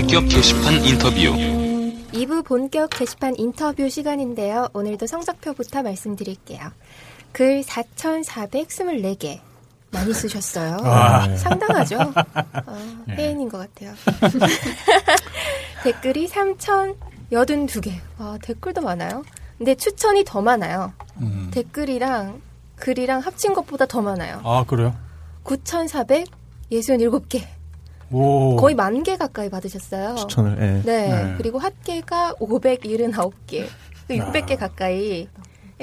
본격 게시판 인터뷰 2부 본격 게시판 인터뷰 시간인데요. 오늘도 성적표부터 말씀드릴게요. 글 4,424개 많이 쓰셨어요. 아. 상당하죠? 어, 네. 혜인인 것 같아요. 댓글이 3,082개. 와, 댓글도 많아요. 근데 추천이 더 많아요. 음. 댓글이랑 글이랑 합친 것보다 더 많아요. 아 그래요? 9,467개. 오. 거의 만 개 가까이 받으셨어요. 추천을, 예. 네. 네. 그리고 핫개가 579개. 600개 가까이.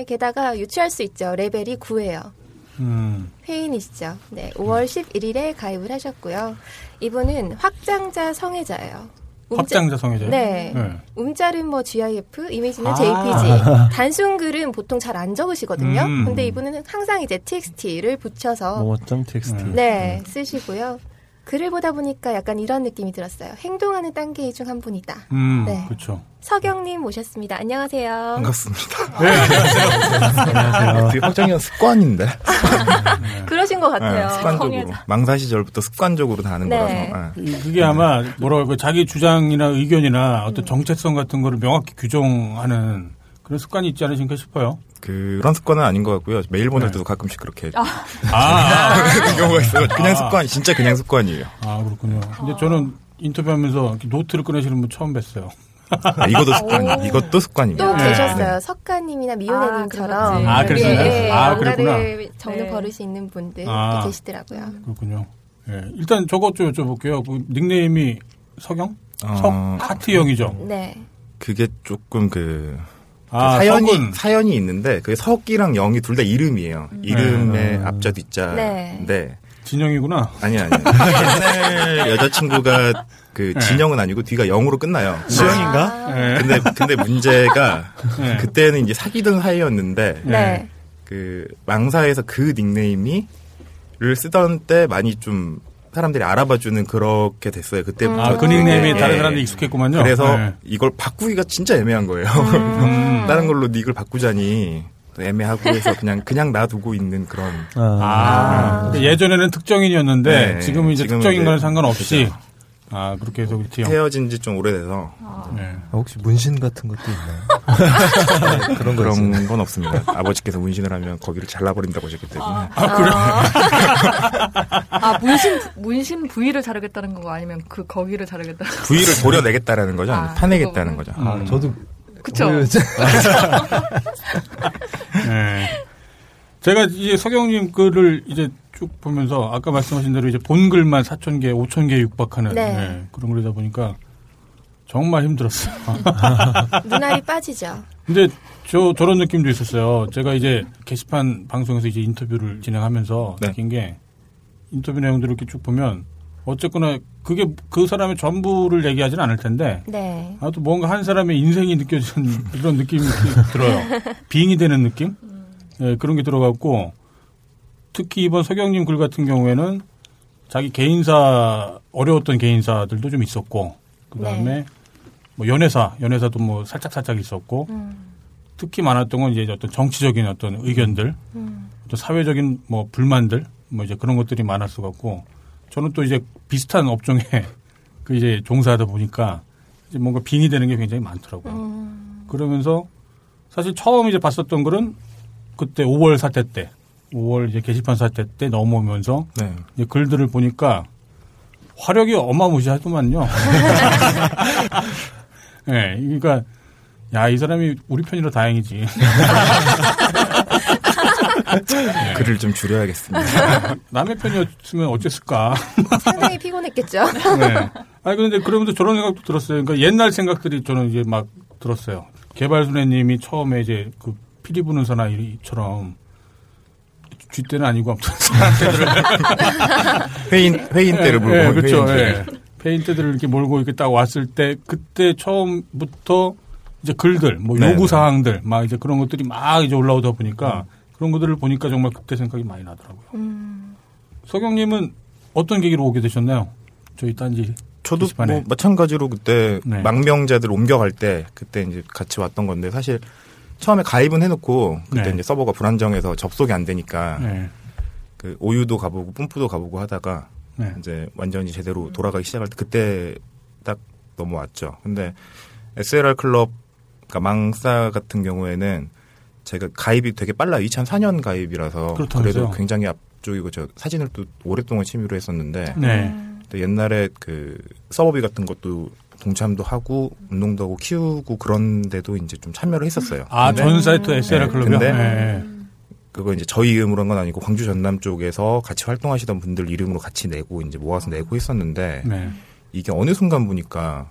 게다가 유추할 수 있죠. 레벨이 9예요. 음. 회인이시죠. 네. 5월 11일에 가입을 하셨고요. 이분은 확장자 성애자예요. 음자- 확장자 성애자. 네. 네. 음자는 뭐 GIF, 이미지는 아. JPG. 단순 글은 보통 잘 안 적으시거든요. 음. 근데 이분은 항상 이제 TXT를 붙여서 뭐점 텍스트. 음. 네, 쓰시고요. 글을 보다 보니까 약간 이런 느낌이 들었어요. 행동하는 단계 중한 분이다. 음. 네. 그렇죠. 서경님 모셨습니다. 안녕하세요. 반갑습니다. 네. 안녕하세요. 되게 확장형 습관인데. 그러신 것 네, 같아요. 습관적으로. 성애자. 망사 시절부터 습관적으로 다 하는 네. 거라서. 네. 이- 그게 아마 뭐라고 할까 자기 주장이나 의견이나 어떤 정체성 같은 거를 명확히 규정하는 그런 습관이 있지 않으신가 싶어요. 그런 습관은 아닌 것 같고요. 메일 보낼 네. 때도 가끔씩 그렇게 아, 아, 그런 경우가 있어요. 그냥 아. 습관, 진짜 그냥 습관이에요. 아, 그렇군요. 근데 저는 인터뷰하면서 노트를 꺼내시는 분 처음 뵀어요. 아, 이것도 습관, 이것도 습관입니다. 또 네. 계셨어요. 석가님이나 미연애님처럼. 아, 그렇지. 아, 그랬어요? 예, 아, 뭔가를 그랬구나. 적는 네. 버릇이 있는 분들 아. 계시더라고요. 그렇군요. 예. 일단 저것 좀 여쭤볼게요. 그 닉네임이 서경? 어, 석 하트형이죠. 네. 그게 조금 그, 아, 사연이, 석은 사연이 있는데, 그게 석이랑 영이 둘 다 이름이에요. 이름의 네. 앞자 뒤자인데, 네. 진영이구나. 아니, 아니. 옛날 여자친구가 그 네. 진영은 아니고 뒤가 영으로 끝나요. 수영인가? 예. 근데, 근데 문제가, 네. 그때는 이제 사귀던 사이였는데, 네. 그 망사에서 그 닉네임이를 쓰던 때 많이 좀 사람들이 알아봐주는 그렇게 됐어요. 그때부터. 아, 그 닉네임이 되게, 다른 예. 사람들이 익숙했구만요. 그래서 네. 이걸 바꾸기가 진짜 애매한 거예요. 음. 다른 걸로 닉을 바꾸자니 애매하고 해서 그냥 그냥 놔두고 있는 그런. 아, 그러니까 예전에는 특정인이었는데 네, 지금은 이제 지금은 특정인 거는 이제 상관없이 그죠. 아 그렇게 해서 티형. 헤어진 지 좀 오래돼서 네. 아, 혹시 문신 같은 것도 있나요? 네, 그런. 그런 건 없습니다. 아버지께서 문신을 하면 거기를 잘라버린다고 하셨기 때문에. 아 문신 문신 부위를 자르겠다는 거고 아니면 그 거기를 자르겠다는 거. 부위를 도려내겠다는 거죠. 아, 파내겠다는 그거구나. 거죠. 음. 아, 저도. 그쵸. 그, 네. 제가 이제 서경님 글을 이제 쭉 보면서 아까 말씀하신 대로 이제 본 글만 4천 개, 5천 개 육박하는 네. 네, 그런 글이다 보니까 정말 힘들었어요. 눈알이 빠지죠. 근데 저 저런 느낌도 있었어요. 제가 이제 게시판 방송에서 이제 인터뷰를 진행하면서 네. 느낀 게 인터뷰 내용들을 이렇게 쭉 보면 어쨌거나 그게 그 사람의 전부를 얘기하지는 않을 텐데 네. 아또 뭔가 한 사람의 인생이 느껴지는 이런 느낌이 들어요. 빙이 되는 느낌? 예, 그런 게 들어갔고 특히 이번 서경님 글 같은 경우에는 자기 개인사 어려웠던 개인사들도 좀 있었고 그 다음에 네. 뭐 연애사 연애사도 뭐 살짝 살짝 있었고 음. 특히 많았던 건 이제 어떤 정치적인 어떤 의견들 음. 어떤 사회적인 뭐 불만들 뭐 이제 그런 것들이 많았어 갖고 저는 또 이제 비슷한 업종에 그 이제 종사하다 보니까 이제 뭔가 빙이 되는 게 굉장히 많더라고요. 음. 그러면서 사실 처음 이제 봤었던 글은 그때 5월 사태 때 5월 이제 게시판 사태 때 넘어오면서 네. 이제 글들을 보니까 화력이 어마무시하더만요. 예, 네, 그러니까 야 이 사람이 우리 편이라 다행이지. 글을 좀 줄여야겠습니다. 남의 편이었으면 어땠을까. 상당히 피곤했겠죠. 네. 아니 근데 그러면서 저런 생각도 들었어요. 그러니까 옛날 생각들이 저는 이제 막 들었어요. 개발순애님이 처음에 이제 그 피리 부는 사나이처럼 쥐 때는 아니고 아무튼 사람들을 회인 회인 때를 물고 예, 그렇죠. 회인 때. 예. 이렇게 몰고 이렇게 딱 왔을 때 그때 처음부터 이제 글들, 뭐 네, 요구 네. 사항들 막 이제 그런 것들이 막 이제 올라오다 보니까 그런 것들을 보니까 정말 그때 생각이 많이 나더라고요. 음. 서경님은 어떤 계기로 오게 되셨나요? 저희 딴지 저도 게시판에. 뭐 마찬가지로 그때 네. 망명자들 옮겨갈 때 그때 이제 같이 왔던 건데 사실 처음에 가입은 해놓고 그때 네. 이제 서버가 불안정해서 접속이 안 되니까 네. 그 오유도 가보고 뿜프도 가보고 하다가 네. 이제 완전히 제대로 돌아가기 시작할 때 그때 딱 넘어왔죠. 근데 SLR 클럽, 그러니까 망사 같은 경우에는 제가 가입이 되게 빨라 2004년 가입이라서 그렇다면서요? 그래도 굉장히 앞쪽이고 저 사진을 또 오랫동안 취미로 했었는데 네. 또 옛날에 그 서버비 같은 것도 동참도 하고 운동도 하고 키우고 그런데도 이제 좀 참여를 했었어요. 아, 전 사이트 SLR 네, 클럽이요? 네. 그거 이제 저희 이름으로 한 건 아니고 광주 전남 쪽에서 같이 활동하시던 분들 이름으로 같이 내고 이제 모아서 내고 했었는데 네. 이게 어느 순간 보니까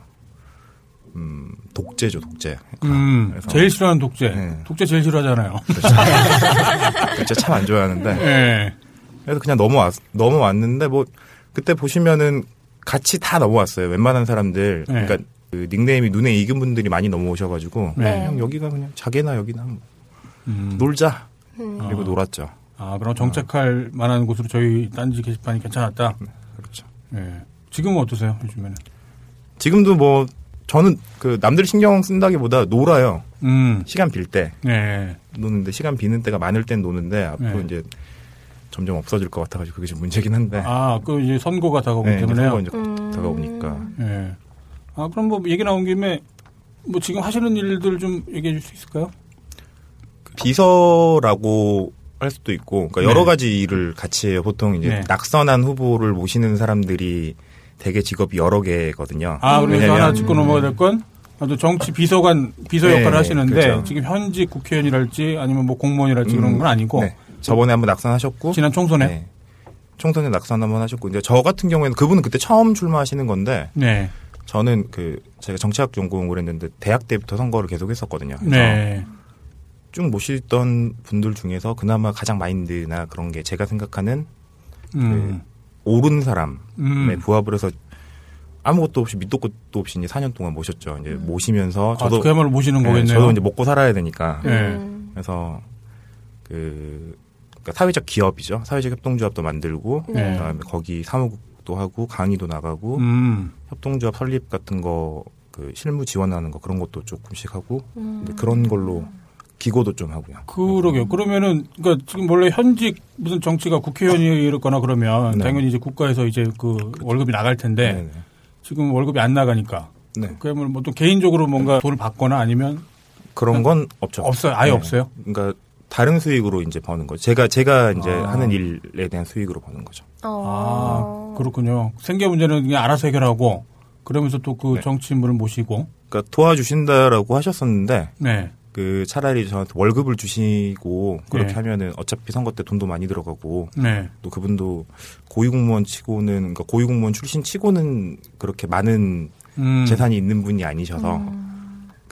음 독재죠 독재. 그러니까 음, 제일 싫어하는 독재. 네. 독재 제일 싫어하잖아요. 독재 참 안 좋아하는데 네. 그래서 그냥 넘어왔 넘어왔는데 뭐 그때 보시면은 같이 다 넘어왔어요. 웬만한 사람들 네. 그러니까 그 닉네임이 눈에 익은 분들이 많이 넘어오셔가지고 네. 그냥 여기가 그냥 자기나 여기나 뭐 음. 놀자 음. 그리고 아. 놀았죠. 아, 그럼 정착할 만한 곳으로 저희 딴지 게시판이 괜찮았다? 그렇죠. 네. 지금은 어떠세요, 요즘에는? 지금도 뭐 저는 그 남들 신경 쓴다기보다 놀아요. 음, 시간 빌 때 네. 노는데 시간 비는 때가 많을 땐 노는데 앞으로 네. 이제 점점 없어질 것 같아가지고 그게 좀 문제긴 한데. 아, 그 이제 선거가 다가오기 네, 이제 때문에요. 선거 이제 음. 다가오니까. 네. 아, 그럼 뭐 얘기 나온 김에 뭐 지금 하시는 일들 좀 얘기해 줄 수 있을까요? 비서라고 할 수도 있고, 그러니까 네. 여러 가지 일을 같이 해요. 보통 이제 네. 낙선한 후보를 모시는 사람들이 대개 직업이 여러 개거든요. 아, 그래서 하나 짚고 넘어가야 될 건, 아주 정치 비서관, 비서 네, 역할을 네, 하시는데, 그렇죠. 지금 현직 국회의원이랄지 아니면 뭐 공무원이랄지 그런 음, 건 아니고, 네. 저번에 한번 낙선하셨고, 지난 총선에. 네. 총선에 낙선 한번 하셨고, 이제 저 같은 경우에는 그분은 그때 처음 출마하시는 건데, 네. 저는 그 제가 정치학 전공을 했는데 대학 때부터 선거를 계속 했었거든요. 그래서 네. 쭉 모시던 분들 중에서 그나마 가장 마인드나 그런 게 제가 생각하는 음. 옳은 사람에 음. 부합을 해서 아무것도 없이 밑도 끝도 없이 이제 4년 동안 모셨죠. 이제 모시면서 아, 저도 그야말로 모시는 네, 거겠네요. 저도 이제 먹고 살아야 되니까 네. 음. 그래서 그 그러니까 사회적 기업이죠. 사회적 협동조합도 만들고 네. 그다음에 거기 사무국도 하고 강의도 나가고 음. 협동조합 설립 같은 거 그 실무 지원하는 거 그런 것도 조금씩 하고 음. 그런 걸로 기고도 좀 하고요. 그러게요. 그러면은, 그니까 지금 원래 현직 무슨 정치가 국회의원이거나 그러면 네. 당연히 이제 국가에서 이제 그 월급이 나갈 텐데, 네네. 지금 월급이 안 나가니까. 네. 그러면 뭐또 개인적으로 뭔가 돈을 받거나 아니면 그런 건 없죠. 없어요. 아예 네. 없어요. 그러니까 다른 수익으로 이제 버는 거죠. 제가 제가 이제 아. 하는 일에 대한 수익으로 버는 거죠. 어. 아, 그렇군요. 생계 문제는 그냥 알아서 해결하고, 그러면서 또그 네. 정치인분을 모시고, 그러니까 도와주신다라고 하셨었는데 네. 그 차라리 저한테 월급을 주시고 그렇게 네. 하면은 어차피 선거 때 돈도 많이 들어가고 네. 또 그분도 고위공무원 치고는 그러니까 고위공무원 출신 치고는 그렇게 많은 음. 재산이 있는 분이 아니셔서 음.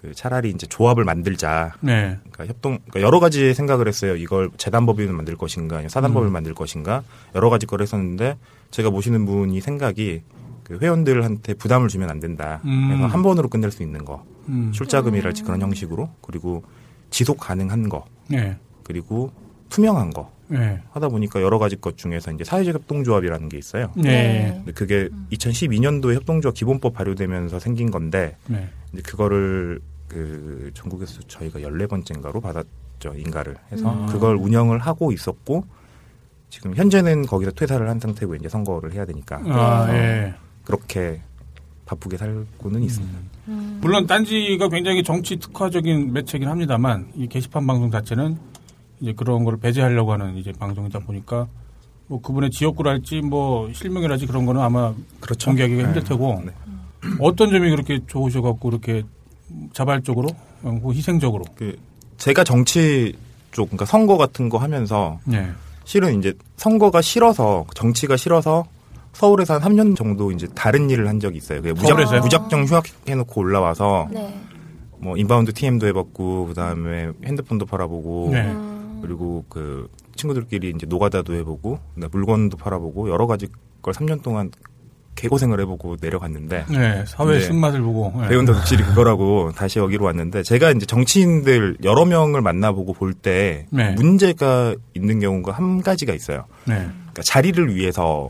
그 차라리 이제 조합을 만들자. 네. 그러니까 협동 그러니까 여러 가지 생각을 했어요. 이걸 재단법인을 만들 것인가, 아니면 사단법을 음. 만들 것인가 여러 가지 걸 했었는데 제가 모시는 분이 생각이 그 회원들한테 부담을 주면 안 된다. 음. 그래서 한 번으로 끝낼 수 있는 거, 음. 출자금이랄지 그런 형식으로 그리고 지속 가능한 거, 네. 그리고 투명한 거 네. 하다 보니까 여러 가지 것 중에서 이제 사회적 협동조합이라는 게 있어요. 네. 근데 그게 2012년도에 협동조합 기본법 발효되면서 생긴 건데 네. 이제 그거를 그 전국에서 저희가 14번째인가로 받았죠, 인가를. 해서 음. 그걸 운영을 하고 있었고 지금 현재는 거기서 퇴사를 한 상태고 이제 선거를 해야 되니까 아, 네. 예. 그렇게 바쁘게 살고는 있습니다. 음. 물론 딴지가 굉장히 정치 특화적인 매체긴 합니다만 이 게시판 방송 자체는 이제 그런 걸 배제하려고 하는 이제 방송이다 보니까 뭐 그분의 지역구랄지 뭐 실명이랄지 그런 거는 아마 그렇죠. 공개하기가 네. 힘들 테고 네. 어떤 점이 그렇게 좋으셔갖고 그렇게 자발적으로 혹은 희생적으로 그 제가 정치 쪽 그러니까 선거 같은 거 하면서 네. 실은 이제 선거가 싫어서 정치가 싫어서 서울에서 한 3년 정도 이제 다른 일을 한 적이 있어요. 그게 무작, 서울에서요? 무작정 휴학해놓고 올라와서 네. 뭐 inbound TM도 해봤고 그다음에 핸드폰도 팔아보고 네. 음. 그리고 그 친구들끼리 이제 노가다도 해보고 물건도 팔아보고 여러 가지 걸 3년 동안 개고생을 해보고 내려갔는데 네, 사회의 네. 쓴맛을 보고 네. 배운 데 확실히 그거라고 다시 여기로 왔는데 제가 이제 정치인들 여러 명을 만나보고 볼때 네. 문제가 있는 경우가 한 가지가 있어요. 네. 그러니까 자리를 위해서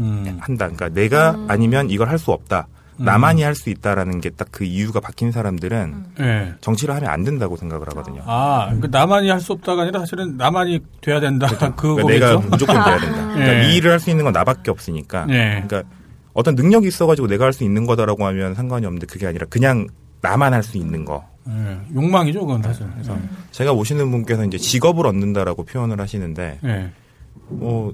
음. 한다. 그러니까 내가 음. 아니면 이걸 할 수 없다. 음. 나만이 할 수 있다라는 게 딱 그 이유가 박힌 사람들은 네. 정치를 하면 안 된다고 생각을 하거든요. 아, 그 나만이 할 수 없다가 아니라 사실은 나만이 돼야 된다. 그러니까 그거겠죠. 내가 무조건 돼야 된다. 그러니까 네. 이 일을 할 수 있는 건 나밖에 없으니까. 네. 그러니까 어떤 능력이 있어가지고 내가 할 수 있는 거다라고 하면 상관이 없는데 그게 아니라 그냥 나만 할 수 있는 거. 예, 욕망이죠, 그건 사실. 그래서. 제가 오시는 분께서 이제 직업을 얻는다라고 표현을 하시는데 예. 뭐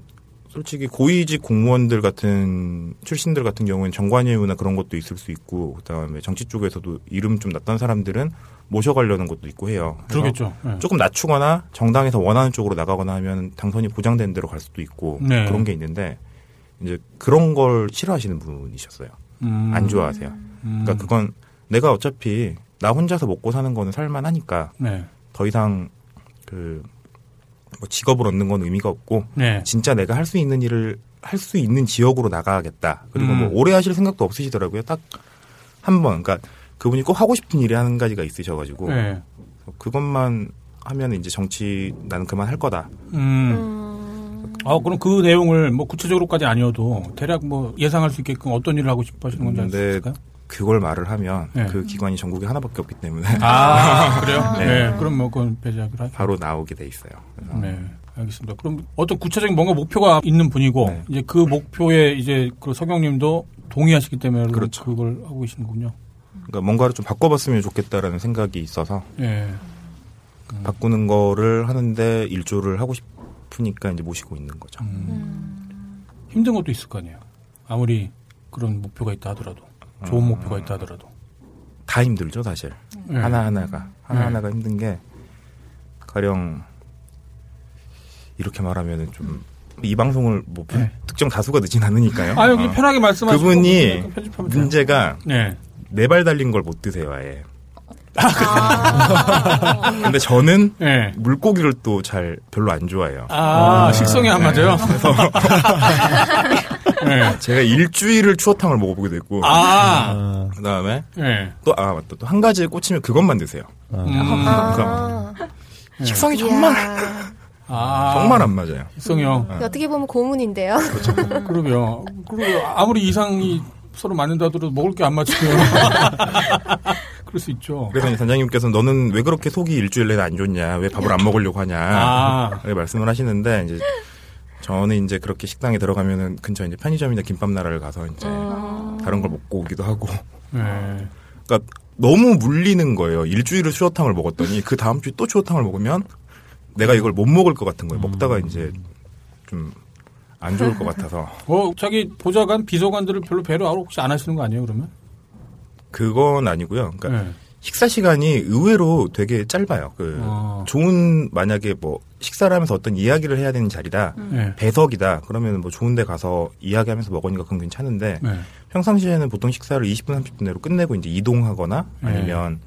솔직히 고위직 공무원들 같은 출신들 같은 경우는 정관예우나 그런 것도 있을 수 있고 그다음에 정치 쪽에서도 이름 좀 났던 사람들은 모셔가려는 것도 있고 해요. 그러겠죠. 예. 조금 낮추거나 정당에서 원하는 쪽으로 나가거나 하면 당선이 보장된 대로 갈 수도 있고 네. 그런 게 있는데 이제 그런 걸 싫어하시는 분이셨어요. 음. 안 좋아하세요. 음. 그러니까 그건 내가 어차피 나 혼자서 먹고 사는 거는 살만하니까 네. 더 이상 그 뭐 직업을 얻는 건 의미가 없고 네. 진짜 내가 할 수 있는 일을 할 수 있는 지역으로 나가겠다. 그리고 음. 뭐 오래 하실 생각도 없으시더라고요. 딱 한 번. 그러니까 그분이 꼭 하고 싶은 일이 한 가지가 있으셔가지고 네. 그것만 하면 이제 정치 나는 그만 할 거다. 음. 음. 아, 그럼 그 내용을 뭐 구체적으로까지 아니어도 대략 뭐 예상할 수 있게끔 어떤 일을 하고 싶어 하시는 건지 알수 근데 있을까요? 그걸 말을 하면 네. 그 기관이 전국에 하나밖에 없기 때문에 아, 그래요? 네. 네. 그럼 뭐 그건 배제하기로 하죠. 바로 나오게 돼 있어요. 네. 알겠습니다. 그럼 어떤 구체적인 뭔가 목표가 있는 분이고 네. 이제 그 목표에 이제 그 서경님도 동의하시기 때문에 그렇죠. 그걸 하고 계시는군요. 그러니까 뭔가를 좀 바꿔봤으면 좋겠다라는 생각이 있어서 예. 바꾸는 거를 하는데 일조를 하고 싶으니까 이제 모시고 있는 거죠. 음. 힘든 것도 있을 거 아니에요. 아무리 그런 목표가 있다 하더라도 좋은 아. 목표가 있다 하더라도. 다 힘들죠, 사실. 네. 하나 하나가 하나 네. 하나가 힘든 게 가령 이렇게 말하면은 좀 이 방송을 뭐 부- 네. 특정 다수가 늦진 않으니까요. 아 여기 어. 편하게 말씀하시고 그분이. 문제가 네. 네발 달린 걸 못 드세요, 아예. 아. 근데 저는 네. 물고기를 또 잘 별로 안 좋아해요. 아, 식성이 안 맞아요. 네. 제가 일주일을 추어탕을 먹어보게 됐고 아, 아, 그다음에 네. 또아 맞다 또 한 가지에 꽂히면 그것만 드세요. 아. 음. 아. 식성이. 정말 아, 정말 안 맞아요. 식성이요. 어떻게 보면 고문인데요. 그러게요. 그리고 아무리 이상이 서로 맞는다 하더라도 먹을 게 안 맞으면 그럴 수 있죠. 그래서 이제 단장님께서 너는 왜 그렇게 속이 일주일 내내 안 좋냐? 왜 밥을 안 먹으려고 하냐? 아, 그렇게 말씀을 하시는데 이제 저는 이제 그렇게 식당에 들어가면은 근처 이제 편의점이나 김밥 나라를 가서 이제 음. 다른 걸 먹고 오기도 하고. 네. 그러니까 너무 물리는 거예요. 일주일을 추어탕을 먹었더니 그 다음 주에 또 추어탕을 먹으면 내가 이걸 못 먹을 것 같은 거예요. 먹다가 이제 좀 안 좋을 것 같아서 어, 자기 보좌관, 비서관들을 별로 배려 혹시 안 하시는 거 아니에요, 그러면? 그건 아니고요. 그러니까 네. 식사 시간이 의외로 되게 짧아요. 그 어. 좋은 만약에 뭐 식사를 하면서 어떤 이야기를 해야 되는 자리다. 네. 배석이다. 그러면 뭐 좋은 데 가서 이야기하면서 먹으니까 그건 괜찮은데 네. 평상시에는 보통 식사를 20분 30분 내로 끝내고 이제 이동하거나 네. 아니면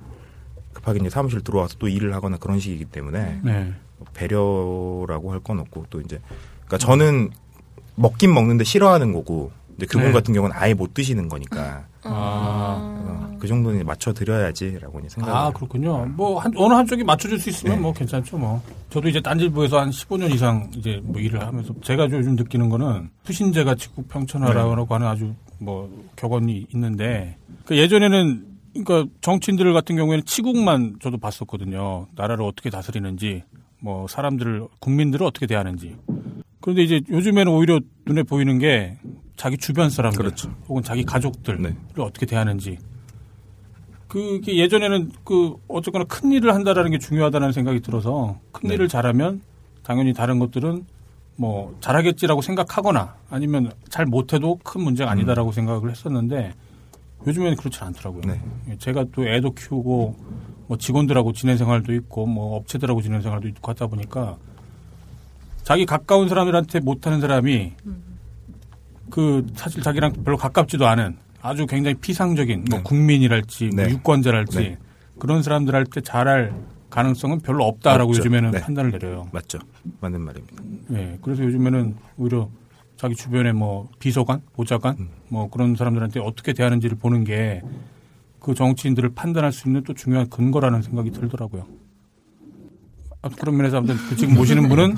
급하게 이제 사무실 들어와서 또 일을 하거나 그런 식이기 때문에 네. 뭐 배려라고 할 건 없고 또 이제 그러니까 저는 먹긴 먹는데 싫어하는 거고 이제 그분 네. 같은 경우는 아예 못 드시는 거니까 아, 그래서 그 정도는 이제 맞춰 드려야지라고 이제 생각을 아, 그렇군요. 뭐, 한, 어느 한쪽이 맞춰줄 수 있으면 네. 뭐 괜찮죠, 뭐. 저도 이제 딴질부에서 한 15년 이상 이제 뭐 일을 하면서 제가 요즘 느끼는 거는 수신제가 직국 평천하라고 하는 아주 뭐 격언이 있는데 그 예전에는 그러니까 정치인들 같은 경우에는 치국만 저도 봤었거든요. 나라를 어떻게 다스리는지 뭐 사람들을 국민들을 어떻게 대하는지. 그런데 이제 요즘에는 오히려 눈에 보이는 게 자기 주변 사람들 그렇죠. 혹은 자기 가족들을 네. 어떻게 대하는지 그게 예전에는 그 어쨌거나 큰 일을 한다라는 게 중요하다는 생각이 들어서 큰 네. 일을 잘하면 당연히 다른 것들은 뭐 잘하겠지라고 생각하거나 아니면 잘 못해도 큰 문제가 아니다라고 생각을 했었는데 요즘에는 그렇지 않더라고요. 네. 예, 제가 또 애도 키우고 뭐 직원들하고 지낸 생활도 있고 뭐 업체들하고 지낸 생활도 있고 하다 보니까 자기 가까운 사람들한테 못하는 사람이 그 사실 자기랑 별로 가깝지도 않은 아주 굉장히 피상적인 뭐 네. 국민이랄지 뭐 네. 유권자랄지 네. 그런 사람들한테 잘할 가능성은 별로 없다라고 없죠. 요즘에는 네. 판단을 내려요. 맞죠. 맞는 말입니다. 예, 그래서 요즘에는 오히려 자기 주변에 뭐 비서관, 보좌관, 음. 뭐 그런 사람들한테 어떻게 대하는지를 보는 게 그 정치인들을 판단할 수 있는 또 중요한 근거라는 생각이 들더라고요. 아, 그런 면에서 아무튼 그 지금 모시는 분은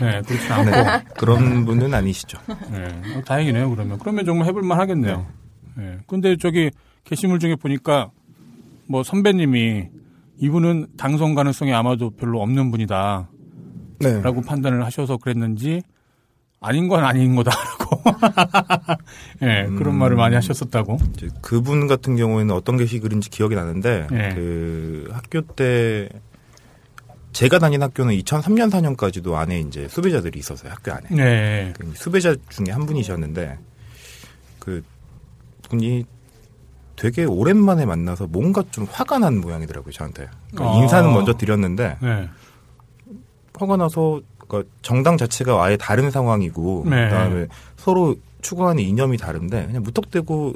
네, 그렇지 않고 네. 그런 분은 아니시죠. 네, 어, 다행이네요. 그러면 그러면 정말 해볼만 하겠네요. 네. 근데 저기 게시물 중에 보니까 뭐 선배님이 이분은 당선 가능성이 아마도 별로 없는 분이다. 네. 라고 판단을 하셔서 그랬는지 아닌 건 아닌 거다라고 예, 그런 말을 많이 하셨었다고. 그분 같은 경우에는 어떤 게시글인지 기억이 나는데 네. 그 학교 때 제가 다닌 학교는 2003년 4년까지도 안에 이제 수배자들이 있었어요 학교 안에 네. 그 수배자 중에 한 분이셨는데 그 분이 되게 오랜만에 만나서 뭔가 좀 화가 난 모양이더라고요 저한테 그러니까 아. 인사는 먼저 드렸는데 네. 화가 나서 그러니까 정당 자체가 아예 다른 상황이고 네. 그다음에 서로 추구하는 이념이 다른데 그냥 무턱대고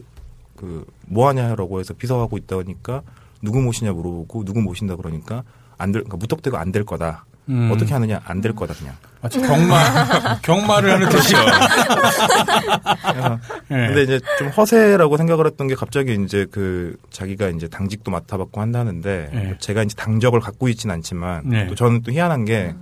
그 뭐하냐라고 해서 비서하고 있다 보니까 누구 모시냐 물어보고 누구 모신다 그러니까 안 될 그러니까 무턱대고 안 될 거다 음. 어떻게 하느냐 안 될 거다 그냥 마치 경마, 경마를 하는 뜻이. 그래서 예. 근데 이제 좀 허세라고 생각을 했던 게 갑자기 이제 그 자기가 이제 당직도 맡아봤고 한다는데 네. 제가 이제 당적을 갖고 있지는 않지만 네. 또 저는 또 희한한 게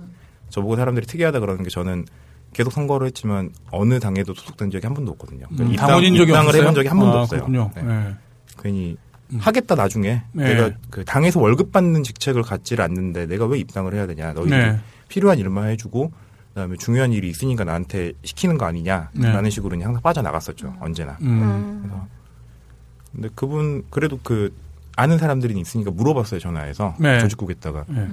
저보고 사람들이 특이하다 그러는 게 저는 계속 선거를 했지만 어느 당에도 소속된 적이 한 번도 없거든요. 그러니까 음, 입당- 당원인 적이 입당을? 해본 적이 한 번도 아, 없어요. 네. 예. 괜히 하겠다 나중에 네. 내가 그 당에서 월급 받는 직책을 갖지를 않는데 내가 왜 입당을 해야 되냐 너희 네. 필요한 일만 해주고 그다음에 중요한 일이 있으니까 나한테 시키는 거 아니냐라는 네. 식으로 항상 빠져나갔었죠 언제나 음. 그래서 근데 그분 그래도 그 아는 사람들이 있으니까 물어봤어요 전화해서 네. 조직국에다가 예.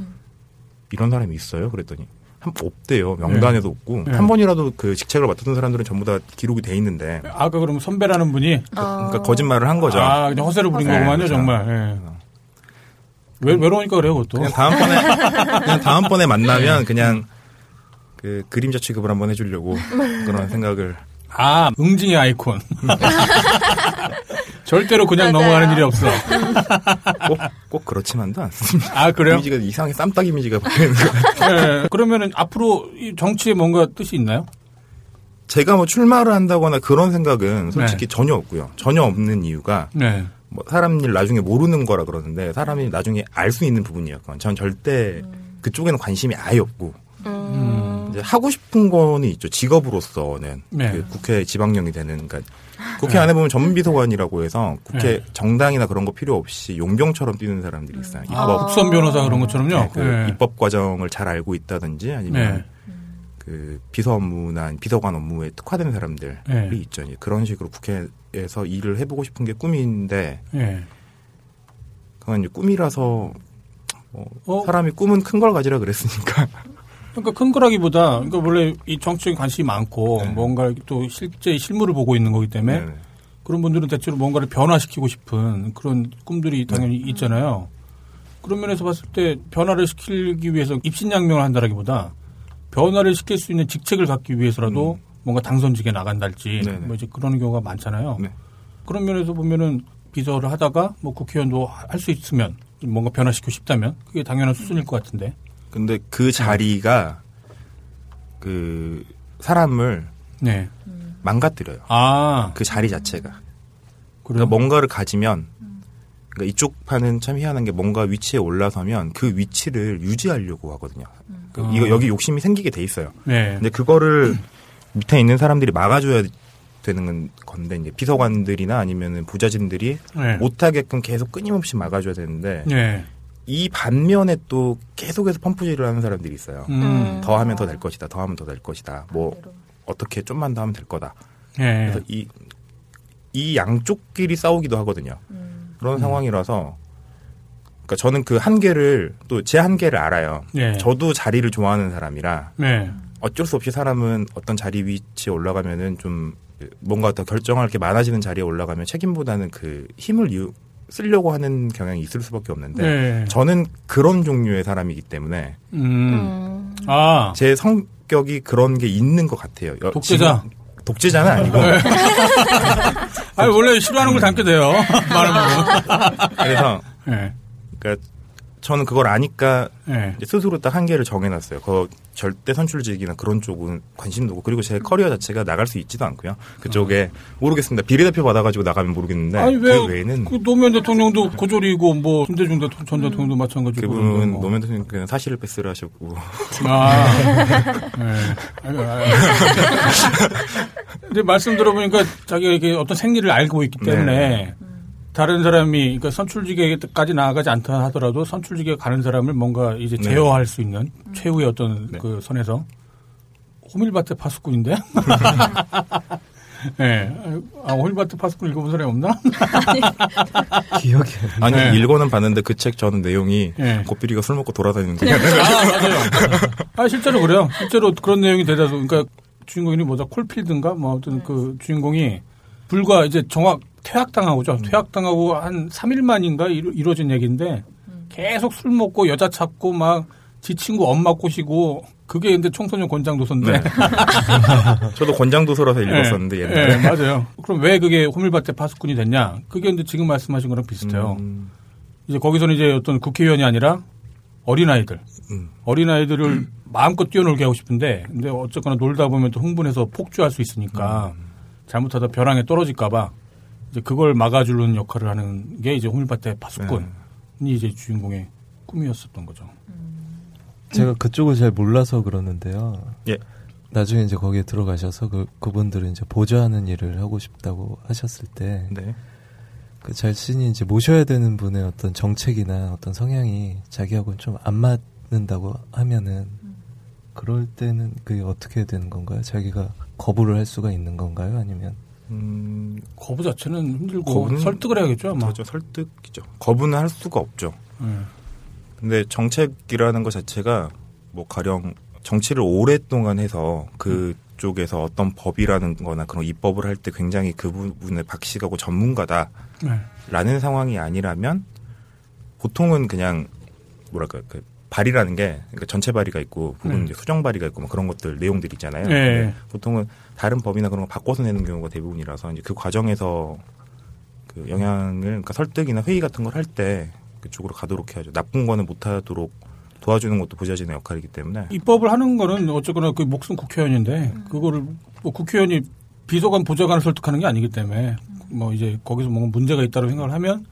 이런 사람이 있어요 그랬더니 한 없대요 명단에도 없고 네. 한 번이라도 그 직책을 맡았던 사람들은 전부 다 기록이 돼 있는데 아까 그럼 선배라는 분이 그러니까 거짓말을 한 거죠 아, 그냥 허세를 부린 네, 거구만요, 그렇죠. 정말. 예. 외, 외로우니까 그래요, 그것도. 그냥 다음번에 그냥 다음번에 만나면 그냥 그 그림자 취급을 한번 해주려고 그런 생각을 아, 응징의 아이콘. 절대로 그냥 맞아요. 넘어가는 일이 없어. 꼭, 꼭 그렇지만도 않습니다. 아, 그래요? 이미지가 이상하게 쌈딱 이미지가 보이는 거예요. 예. 그러면은 앞으로 이 정치에 뭔가 뜻이 있나요? 제가 뭐 출마를 한다거나 그런 생각은 솔직히 네. 전혀 없고요. 전혀 없는 이유가 네. 뭐 사람 일 나중에 모르는 거라 그러는데 사람이 나중에 알 수 있는 부분이었건 전 절대 그쪽에는 관심이 아예 없고 음. 이제 하고 싶은 거는 있죠. 직업으로서는 네. 그 국회 지방령이 되는 그러니까 국회 안에 보면 전문비서관이라고 해서 국회 네. 정당이나 그런 거 필요 없이 용병처럼 뛰는 사람들이 있어요. 아, 입법 국선 변호사 그런 것처럼요. 네, 그 예. 입법 과정을 잘 알고 있다든지 아니면 네. 그 비서 업무나 비서관 업무에 특화된 사람들이 네. 있죠. 그런 식으로 국회에서 일을 해보고 싶은 게 꿈인데 예. 그건 이제 꿈이라서 뭐 어? 사람이 꿈은 큰 걸 가지라 그랬으니까 그러니까 큰 거라기보다, 그러니까 원래 이 정치에 관심이 많고, 네. 뭔가 또 실제 실물을 보고 있는 거기 때문에, 네. 그런 분들은 대체로 뭔가를 변화시키고 싶은 그런 꿈들이 당연히 있잖아요. 그런 면에서 봤을 때 변화를 시키기 위해서 입신양명을 한다라기보다 변화를 시킬 수 있는 직책을 갖기 위해서라도 뭔가 당선직에 나간달지 네네. 뭐 이제 그런 경우가 많잖아요. 네. 그런 면에서 보면은 비서를 하다가 뭐 국회의원도 할 수 있으면 뭔가 변화시키고 싶다면 그게 당연한 수순일 것 같은데. 근데 그 자리가 그 사람을 네. 망가뜨려요. 아, 그 자리 자체가. 그래요? 그러니까 뭔가를 가지면 그러니까 이쪽 판은 참 희한한 게 뭔가 위치에 올라서면 그 위치를 유지하려고 하거든요. 그 이거 아. 여기 욕심이 생기게 돼 있어요. 네. 근데 그거를 밑에 있는 사람들이 막아줘야 되는 건데 이제 비서관들이나 아니면은 부자진들이 네. 못하게끔 계속 끊임없이 막아줘야 되는데 네. 이 반면에 또 계속해서 펌프질을 하는 사람들이 있어요. 음. 더 하면 더 될 것이다. 더 하면 더 될 것이다. 뭐 어떻게 좀만 더 하면 될 거다. 네. 그래서 이, 이 양쪽끼리 싸우기도 하거든요. 그런 상황이라서 그러니까 저는 그 한계를 또 제 한계를 알아요. 네. 저도 자리를 좋아하는 사람이라 네. 어쩔 수 없이 사람은 어떤 자리 위치에 올라가면은 좀 뭔가 더 결정할 게 많아지는 자리에 올라가면 책임보다는 그 힘을 이유- 쓰려고 하는 경향이 있을 수밖에 없는데 네. 저는 그런 종류의 사람이기 때문에 음. 음. 아. 제 성격이 그런 게 있는 것 같아요. 여- 독재자. 독재자는 아니고 아니, 원래 싫어하는 걸 담게 돼요. 말하면. 그래서 네. 그러니까 저는 그걸 아니까 네. 스스로 딱 한계를 정해놨어요. 그 절대 선출직이나 그런 쪽은 관심도 없고 그리고 제 커리어 자체가 나갈 수 있지도 않고요. 그쪽에 모르겠습니다. 비례대표 받아가지고 나가면 모르겠는데 아니, 왜, 그 외에는 그 노무현 대통령도 고졸이고, 뭐, 김대중 대통령, 전 대통령도 마찬가지고. 그분은 뭐. 노무현 대통령 그냥 사실을 패스를 하셨고 아. 네. 아니, 아니. 근데 말씀 들어보니까 자기가 이렇게 어떤 생리를 알고 있기 때문에 네. 다른 사람이, 그러니까 선출직에까지 나아가지 않다 하더라도 선출직에 가는 사람을 뭔가 이제 네. 제어할 수 있는 최후의 어떤 네. 그 선에서 호밀밭의 파수꾼인데? 예. 아, 호밀밭의 파수꾼 읽어본 사람이 없나? 기억이 안 아니 네. 읽어는 봤는데 그 책 저는 내용이 예. 고삐리가 술 먹고 돌아다니는 거. 아, 맞아요. 아, 실제로 그래요. 실제로 그런 내용이 대다수, 그러니까 주인공이 뭐죠? 콜필드인가? 뭐, 아무튼 그 주인공이 불과 이제 정확, 퇴학당하고죠. 퇴학당하고 한 3일 만인가 이루, 이루 어진 얘기인데 계속 술 먹고 여자 찾고 막 지 친구 엄마 꼬시고 그게 근데 청소년 권장 도서인데. 네. 저도 권장 도서라서 읽었었는데 예, 옛날에. 예, 맞아요. 그럼 왜 그게 호밀밭에 파수꾼이 됐냐? 그게 근데 지금 말씀하신 거랑 비슷해요. 음, 이제 거기서는 이제 어떤 국회의원이 아니라 어린아이들. 음. 어린아이들을 마음껏 뛰어놀게 하고 싶은데, 근데 어쨌거나 놀다 보면 또 흥분해서 폭주할 수 있으니까, 음. 잘못하다 벼랑에 떨어질까 봐, 이제 그걸 막아주는 역할을 하는 게 이제 호밀밭의 파수꾼이 네. 이제 주인공의 꿈이었었던 거죠. 제가 그쪽을 잘 몰라서 그러는데요. 예. 나중에 이제 거기에 들어가셔서 그 그분들은 이제 보좌하는 일을 하고 싶다고 하셨을 때 네. 그 자신이 이제 모셔야 되는 분의 어떤 정책이나 어떤 성향이 자기하고는 좀 안 맞는다고 하면은 그럴 때는 그게 어떻게 되는 건가요? 자기가 거부를 할 수가 있는 건가요? 아니면 음, 거부 자체는 힘들고, 거부는 설득을 해야겠죠, 아마. 그렇죠. 설득이죠. 거부는 할 수가 없죠. 예. 근데 정책이라는 것 자체가 뭐 가령 정치를 오랫동안 해서 그쪽에서 어떤 법이라는 거나 그런 입법을 할 때 굉장히 그 부분에 박식하고 전문가다 라는 네. 상황이 아니라면 보통은 그냥 뭐랄까 그 발의라는 게 그러니까 전체 발의가 있고 부분 네. 수정 발의가 있고 뭐 그런 것들 내용들이 있잖아요. 네. 보통은 다른 법이나 그런 거 바꿔서 내는 경우가 대부분이라서 이제 그 과정에서 그 영향을 그러니까 설득이나 회의 같은 걸 할 때 그쪽으로 가도록 해야죠. 나쁜 거는 못 하도록 도와주는 것도 보좌진의 역할이기 때문에 입법을 하는 거는 어쨌거나 그 목숨 국회의원인데 그거를 뭐 국회의원이 비서관 보좌관을 설득하는 게 아니기 때문에 뭐 이제 거기서 뭔가 문제가 있다고 생각을 하면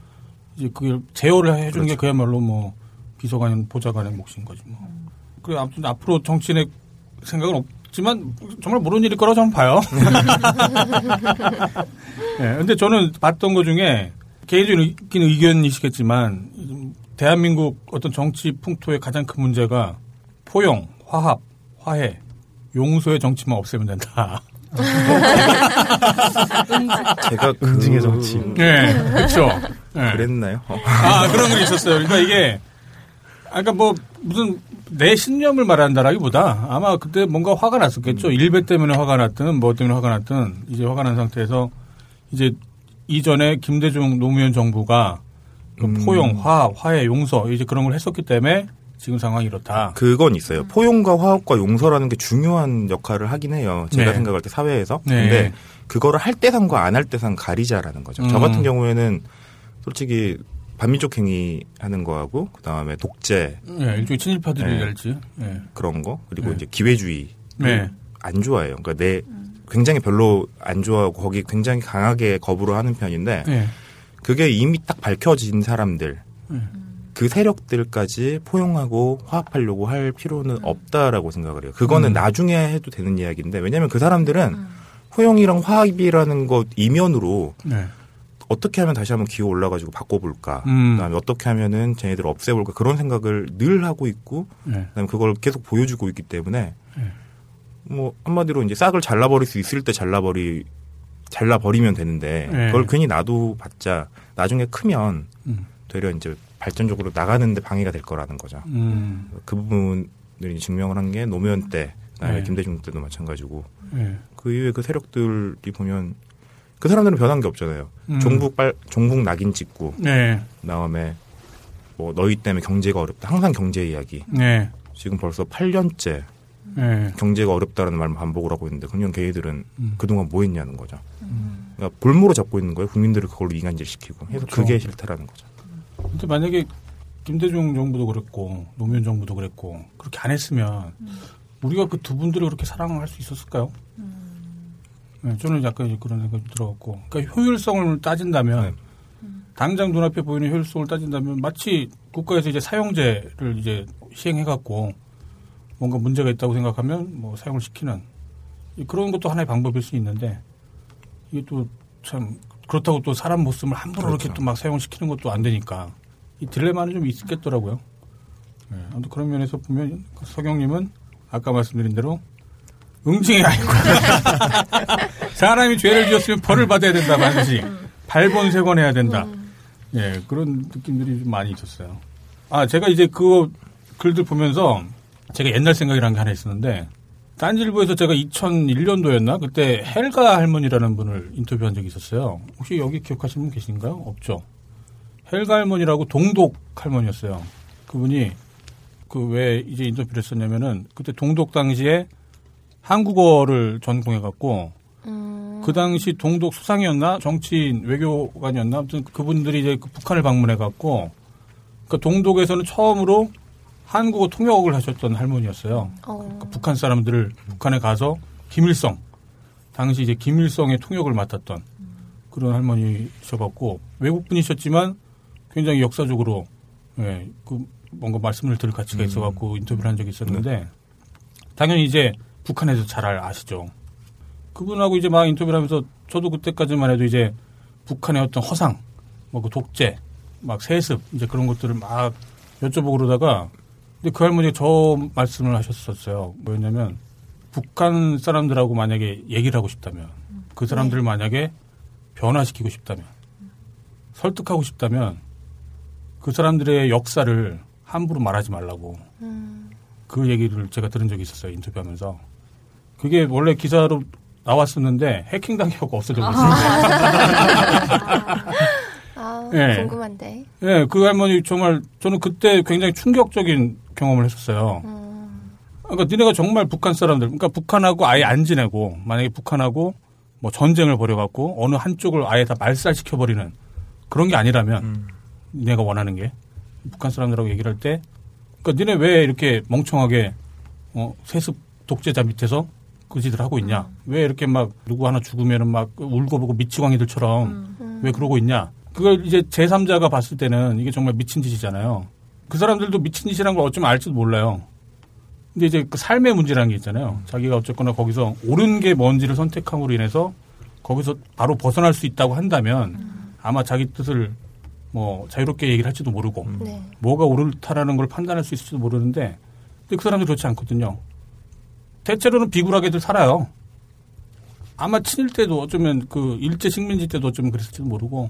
이제 그걸 제어를 해주는 게 그야말로 뭐 비서관 보좌관의 몫인 거지 뭐. 그래 아무튼 앞으로 정치인의 생각은 없 지만 정말 모르는 일일 거라고 저는 봐요. 예, 근데 저는 봤던 것 중에 개인적인 의견이시겠지만 대한민국 어떤 정치 풍토의 가장 큰 문제가 포용, 화합, 화해, 용서의 정치만 없애면 된다. 제가 그 응징의 정치. 예, 그렇죠. 예. 그랬나요? 어. 아 그런 게 있었어요. 그러니까 이게 아까 그러니까 뭐 무슨 내 신념을 말한다라기보다 아마 그때 뭔가 화가 났었겠죠. 일배 때문에 화가 났든 뭐 때문에 화가 났든 이제 화가 난 상태에서 이제 이전에 김대중 노무현 정부가 그 음. 포용, 화합, 화해, 용서 이제 그런 걸 했었기 때문에 지금 상황이 이렇다. 그건 있어요. 포용과 화합과 용서라는 게 중요한 역할을 하긴 해요. 제가 네. 생각할 때 사회에서. 네. 근데 그거를 할 때 상과 안 할 때상 가리자라는 거죠. 저 음. 같은 경우에는 솔직히 반민족 행위 하는 거하고 그 다음에 독재 예, 일종의 친일파들이 네. 예. 그런 거 그리고 네. 이제 기회주의 네. 안 좋아해요. 그러니까 내 굉장히 별로 안 좋아하고 거기 굉장히 강하게 거부를 하는 편인데 예. 그게 이미 딱 밝혀진 사람들 음. 그 세력들까지 포용하고 화합하려고 할 필요는 없다라고 생각을 해요. 그거는 음. 나중에 해도 되는 이야기인데 왜냐하면 그 사람들은 포용이랑 화합이라는 것 이면으로 네. 어떻게 하면 다시 한번 기어 올라가지고 바꿔볼까. 음. 그다음에 어떻게 하면은 쟤네들을 없애볼까 그런 생각을 늘 하고 있고 예. 그다음에 그걸 계속 보여주고 있기 때문에 네. 뭐 한마디로 이제 싹을 잘라버릴 수 있을 때 잘라버리 잘라버리면 되는데 네. 그걸 괜히 놔둬봤자 나중에 크면 음. 되려 이제 발전적으로 나가는데 방해가 될 거라는 거죠. 음. 그 부분을 증명을 한 게 노무현 때, 그다음에 네. 김대중 때도 마찬가지고 예. 그 이후에 그 세력들이 보면 그 사람들은 변한 게 없잖아요. 음. 종북 빨 종북 낙인 찍고 네. 그다음에 뭐 너희 때문에 경제가 어렵다. 항상 경제 이야기. 네. 지금 벌써 8년째 예. 경제가 어렵다라는 말만 반복을 하고 있는데 그냥 걔네들은 음. 그동안 뭐 했냐는 거죠. 그러니까 볼모로 잡고 있는 거예요. 국민들을 그걸로 이간질시키고. 해서 그렇죠. 그게 싫다라는 거죠. 근데 만약에 김대중 정부도 그랬고 노무현 정부도 그랬고 그렇게 안 했으면 우리가 그 두 분들을 그렇게 사랑할 수 있었을까요? 네, 저는 약간 이제 그런 생각이 들어갔고, 그러니까 효율성을 따진다면 네. 당장 눈앞에 보이는 효율성을 따진다면 마치 국가에서 이제 사용제를 이제 시행해갖고 뭔가 문제가 있다고 생각하면 뭐 사용을 시키는 이- 그런 것도 하나의 방법일 수 있는데 이게 또 참 그렇다고 또 사람 목숨을 함부로 그렇죠. 이렇게 또 막 사용시키는 것도 안 되니까 이 딜레마는 좀 있겠더라고요. 네, 아무튼 그런 면에서 보면 서경님은 아까 말씀드린 대로 응징이 아니고 사람이 죄를 지었으면 벌을 받아야 된다 반드시 발본색원해야 된다. 예 그런 느낌들이 좀 많이 있었어요. 아 제가 이제 그 글들 보면서 제가 옛날 생각이라는 게 하나 있었는데 딴지일보에서 제가 2001년도였나 그때 헬가 할머니라는 분을 인터뷰한 적이 있었어요. 혹시 여기 기억하시는 분 계신가요? 없죠. 헬가 할머니라고 동독 할머니였어요. 그분이 그 왜 이제 인터뷰를 했었냐면은 그때 동독 당시에 한국어를 전공해 갖고 음, 그 당시 동독 수상이었나? 정치인 외교관이었나? 아무튼 그분들이 이제 그 북한을 방문해 갖고 그 동독에서는 처음으로 한국어 통역을 하셨던 할머니였어요. 어, 그러니까 북한 사람들을 북한에 가서 김일성 당시 이제 김일성의 통역을 맡았던 그런 할머니셔갖고 외국 분이셨지만 굉장히 역사적으로 예, 그 뭔가 말씀을 들을 가치가 있어갖고 인터뷰를 한 적이 있었는데 당연히 이제 북한에서 잘 알- 아시죠. 그분하고 이제 막 인터뷰를 하면서 저도 그때까지만 해도 이제 북한의 어떤 허상, 뭐 그 독재, 막 세습 이제 그런 것들을 막 여쭤보고 그러다가 근데 그 할머니가 저 말씀을 하셨었어요. 뭐였냐면 북한 사람들하고 만약에 얘기를 하고 싶다면 그 사람들을 만약에 변화시키고 싶다면 설득하고 싶다면 그 사람들의 역사를 함부로 말하지 말라고 음, 그 얘기를 제가 들은 적이 있었어요 인터뷰하면서. 그게 원래 기사로 나왔었는데 해킹 당해갖고 없어져 버렸어요. 아, 예. 궁금한데. 예, 그 할머니 정말 저는 그때 굉장히 충격적인 경험을 했었어요. 음, 그러니까 니네가 정말 북한 사람들, 그러니까 북한하고 아예 안 지내고 만약에 북한하고 뭐 전쟁을 벌여갖고 어느 한쪽을 아예 다 말살시켜 버리는 그런 게 아니라면 니네가 원하는 게 북한 사람들하고 얘기를 할 때, 그러니까 니네 왜 이렇게 멍청하게 어, 세습 독재자 밑에서 그 짓을 하고 있냐? 왜 이렇게 막 누구 하나 죽으면은 막 울고 보고 미치광이들처럼 음. 왜 그러고 있냐? 그걸 이제 제3자가 봤을 때는 이게 정말 미친 짓이잖아요. 그 사람들도 미친 짓이라는 걸 어쩌면 알지도 몰라요. 근데 이제 그 삶의 문제라는 게 있잖아요. 자기가 어쨌거나 거기서 옳은 게 뭔지를 선택함으로 인해서 거기서 바로 벗어날 수 있다고 한다면 아마 자기 뜻을 뭐 자유롭게 얘기를 할지도 모르고 네. 뭐가 옳다라는 걸 판단할 수 있을지도 모르는데 근데 그 사람들 그렇지 않거든요. 대체로는 비굴하게들 살아요. 아마 친일 때도 어쩌면 그 일제 식민지 때도 어쩌면 그랬을지도 모르고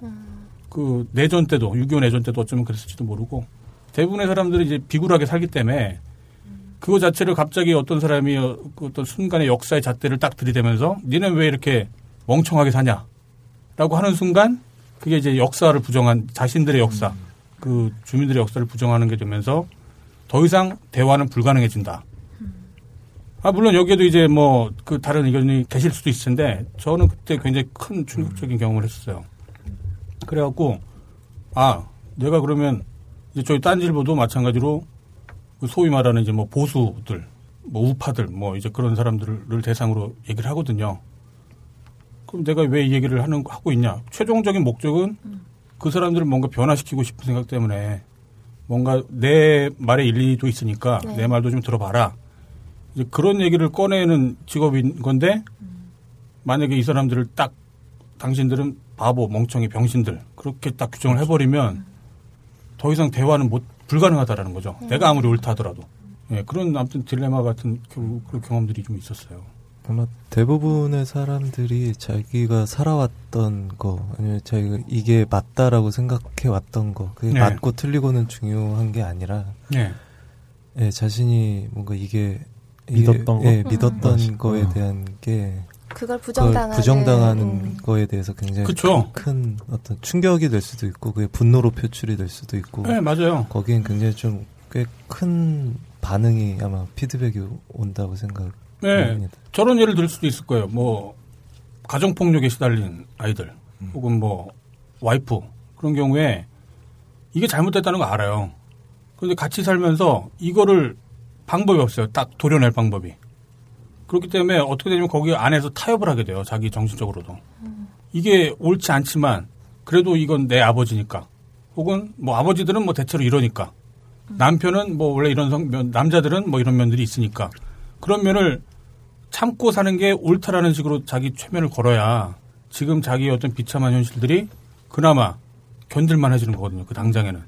그 내전 때도 6.25 내전 때도 어쩌면 그랬을지도 모르고 대부분의 사람들이 이제 비굴하게 살기 때문에 그거 자체를 갑자기 어떤 사람이 어, 그 어떤 순간의 역사의 잣대를 딱 들이대면서 니는 왜 이렇게 멍청하게 사냐 라고 하는 순간 그게 이제 역사를 부정한 자신들의 역사 그 주민들의 역사를 부정하는 게 되면서 더 이상 대화는 불가능해진다. 아 물론 여기에도 이제 뭐 그 다른 의견이 계실 수도 있을 텐데 저는 그때 굉장히 큰 충격적인 경험을 했었어요. 그래갖고 아 내가 그러면 이제 저희 딴질보도 마찬가지로 그 소위 말하는 이제 뭐 보수들, 뭐 우파들, 뭐 이제 그런 사람들을 대상으로 얘기를 하거든요. 그럼 내가 왜 이 얘기를 하는 하고 있냐? 최종적인 목적은 그 사람들을 뭔가 변화시키고 싶은 생각 때문에 뭔가 내 말에 일리도 있으니까 네. 내 말도 좀 들어봐라. 이제 그런 얘기를 꺼내는 직업인 건데 만약에 이 사람들을 딱 당신들은 바보, 멍청이, 병신들 그렇게 딱 규정을 해버리면 더 이상 대화는 못 불가능하다라는 거죠. 내가 아무리 옳다 하더라도. 예, 그런 아무튼 딜레마 같은 그, 그 경험들이 좀 있었어요. 아마 대부분의 사람들이 자기가 살아왔던 거 아니면 자기가 이게 맞다라고 생각해 왔던 거 그게 네. 맞고 틀리고는 중요한 게 아니라 예, 예, 자신이 뭔가 이게, 믿었던 거? 예, 믿었던 음. 거에 음. 대한 게 그걸 부정당하는. 부정당하는 음. 거에 대해서 굉장히 그쵸. 큰, 큰 어떤 충격이 될 수도 있고 그게 분노로 표출이 될 수도 있고 예, 맞아요. 거기엔 굉장히 좀 꽤 큰 반응이 아마 피드백이 온다고 생각합니다. 예, 저런 예를 들 수도 있을 거예요. 뭐 가정 폭력에 시달린 아이들, 혹은 뭐 와이프 그런 경우에 이게 잘못됐다는 거 알아요. 그런데 같이 살면서 이거를 방법이 없어요. 딱 도려낼 방법이. 그렇기 때문에 어떻게 되냐면 거기 안에서 타협을 하게 돼요. 자기 정신적으로도. 이게 옳지 않지만 그래도 이건 내 아버지니까. 혹은 뭐 아버지들은 뭐 대체로 이러니까. 남편은 뭐 원래 이런 성, 면- 남자들은 뭐 이런 면들이 있으니까. 그런 면을 참고 사는 게 옳다라는 식으로 자기 최면을 걸어야 지금 자기의 어떤 비참한 현실들이 그나마 견딜만 해지는 거거든요. 그 당장에는.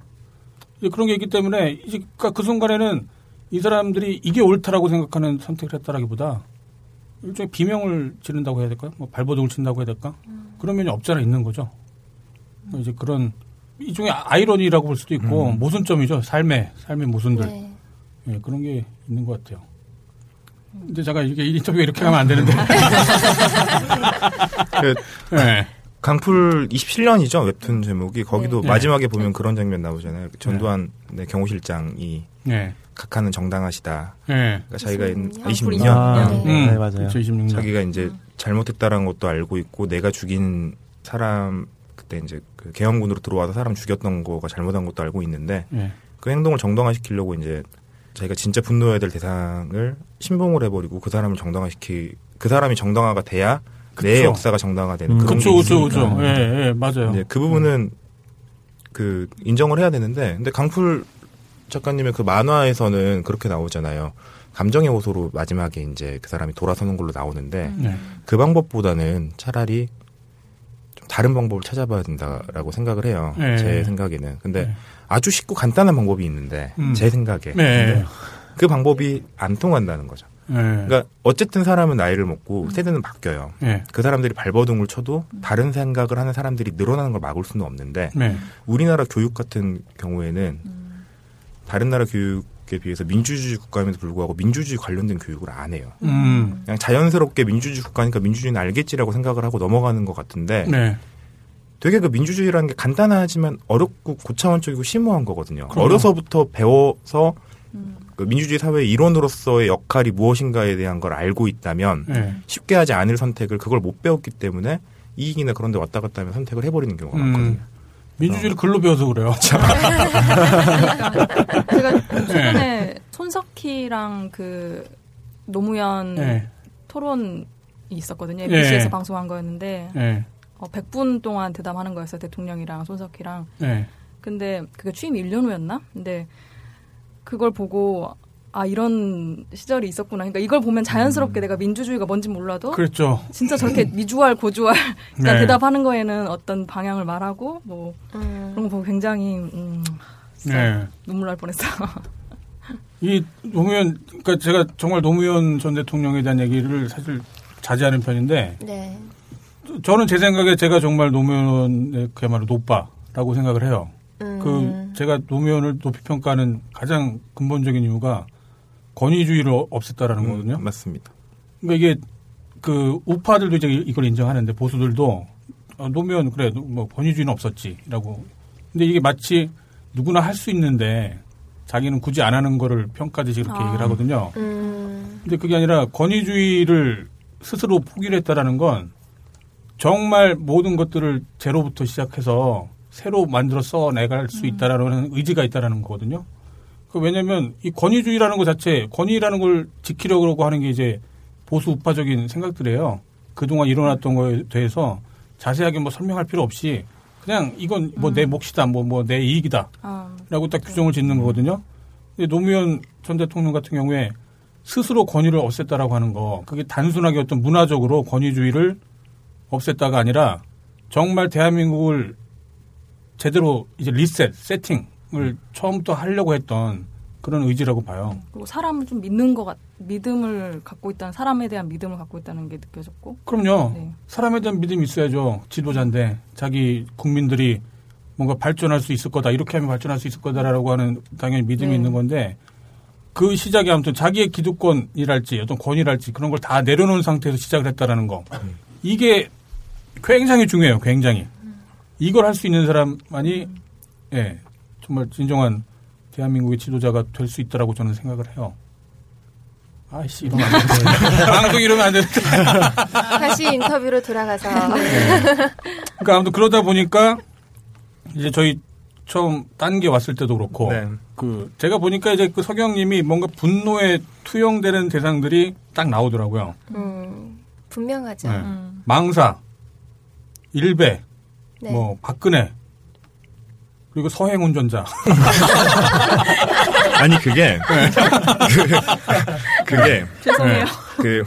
그런 게 있기 때문에 이제 그러니까 그 순간에는 이 사람들이 이게 옳다라고 생각하는 선택을 했다라기보다 일종의 비명을 지른다고 해야 될까요? 뭐 발버둥을 친다고 해야 될까? 그런 면이 없잖아 있는 거죠. 뭐 이제 그런 일종의 아이러니라고 볼 수도 있고 음. 모순점이죠. 삶의 삶의 모순들 네. 예, 그런 게 있는 것 같아요. 근데 제가 이게 이 인터뷰 이렇게 하면 안 되는데. 그 예. 강풀 27년이죠 웹툰 제목이 거기도 네. 마지막에 보면 그런 장면 나오잖아요. 그 전두환 네, 경호실장이 예. 각하는 정당하시다. 예. 그러니까 자기가 26년? 26년 아, 네. 네, 음, 맞아요. 2026년. 자기가 이제 잘못했다라는 것도 알고 있고 내가 죽인 사람 그때 이제 그 계엄군으로 들어와서 사람 죽였던 거가 잘못한 것도 알고 있는데 예. 그 행동을 정당화시키려고 이제 자기가 진짜 분노해야 될 대상을 신봉을 해버리고 그 사람을 정당화시키 그 사람이 정당화가 돼야 내 그쵸. 역사가 정당화되는 음. 그런 그렇죠, 있으니까. 그렇죠. 예, 예, 맞아요. 네, 그 부분은 그 인정을 해야 되는데 근데 강풀 작가님의 그 만화에서는 그렇게 나오잖아요. 감정의 호소로 마지막에 이제 그 사람이 돌아서는 걸로 나오는데 네. 그 방법보다는 차라리 좀 다른 방법을 찾아봐야 된다라고 생각을 해요. 네. 제 생각에는. 근데 네. 아주 쉽고 간단한 방법이 있는데 음. 제 생각에 네. 근데 그 방법이 안 통한다는 거죠. 예. 그러니까 어쨌든 사람은 나이를 먹고 세대는 바뀌어요. 예. 그 사람들이 발버둥을 쳐도 다른 생각을 하는 사람들이 늘어나는 걸 막을 수는 없는데 네. 우리나라 교육 같은 경우에는 다른 나라 교육에 비해서 민주주의 국가임에도 불구하고 민주주의 관련된 교육을 안 해요. 음. 그냥 자연스럽게 민주주의 국가니까 민주주의는 알겠지라고 생각을 하고 넘어가는 것 같은데 네. 되게 그 민주주의라는 게 간단하지만 어렵고 고차원적이고 심오한 거거든요. 그럼요. 어려서부터 배워서 그 민주주의 사회의 일원으로서의 역할이 무엇인가에 대한 걸 알고 있다면 예. 쉽게 하지 않을 선택을 그걸 못 배웠기 때문에 이익이나 그런 데 왔다 갔다 하면 선택을 해버리는 경우가 많거든요. 음. 민주주의를 글로 배워서 그래요. 제가 최근에 손석희랑 그 노무현 예. 토론이 있었거든요. 예. MBC에서 방송한 거였는데 예. 어, 100분 동안 대담하는 거였어요. 대통령이랑 손석희랑. 예. 근데 그게 취임 1년 후였나? 근데 그걸 보고 아 이런 시절이 있었구나. 그러니까 이걸 보면 자연스럽게 내가 민주주의가 뭔지 몰라도 그랬죠. 진짜 저렇게 미주알 고주알 그러니까 네. 대답하는 거에는 어떤 방향을 말하고 뭐 음. 그런 거 보고 굉장히 음, 네. 눈물 날 뻔했어. 이 노무현, 그러니까 제가 정말 노무현 전 대통령에 대한 얘기를 사실 자제하는 편인데, 네. 저는 제 생각에 제가 정말 노무현의 그야말로 노빠라고 생각을 해요. 음. 그 제가 노무현을 높이 평가하는 가장 근본적인 이유가 권위주의를 어- 없앴다라는 음, 거거든요. 맞습니다. 그러니까 이게 그 우파들도 이제 이걸 인정하는데 보수들도 어, 노무현 그래 뭐 권위주의는 없었지라고. 근데 이게 마치 누구나 할 수 있는데 자기는 굳이 안 하는 거를 평가듯이 그렇게 아. 얘기를 하거든요. 음. 근데 그게 아니라 권위주의를 스스로 포기를 했다라는 건 정말 모든 것들을 제로부터 시작해서 새로 만들어 써내갈 수 있다라는 의지가 있다라는 거거든요. 그 왜냐하면 이 권위주의라는 것 자체 권위라는 걸 지키려고 하는 게 이제 보수 우파적인 생각들이에요. 그동안 일어났던 거에 대해서 자세하게 뭐 설명할 필요 없이 그냥 이건 뭐내 몫이다, 뭐 뭐 내 이익이다. 아, 라고 딱 규정을 짓는 거거든요. 근데 노무현 전 대통령 같은 경우에 스스로 권위를 없앴다라고 하는 거, 그게 단순하게 어떤 문화적으로 권위주의를 없앴다가 아니라 정말 대한민국을 제대로 이제 리셋, 세팅 을 처음부터 하려고 했던 그런 의지라고 봐요. 그리고 사람을 좀 믿는 것 같, 믿음을 갖고 있다는 사람에 대한 믿음을 갖고 있다는 게 느껴졌고. 그럼요. 네. 사람에 대한 믿음이 있어야죠. 지도자인데 자기 국민들이 뭔가 발전할 수 있을 거다. 이렇게 하면 발전할 수 있을 거다라고 하는 당연히 믿음이 네. 있는 건데 그 시작이 아무튼 자기의 기득권이랄지 어떤 권위랄지 그런 걸 다 내려놓은 상태에서 시작을 했다라는 거. 이게 굉장히 중요해요. 굉장히. 이걸 할 수 있는 사람만이 예, 정말 진정한 대한민국의 지도자가 될 수 있다라고 저는 생각을 해요. 아이씨 이러면 안 되는데. 방송 이러면 안 되는데. 다시 인터뷰로 돌아가서 그러니까 아무튼 그러다 보니까 이제 저희 처음 딴 게 왔을 때도 그렇고 네. 그 제가 보니까 이제 그 서경님이 뭔가 분노에 투영되는 대상들이 딱 나오더라고요. 음, 분명하죠. 네. 음. 망사, 일베, 네. 뭐 박근혜 그리고 서행 운전자. 아니 그게 그, 게 죄송해요. 그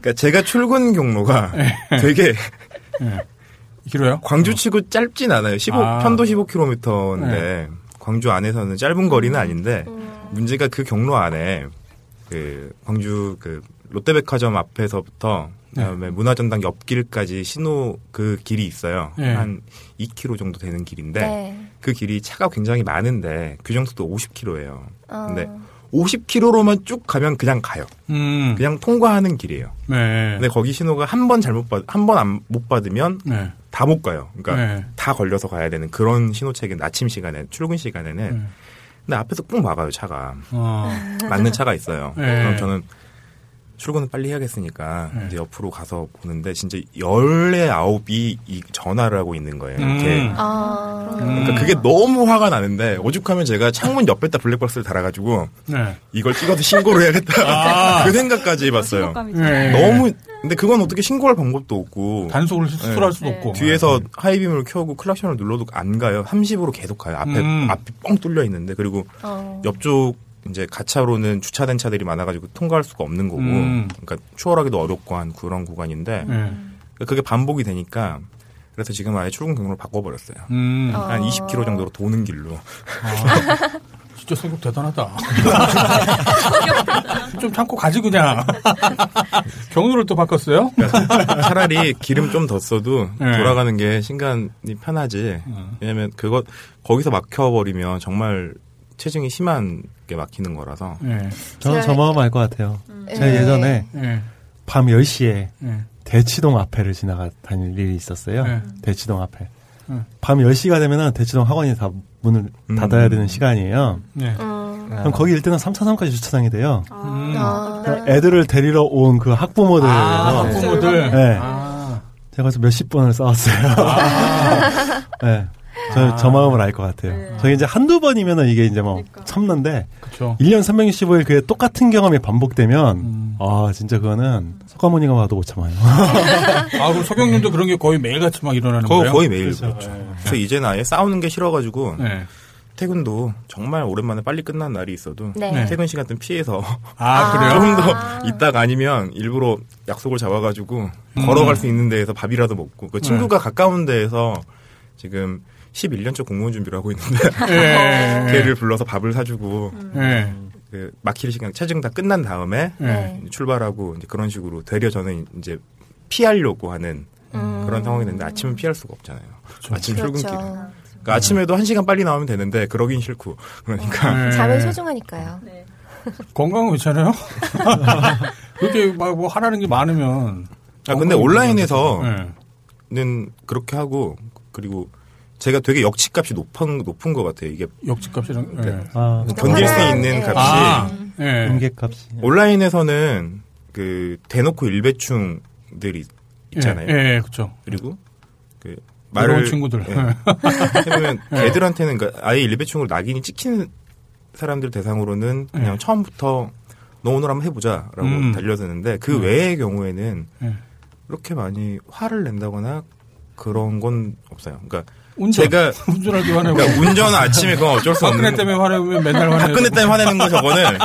그러니까 제가 출근 경로가 되게 길어요? 광주치고 짧진 않아요. 15 아. 편도 15km인데 광주 안에서는 짧은 거리는 아닌데 음. 문제가 그 경로 안에 그 광주 그 롯데백화점 앞에서부터 네. 그다음에 문화전당 옆길까지 신호 그 길이 있어요. 네. 한 2km 정도 되는 길인데 네. 그 길이 차가 굉장히 많은데 규정 속도 50km예요. 어. 근데 50km로만 쭉 가면 그냥 가요. 음. 그냥 통과하는 길이에요. 네. 근데 거기 신호가 한 번 잘못 받, 한 번 못 받으면 네. 다못 가요. 그러니까 네. 다 걸려서 가야 되는 그런 신호책인 아침 시간에 출근 시간에는 네. 근데 앞에서 꾹 막아요 차가 어. 막는 차가 있어요. 네. 그럼 저는 출근을 빨리 해야겠으니까 네. 이제 옆으로 가서 보는데 진짜 열네 아홉이 이 전화를 하고 있는 거예요. 이렇게. 음. 아. 음. 그러니까 그게 너무 화가 나는데 오죽하면 제가 창문 옆에다 블랙박스를 달아가지고 네. 이걸 찍어서 신고를 해야겠다 아. 그 생각까지 해봤어요. 신호감이 네. 너무 근데 그건 어떻게 신고할 방법도 없고 단속을 스스로 네. 할 수도 네. 없고. 뒤에서 하이빔을 켜고 클락션을 눌러도 안 가요. 30으로 계속 가요. 앞에 음. 앞이 뻥 뚫려 있는데 그리고 어. 옆쪽 이제 가차로는 주차된 차들이 많아가지고 통과할 수가 없는 거고, 음. 그러니까 추월하기도 어렵고 한 그런 구간인데 네. 그게 반복이 되니까 그래서 지금 아예 출근 경로를 바꿔버렸어요. 음. 어. 한 20km 정도로 도는 길로. 아, 진짜 성격 대단하다. 좀 참고 가지 그냥. 경로를 또 바꿨어요? 그러니까 차라리 기름 좀 더 써도 네. 돌아가는 게 신간이 편하지. 음. 왜냐면 그것 거기서 막혀버리면 정말 체증이 심 하게 막히는 거라서. 네. 저는 저 마음 알 것 같아요. 제가 네. 예전에 네. 밤 10시에 네. 대치동 앞에를 지나가 다닐 일이 있었어요. 네. 대치동 앞에. 음. 밤 10시가 되면은 대치동 학원이 다 문을 음. 닫아야 되는 시간이에요. 네. 음. 그럼 거기 일 때는 3차선까지 주차장이 돼요. 음. 아. 그러니까 애들을 데리러 온 그 학부모들. 아, 네. 학부모들. 네. 아. 제가 그래서 몇십 번을 싸웠어요. 아. 네. 저, 저 마음을 알 것 같아요. 네. 저희 이제 한두 번이면은 이게 이제 뭐 그러니까. 참는데, 그쵸. 1년 365일 그게 똑같은 경험이 반복되면, 음. 아, 진짜 그거는 석가모니가 와도 못 참아요. 아, 그럼 석영님도 그런 게 거의 매일같이 막 일어나는 거, 거예요? 거의 매일 그렇죠. 그렇죠. 네. 그래서 이제는 아예 싸우는 게 싫어가지고 네. 퇴근도 정말 오랜만에 빨리 끝난 날이 있어도 네. 네. 퇴근 시간 때 피해서 아, 그래요? 조금 더 있다가 아니면 일부러 약속을 잡아가지고 음. 걸어갈 수 있는 데에서 밥이라도 먹고 그 친구가 가까운 데에서 지금 11년째 공무원 준비를 하고 있는데 예. 걔를 불러서 밥을 사주고 예. 그 막힐 시간 체증 다 끝난 다음에 예. 네. 출발하고 이제 그런 식으로 되려 저는 이제 피하려고 하는 음. 그런 상황이 됐는데 아침은 피할 수가 없잖아요. 아침 출근길. 그렇죠. 그러니까 아침에도 한 시간 빨리 나오면 되는데 그러긴 싫고 그러니까 예. 잠은 소중하니까요. 네. 건강은 괜찮아요? 그렇게 막 뭐 하라는 게 많으면. 아 근데 온라인에서는 예. 그렇게 하고 그리고 제가 되게 역치값이 높은 높은 것 같아요. 이게 역지값이랑. 예. 네. 아, 견딜 수 있는 예. 값이 아, 예. 임계값이. 온라인에서는 그 대놓고 일배충들이 있잖아요. 예, 예, 그렇죠. 그리고 그 말을 친구들. 예. 해보면 걔들한테는 그러니까 아예 일배충으로 낙인이 찍히는 사람들 대상으로는 그냥 예. 처음부터 너 오늘 한번 해보자라고 음. 달려드는데 그 음. 외의 경우에는 예. 그렇게 많이 화를 낸다거나 그런 건 없어요. 그러니까 운전. 제가 운전할 때 화내고. 그러니까 운전은 아침에 그건 어쩔 수 박근혜 없는 거. 때문에 화내면 맨날 화내고. 박근혜 때문에 화내는 거 저거는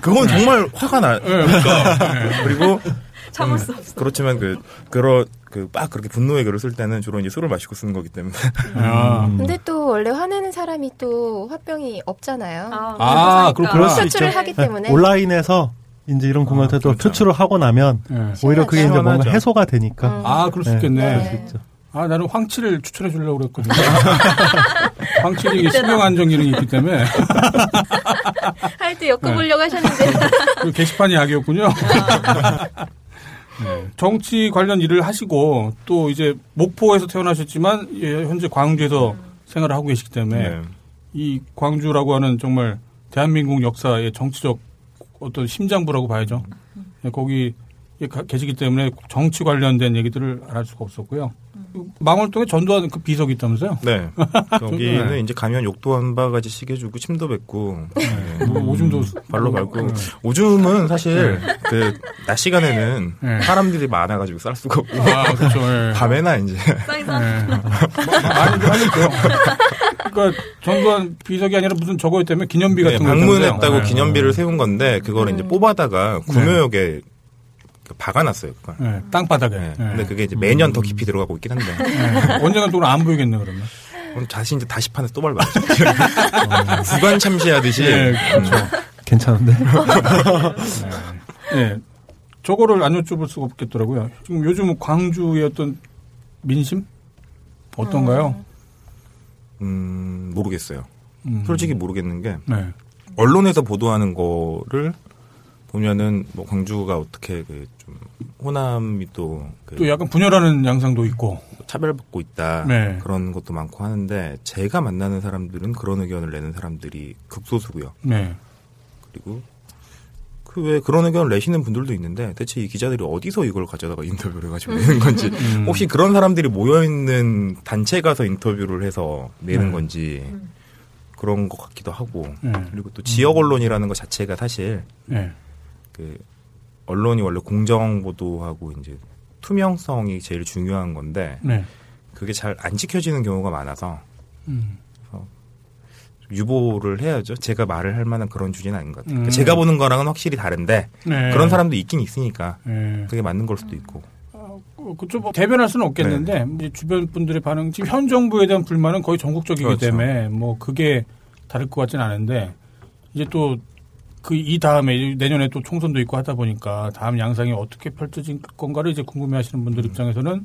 그건 정말 화가 나. 예. 그러니까 그리고 참을 음, 수 없어. 그렇지만 그 그런 그막 그렇게 분노의 글을 쓸 때는 주로 이제 술을 마시고 쓰는 거기 때문에 아, 음. 근데 또 원래 화내는 사람이 또 화병이 없잖아요. 아, 그렇구나. 그럴 수 표출을 있죠. 하기 네, 때문에. 온라인에서 이제 이런 공간을 또 그렇죠. 표출을 하고 나면 예. 오히려 그게 이제 뭔가. 해소가 되니까. 음. 아, 그럴 수 네. 있겠네. 네. 그럴 수 있죠. 아, 나는 황치를 추천해 주려고 그랬거든요. 이게 신경 안정 기능이 있기 때문에. 할 때 엮어보려고 하셨는데. 그 게시판이 약이었군요. 네. 정치 관련 일을 하시고 또 이제 목포에서 태어나셨지만 예, 현재 광주에서 생활을 하고 계시기 때문에 네. 이 광주라고 하는 정말 대한민국 역사의 정치적 어떤 심장부라고 봐야죠. 네, 거기 가- 계시기 때문에 정치 관련된 얘기들을 알아볼 수가 없었고요. 망월동에 전두환 그 비석이 있다면서요? 네. 거기는 네. 이제 가면 욕도 한 바가지 시계 주고 침도 뱉고 네. 뭐 오줌도 발로 밟고 네. 오줌은 사실 그 낮 시간에는 네. 사람들이 많아가지고 쌀 수가 없고 아, 그렇죠. 예. 밤에나 이제. 네. 많이 하니까. 그러니까 전두환 비석이 아니라 무슨 저거였다면 기념비 네, 같은 거. 방문했다고? 네. 기념비를 세운 건데 그거를 이제 뽑아다가 구묘역에 그 박아놨어요. 그걸. 네, 땅바닥에. 네. 네. 근데 그게 이제 매년 더 깊이 들어가고 있긴 한데 네. 언젠가 또안 보이겠네 그러면. 그럼 다시 이제 다시 판에서 또 밟아야죠. 구간 참시하듯이 네, 그렇죠. 괜찮은데? 네. 저거를 안 여쭤볼 수가 없겠더라고요. 지금 요즘 광주의 어떤 민심 어떤가요? 음, 모르겠어요. 음. 솔직히 모르겠는 게 네. 언론에서 보도하는 거를 보면은 뭐 광주가 어떻게 그좀 호남이 또 그 또 약간 분열하는 양상도 있고. 차별받고 있다 네. 그런 것도 많고 하는데 제가 만나는 사람들은 그런 의견을 내는 사람들이 극소수고요. 네. 그리고 그 왜 그런 의견을 내시는 분들도 있는데 대체 이 기자들이 어디서 이걸 가져다가 인터뷰를 해가지고 내는 건지 음. 혹시 그런 사람들이 모여 있는 단체 가서 인터뷰를 해서 내는 네. 건지 그런 것 같기도 하고 네. 그리고 또 지역 언론이라는 것 자체가 사실 네. 그 언론이 원래 공정 보도하고 이제 투명성이 제일 중요한 건데 네. 그게 잘 안 지켜지는 경우가 많아서 음. 유보를 해야죠. 제가 말을 할 만한 그런 주제는 아닌 것 같아요. 음. 제가 보는 거랑은 확실히 다른데 네. 그런 사람도 있긴 있으니까 네. 그게 맞는 걸 수도 있고. 어, 그쪽 뭐 대변할 수는 없겠는데 이제 주변 분들의 반응 지금 현 정부에 대한 불만은 거의 전국적이기 그렇죠. 때문에 뭐 그게 다를 것 같지는 않은데 이제 또 그 이 다음에 내년에 또 총선도 있고 하다 보니까 다음 양상이 어떻게 펼쳐질 건가를 이제 궁금해하시는 분들 입장에서는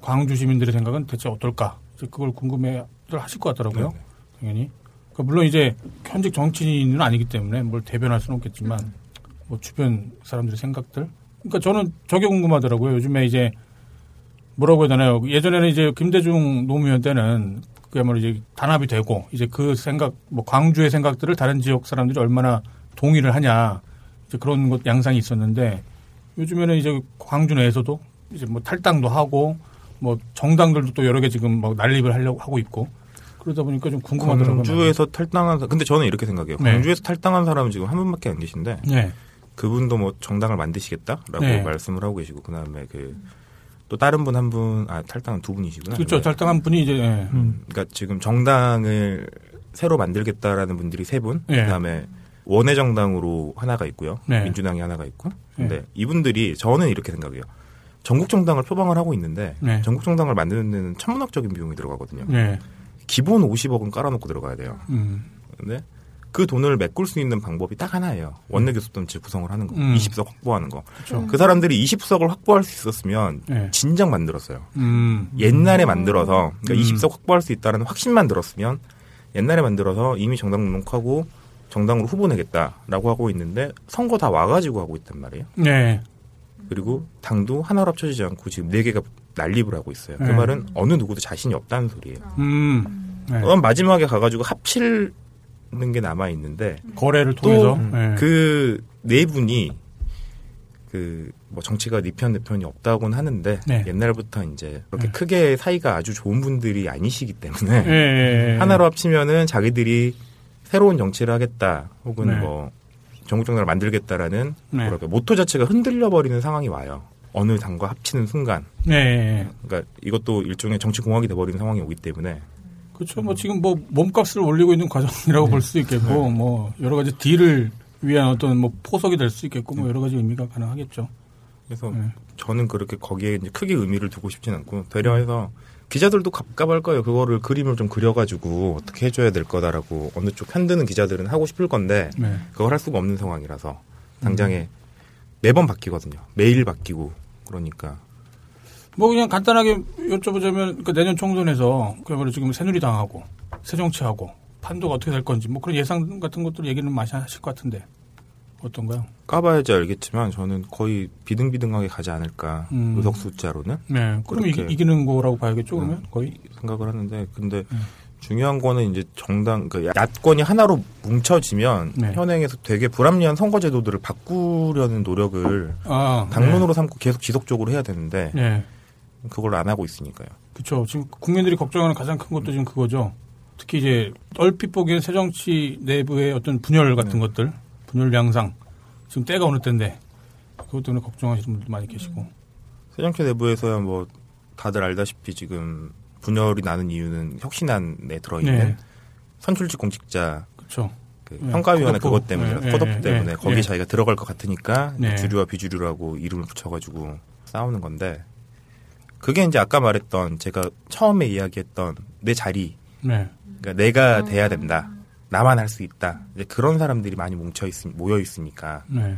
광주 시민들의 생각은 대체 어떨까? 이제 그걸 궁금해들 하실 것 같더라고요 네네. 당연히. 그러니까 물론 이제 현직 정치인은 아니기 때문에 뭘 대변할 수는 없겠지만 뭐 주변 사람들의 생각들. 그러니까 저는 저게 궁금하더라고요. 요즘에 이제 뭐라고 해야 되나요? 예전에는 이제 김대중 노무현 때는 그야말로 이제 단합이 되고 이제 그 생각, 뭐 광주의 생각들을 다른 지역 사람들이 얼마나 동의를 하냐 이제 그런 것 양상이 있었는데 요즘에는 이제 광주 내에서도 이제 뭐 탈당도 하고 뭐 정당들도 또 여러 개 지금 막 난립을 하려고 하고 있고 그러다 보니까 좀 궁금하더라고요. 광주에서 탈당한 사- 근데 저는 이렇게 생각해요. 네. 광주에서 탈당한 사람은 지금 한 분밖에 안 계신데 네, 그분도 뭐 정당을 만드시겠다라고 네. 말씀을 하고 계시고 그다음에 그 또 다른 분 한 분 아 탈당은 두 분이시구나. 그렇죠. 탈당한 분이 이제 예. 음. 그러니까 지금 정당을 새로 만들겠다라는 분들이 세 분, 예. 그다음에 원외 정당으로 하나가 있고요, 네. 민주당이 하나가 있고. 네. 근데 이분들이 저는 이렇게 생각해요. 전국 정당을 표방을 하고 있는데 네. 전국 정당을 만드는 데는 천문학적인 비용이 들어가거든요. 네, 기본 50억은 깔아놓고 들어가야 돼요. 음, 근데 그 돈을 메꿀 수 있는 방법이 딱 하나예요. 원내 교섭단체 구성을 하는 거, 음. 20석 확보하는 거. 그렇죠. 그 사람들이 20석을 확보할 수 있었으면 네. 진작 만들었어요. 음, 옛날에 만들어서 그러니까 음. 20석 확보할 수 있다는 확신만 들었으면 옛날에 만들어서 이미 정당 등록하고 정당으로 후보 내겠다라고 하고 있는데 선거 다 와가지고 하고 있단 말이에요. 네, 그리고 당도 하나로 합쳐지지 않고 지금 네 개가 난립을 하고 있어요. 그 네. 말은 어느 누구도 자신이 없다는 소리예요. 음, 네. 그럼 마지막에 가가지고 합치는 게 남아 있는데 거래를 통해서 음. 네. 그네 분이 그 뭐 정치가 네편내 편이 없다고는 하는데 네. 옛날부터 이제 그렇게 네. 크게 사이가 아주 좋은 분들이 아니시기 때문에. 하나로 합치면은 자기들이 새로운 정치를 하겠다 혹은 네. 뭐 전국 정당을 만들겠다라는 네. 뭐랄까 모토 자체가 흔들려 버리는 상황이 와요. 어느 당과 합치는 순간, 네. 그러니까 이것도 일종의 정치 공학이 돼버리는 상황이 오기 때문에 그렇죠. 뭐 지금 뭐 몸값을 올리고 있는 과정이라고 볼수 있겠고 뭐 여러 가지 딜을 위한 어떤 뭐 포석이 될 수 있겠고 뭐 여러 가지 의미가 가능하겠죠. 그래서 네. 저는 그렇게 거기에 이제 크게 의미를 두고 싶진 않고 되려해서 기자들도 갑갑할 거예요. 그거를 그림을 좀 그려가지고 어떻게 해줘야 될 거다라고 어느 쪽 편드는 기자들은 하고 싶을 건데 네. 그걸 할 수가 없는 상황이라서 당장에 매번 바뀌거든요. 매일 바뀌고 그러니까 뭐 그냥 간단하게 여쭤보자면 그 내년 총선에서 그야말로 지금 새누리당하고 새정치하고 판도가 어떻게 될 건지 뭐 그런 예상 같은 것들 얘기는 많이 하실 것 같은데 어떤가요? 까봐야지 알겠지만 저는 거의 비등비등하게 가지 않을까 음. 의석 숫자로는 네. 그럼. 이기, 는 거라고 봐야겠죠 그러면 음. 거의. 생각을 하는데 근데 음. 중요한 거는 이제 정당 그 야권이 하나로 뭉쳐지면 네. 현행에서 되게 불합리한 선거 제도들을 바꾸려는 노력을 아, 당론으로 삼고 계속 지속적으로 해야 되는데 네. 네. 그걸 안 하고 있으니까요. 그렇죠. 지금 국민들이 걱정하는 가장 큰 것도 지금 그거죠. 특히 이제 얼핏 보기엔 새정치 내부의 어떤 분열 같은 네. 것들, 분열 양상. 지금 때가 어느 때인데 그것 때문에 걱정하시는 분들 많이 계시고. 새정치 내부에서야 뭐 다들 알다시피 지금 분열이 나는 이유는 혁신안에 들어있는 네. 선출직 공직자 그렇죠. 그 네, 평가위원회 컷오프. 그것 때문에 네, 컷오프 네, 때문에 네, 거기 네. 자기가 들어갈 것 같으니까 네. 주류와 비주류라고 이름을 붙여가지고 싸우는 건데 그게 이제 아까 말했던 제가 처음에 이야기했던 내 자리 네. 그러니까 내가 돼야 된다 나만 할 수 있다 이제 그런 사람들이 많이 뭉쳐 있 모여 있으니까 네.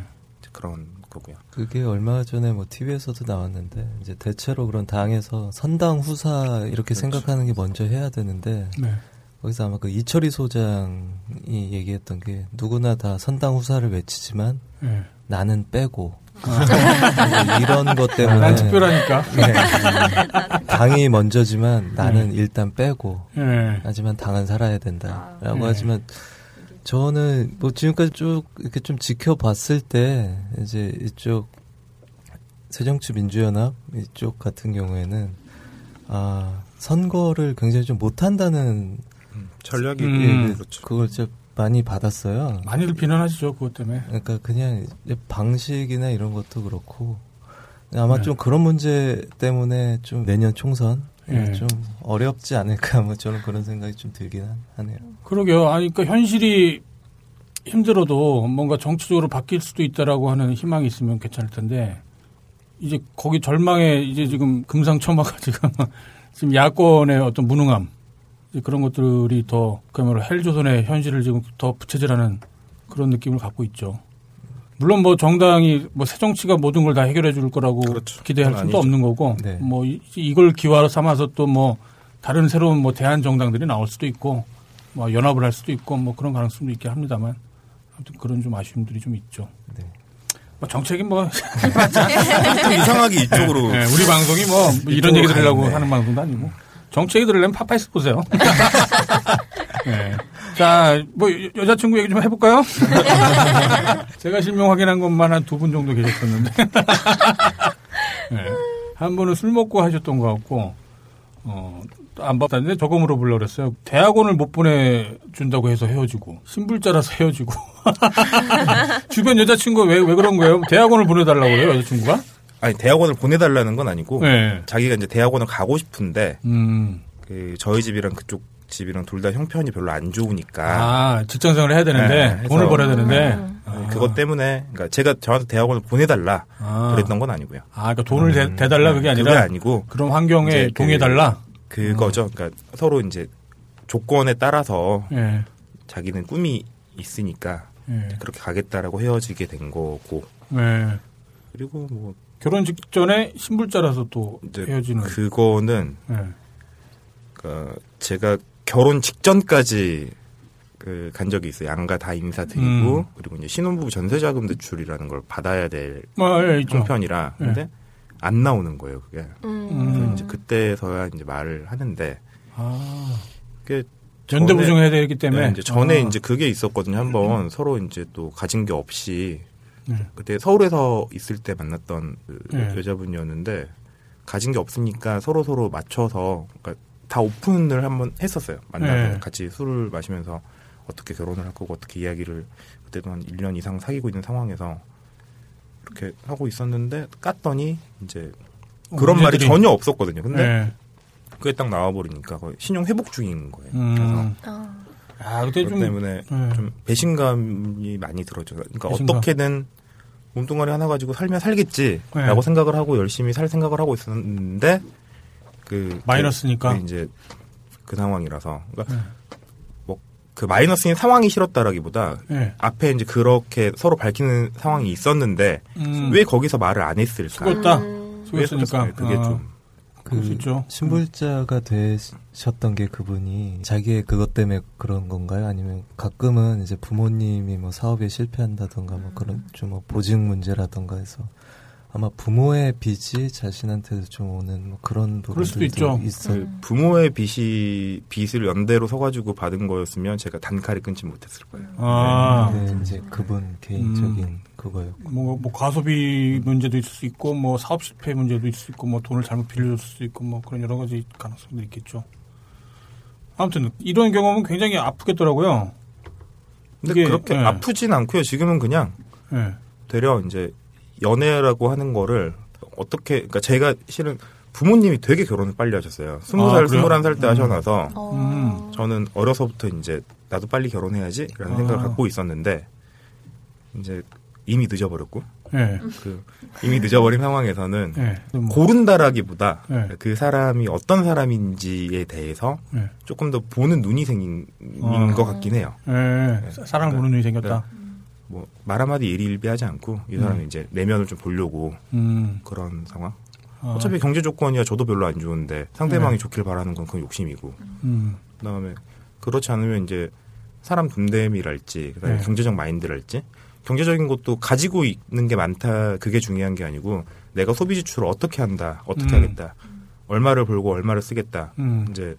그런 거고요. 그게 얼마 전에 뭐 TV에서도 나왔는데 이제 대체로 그런 당에서 선당 후사 이렇게 그렇죠. 생각하는 게 먼저 해야 되는데 네. 거기서 아마 그 이철희 소장이 얘기했던 게 누구나 다 선당 후사를 외치지만 네. 나는 빼고 이런 것 때문에 난 특별하니까. 네. 당이 먼저지만 나는 일단 빼고 네. 하지만 당은 살아야 된다라고 네. 하지만 저는 뭐 지금까지 쭉 이렇게 좀 지켜봤을 때 이제 이쪽 새정치 민주연합 이쪽 같은 경우에는 아 선거를 굉장히 좀 못한다는 전략이 음. 그렇죠. 그걸 진짜 많이 받았어요. 많이들 비난하시죠 그것 때문에. 그러니까 그냥 방식이나 이런 것도 그렇고 아마 네. 좀 그런 문제 때문에 좀 내년 총선 네. 좀 어렵지 않을까 뭐 저는 그런 생각이 좀 들긴 하- 하네요. 그러게요. 아니, 그러니까 현실이 힘들어도 뭔가 정치적으로 바뀔 수도 있다라고 하는 희망이 있으면 괜찮을 텐데 이제 거기 절망에 이제 지금 금상첨화가 지금 지금 야권의 어떤 무능함 그런 것들이 더 그야말로 헬조선의 현실을 지금 더 부채질하는 그런 느낌을 갖고 있죠. 물론 뭐 정당이 뭐 새 정치가 모든 걸 다 해결해 줄 거라고 그렇죠. 기대할 수도 아니죠. 없는 거고 네. 뭐 이- 이걸 기화로 삼아서 또 뭐 다른 새로운 뭐 대한 정당들이 나올 수도 있고 뭐 연합을 할 수도 있고 뭐 그런 가능성도 있긴 합니다만 아무튼 그런 좀 아쉬움들이 좀 있죠. 네. 뭐 정책이 뭐 좀 이상하게 이쪽으로 네, 우리 방송이 뭐 이런 얘기 들으려고. 하는 방송도 아니고 정치 얘기 들으려면 파파이스 보세요. 네. 자, 뭐 여- 여자친구 얘기 좀 해볼까요? 제가 실명 확인한 것만 한 두 분 정도 계셨었는데 네. 한 분은 술 먹고 하셨던 것 같고 어, 안 봤다는데 저거 물어보려고 그랬어요. 대학원을 못 보내준다고 해서 헤어지고 신불자라서 헤어지고 주변 여자친구 왜, 왜 그런 거예요? 대학원을 보내달라고 그래요 여자친구가? 아니 대학원을 보내달라는 건 아니고 네. 자기가 이제 대학원을 가고 싶은데 음. 그 저희 집이랑 그쪽 집이랑 둘 다 형편이 별로 안 좋으니까 아, 직장 생활을 해야 되는데, 네, 돈을 벌어야 되는데. 네, 그것 때문에 그러니까 제가 저한테 대학원을 보내달라 아, 그랬던 건 아니고요. 아, 그러니까 돈을 대, 대달라 그게 아니라, 그게 아니고 그런 환경에 이제 그- 동해달라? 그 거죠. 그러니까 서로 이제 조건에 따라서 예, 자기는 꿈이 있으니까 예, 그렇게 가겠다라고 헤어지게 된 거고 예. 그리고 뭐 결혼 직전에 신불자라서 또 헤어지는. 그거는 예. 그 제가 결혼 직전까지 그 간 적이 있어요. 양가 다 인사드리고 음. 그리고 이제 신혼부부 전세자금 대출이라는 걸 받아야 될 뭐, 예. 형편이라 네. 근데 안 나오는 거예요. 그게 음. 음. 이제 그때서야 이제 말을 하는데 아, 그게 연대 전에- 부정 해야 되기 때문에. 네, 이제 전에 아, 이제 그게 있었거든요. 한번 서로 이제 또 가진 게 없이 네. 그때 서울에서 있을 때 만났던 그 네. 여자분이었는데 가진 게 없으니까 서로 서로 맞춰서 그러니까 다 오픈을 한번 했었어요. 만나서 네. 같이 술을 마시면서 어떻게 결혼을 할 거고 어떻게 이야기를 그때도 한 1년 이상 사귀고 있는 상황에서 이렇게 하고 있었는데 깠더니 이제 그런 말이 문제들이- 전혀 없었거든요. 근데 네. 그게 딱 나와버리니까 거의 신용 회복 중인 거예요. 그래서 음. 아, 아, 그때 좀. 때문에 네. 좀 배신감이 많이 들었죠. 그러니까 배신감. 어떻게든 몸뚱아리 하나 가지고 살면 살겠지라고 네. 생각을 하고 열심히 살 생각을 하고 있었는데 그 마이너스니까. 그 이제 그 상황이라서 그러니까 네. 뭐그 마이너스인 상황이 싫었다라기보다 예. 앞에 이제 그렇게 서로 밝히는 상황이 있었는데 음. 왜 거기서 말을 안 했을까? 수고했다. 음. 했을까? 그게 아, 좀 그럴 수 있죠. 신불자가 되 셨던 게 그분이 자기의 그것 때문에 그런 건가요? 아니면 가끔은 이제 부모님이 뭐 사업에 실패한다던가 뭐 그런 좀 뭐 보직 문제라던가 해서 아마 부모의 빚이 자신한테도 좀 오는 뭐 그런 부분들도 있죠. 있어요. 음. 부모의 빚이 빚을 연대로 서가지고 받은 거였으면 제가 단칼에 끊지 못했을 거예요. 아. 네, 이제 그분 개인적인 그거였고. 뭐, 뭐 과소비 문제도 있을 수 있고 뭐 사업 실패 문제도 있을 수 있고 뭐 돈을 잘못 빌려줬을 수 있고 뭐 그런 여러 가지 가능성도 있겠죠. 아무튼 이런 경험은 굉장히 아프겠더라고요. 근데 이게, 그렇게 예. 아프진 않고요. 지금은 그냥 예. 되려 이제 연애라고 하는 거를 어떻게 그러니까 제가 실은 부모님이 되게 결혼을 빨리 하셨어요. 스무 아, 살? 스물한 살때 음. 하셔놔서 어. 음. 저는 어려서부터 이제 나도 빨리 결혼해야지라는 아. 생각을 갖고 있었는데 이제 이미 늦어버렸고 예. 그 이미 늦어버린 상황에서는 예. 뭐, 고른다라기보다 네. 그 사람이 어떤 사람인지에 대해서 예. 조금 더 보는 눈이 생긴 아. 것 같긴 해요. 예. 사- 사랑을 보는 눈이 생겼다. 뭐 말 한마디 일일비하지 않고 이 사람이 음. 이제 내면을 좀 보려고 음. 그런 상황. 아, 어차피 경제 조건이야 저도 별로 안 좋은데 상대방이 네. 좋길 바라는 건 그건 욕심이고 음. 그다음에 그렇지 않으면 이제 사람 분됨이랄지 그다음에 네. 경제적 마인드랄지 경제적인 것도 가지고 있는 게 많다 그게 중요한 게 아니고 내가 소비 지출을 어떻게 한다 어떻게 음. 하겠다 얼마를 벌고 얼마를 쓰겠다 음. 이제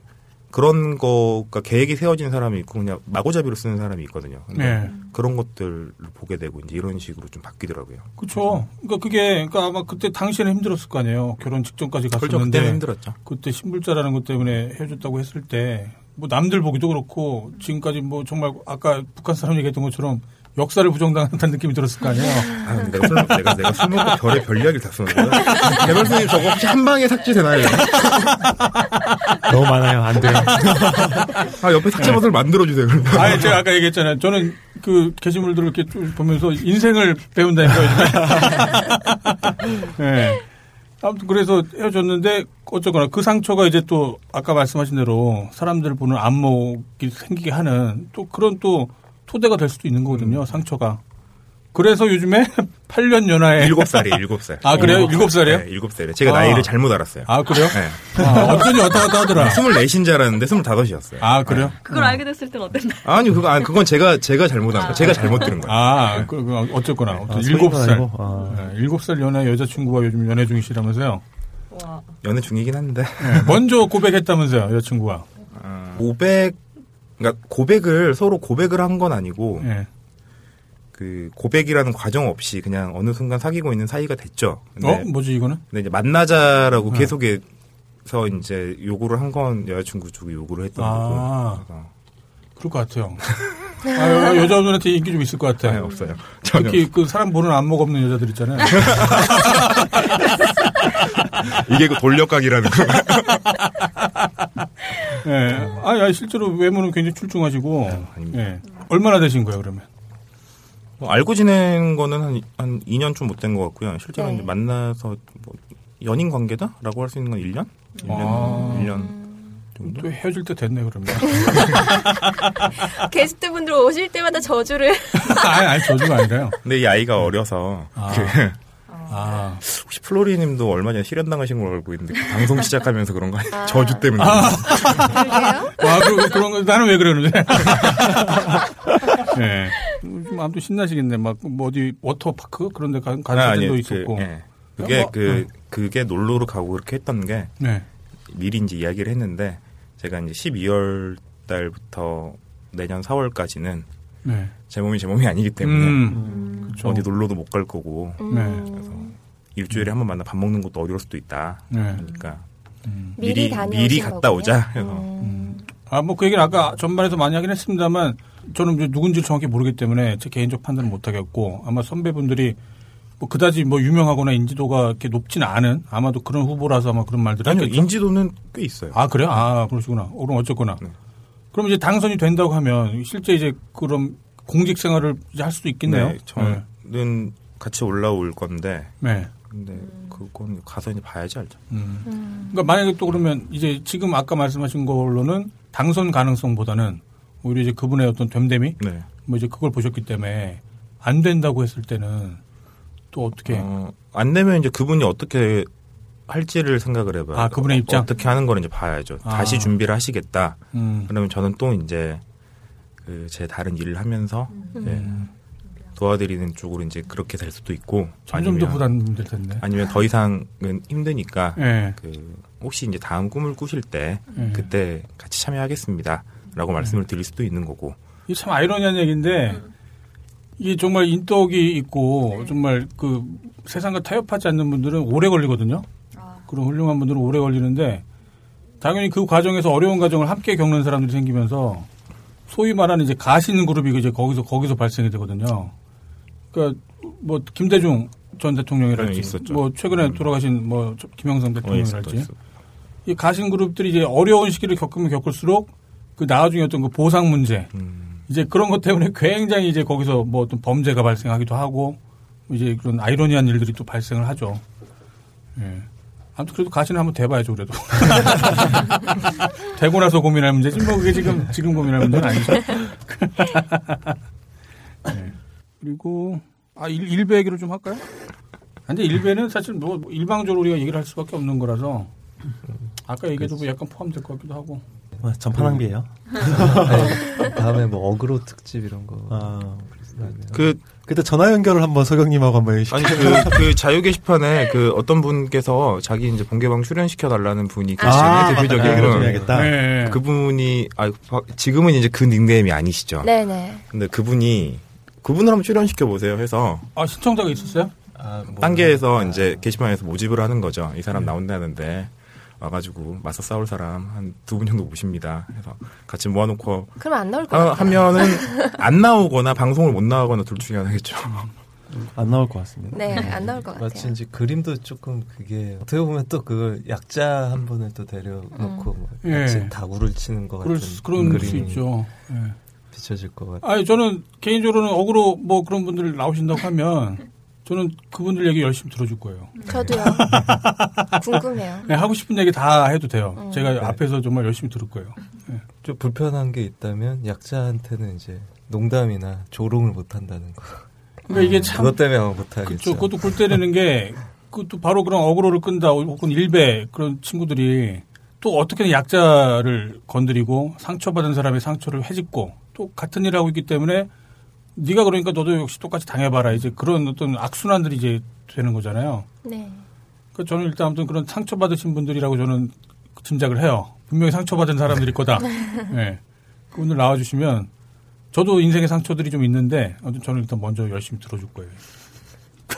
그런 거가 계획이 세워진 사람이 있고 그냥 마구잡이로 쓰는 사람이 있거든요. 네. 그런 것들을 보게 되고 이제 이런 식으로 좀 바뀌더라고요. 그렇죠. 그러니까 그게 그러니까 아마 그때 당시에는 힘들었을 거 아니에요. 결혼 직전까지. 갔었는데 그때는 힘들었죠. 그때 신불자라는 것 때문에 헤어졌다고 했을 때 뭐 남들 보기도 그렇고 지금까지 뭐 정말 아까 북한 사람 얘기했던 것처럼 역사를 부정당한다는 느낌이 들었을 거 아니에요. 아, 내가 술, 내가, 내가 술 먹고 별의 별 이야기를 다 쓰는 거야. 개발 선생님 저거 혹시 한 방에 삭제되나요? 너무 많아요. 안 돼요. 아, 옆에 삭제 버튼을 만들어주세요. 그러면. 아니 제가 아까 얘기했잖아요. 저는 그 게시물들을 이렇게 쭉 보면서 인생을 배운다니까요. 네. 아무튼 그래서 헤어졌는데 어쩌거나 그 상처가 이제 또 아까 말씀하신 대로 사람들 보는 안목이 생기게 하는 또 그런 또 토대가 될 수도 있는 거거든요. 상처가. 그래서 요즘에 8년 연하에 일곱 살이에요, 일곱 살. 아 그래요? 일곱 살이에요? 네, 일곱 살이에요. 제가 아. 나이를 잘못 알았어요. 아 그래요? 네. 아, 어쩐지 왔다 갔다 하더라. 스물넷인 줄 알았는데 스물다섯이었어요. 아 그래요? 그걸 알게 됐을 땐 어땠나요? 아니, 그거, 아니, 그건 제가, 제가 잘못한 거예요. 제가 잘못 들은 거예요. 아, 그, 그 어쨌거나 아, 일곱 살, 아니고? 아. 네, 일곱 살 연하 여자친구와 요즘 연애 중이시라면서요? 와. 연애 중이긴 한데. 네, 먼저 고백했다면서요, 여자친구가? 고백, 그러니까 고백을, 서로 고백을 한 건 아니고, 예. 그 고백이라는 과정 없이 그냥 어느 순간 사귀고 있는 사이가 됐죠. 근데, 어, 뭐지 이거는? 근데 이제 만나자라고 네. 계속해서 이제 요구를 한 건 여자친구 쪽이 요구를 했던 아. 거고. 그래서 그럴 것 같아요. 아, 여- 여자분한테 인기 좀 있을 것 같아. 네, 없어요. 전혀. 특히 그 사람 보는 안목 없는 여자들 있잖아요. 이게 그 돌려각이라는 거. 예. 아니, 아니, 실제로 외모는 굉장히 출중하시고. 예. 얼마나 되신 거예요, 그러면? 뭐 알고 지낸 거는 한, 한 2년 좀 못 된 것 같고요. 실제로 네. 이제 만나서 뭐 연인 관계다 라고 할 수 있는 건 1년? 1년, 아. 1년 정도? 또 헤어질 때 됐네, 그러면. 게스트분들 오실 때마다 저주를 아니, 아니, 저주가 아니라요. 근데 이 아이가 어려서 아. 그 아. 혹시 플로리 님도 얼마 전에 실현당하신 걸로 알고 있는데 그 방송 시작하면서 그런 거 아니에요? 저주 때문에. 아, 그, 그런 거, 나는 왜 그러는데? 예. 좀 아무튼 신나시겠네. 막, 뭐 어디, 워터파크? 그런 데 가, 간 아, 사진도 아니요. 있었고. 그, 예. 그게 뭐, 그 그게 놀러로 가고 그렇게 했던 게 네. 미리 이제 이야기를 했는데 제가 이제 12월 달부터 내년 4월까지는 네. 제 몸이 제 몸이 아니기 때문에 음. 어디 놀러도 못 갈 거고 네. 그래서 일주일에 한 번 만나 밥 먹는 것도 어려울 수도 있다. 네. 그러니까 음. 미리 미리 갔다 거군요. 오자 해서 음. 아, 뭐 그 얘기는 아까 전반에서 많이 하긴 했습니다만 저는 이제 누군지 정확히 모르기 때문에 제 개인적 판단을 못 하겠고 아마 선배분들이 뭐 그다지 뭐 유명하거나 인지도가 이렇게 높지는 않은 아마도 그런 후보라서 아마 그런 말들을 아니요. 인지도는 꽤 있어요. 아 그래요? 아 그러시구나. 어, 그럼 어쨌거나. 네. 그럼 이제 당선이 된다고 하면 실제 이제 그런 공직 생활을 할 수도 있겠네요. 네, 저는 같이 올라올 건데 네. 근데 그건 가서 이제 봐야지 알죠. 음. 그러니까 만약에 또 그러면 이제 지금 아까 말씀하신 걸로는 당선 가능성보다는 오히려 이제 그분의 어떤 됨됨이 네. 뭐 이제 그걸 보셨기 때문에 안 된다고 했을 때는 또 어떻게 어, 안 되면 이제 그분이 어떻게 할지를 생각을 해봐요. 아, 그분의 어, 입장? 어떻게 하는 거를 이제 봐야죠. 아. 다시 준비를 하시겠다. 음. 그러면 저는 또 이제 그 제 다른 일을 하면서 예, 도와드리는 쪽으로 이제 그렇게 될 수도 있고 점점 더 아니면- 부담될 텐데. 아니면 더 이상은 힘드니까 예. 그 혹시 이제 다음 꿈을 꾸실 때 예. 그때 같이 참여하겠습니다라고 말씀을 드릴 수도 있는 거고 이게 참 아이러니한 얘기인데 이게 정말 인덕이 있고 정말 그 세상과 타협하지 않는 분들은 오래 걸리거든요. 그런 훌륭한 분들은 오래 걸리는데 당연히 그 과정에서 어려운 과정을 함께 겪는 사람들이 생기면서 소위 말하는 이제 가신 그룹이 이제 거기서 거기서 발생이 되거든요. 그러니까 뭐 김대중 전 대통령이랄지 네. 뭐 최근에 음. 돌아가신 뭐 김영삼 어, 대통령이랄지 있었- 이 가신 그룹들이 이제 어려운 시기를 겪으면 겪을수록 그 나중에 어떤 그 보상 문제 음, 이제 그런 것 때문에 굉장히 이제 거기서 뭐 어떤 범죄가 발생하기도 하고 이제 그런 아이러니한 일들이 또 발생을 하죠. 예. 아무튼 그래도 가시는 한번 대봐야죠 그래도. 되고 나서 고민할 문제지 뭐 그게 지금 지금 고민할 문제는 아니죠. 예. 그리고 아 일, 일배 얘기를 좀 할까요? 근데 일배는 사실 뭐 일방적으로 우리가 얘기를 할 수밖에 없는 거라서 아까 얘기해도 뭐 약간 포함될 것 같기도 하고 아, 전파 낭비예요. 네, 다음에 뭐 어그로 특집 이런 거. 아, 그 그때 전화 연결을 한번 서경님하고 한번 해주시 아니 그, 그 자유 게시판에 그 어떤 분께서 자기 이제 본개방 출연시켜 달라는 분이 계시잖아요 아, 대표적인. 해야겠다. 네. 그분이 아 바- 지금은 이제 그 닉네임이 아니시죠. 네네. 근데 그분이 그분을 한번 출연시켜 보세요 해서 아 신청자가 있었어요? 아, 뭐 단계에서 이제 게시판에서 모집을 하는 거죠. 이 사람 나온다는데 와가지고 맞서 싸울 사람 한 두 분 정도 모십니다. 해서 같이 모아놓고 그럼 안 나올 것 하, 같아요. 하면은 안 나오거나 방송을 못 나가거나 둘 중에 하나겠죠. 안 나올 것 같습니다. 네, 안 나올 것 마치 같아요. 이제 그림도 조금 그게 어떻게 보면 또 그걸 약자 한 분을 또 데려놓고 뭐 예. 마치 다구를 치는 것 그럴 같은 수, 그런 수 그림이 있죠. 예. 비춰질 것 같아요. 아니 저는 개인적으로는 억으로 뭐 그런 분들 나오신다고 하면 저는 그분들 얘기 열심히 들어줄 거예요. 저도요. 궁금해요. 네, 하고 싶은 얘기 다 해도 돼요. 음. 제가 네. 앞에서 정말 열심히 들을 거예요. 좀 불편한 게 있다면 약자한테는 이제 농담이나 조롱을 못 한다는 거. 그러니까 이게 참 그것 때문에 아마 못 하겠죠. 그쵸. 그것도 골 때리는 게 그것도 바로 그런 어그로를 끈다 혹은 일배 그런 친구들이 또 어떻게든 약자를 건드리고 상처받은 사람의 상처를 해집고 또 같은 일을 하고 있기 때문에 네가 그러니까 너도 역시 똑같이 당해봐라 이제 그런 어떤 악순환들이 이제 되는 거잖아요. 네. 그 저는 일단 아무튼 그런 상처받으신 분들이라고 저는 짐작을 해요. 분명히 상처받은 사람들일 거다. 네. 그분들 나와주시면 저도 인생의 상처들이 좀 있는데 아무튼 저는 일단 먼저 열심히 들어줄 거예요.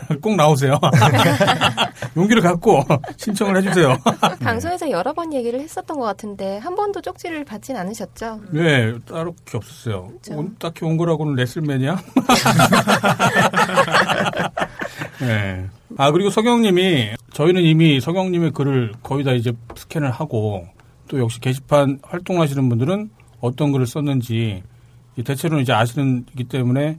꼭 나오세요. 용기를 갖고 신청을 해주세요. 방송에서 여러 번 얘기를 했었던 것 같은데 한 번도 쪽지를 받진 않으셨죠? 네, 따로 없었어요. 그렇죠. 온- 딱히 온 거라고는 레슬맨이야? 네. 아, 그리고 서경님이, 저희는 이미 서경님의 글을 거의 다 이제 스캔을 하고, 또 역시 게시판 활동하시는 분들은 어떤 글을 썼는지, 이 대체로는 이제 아시는기 때문에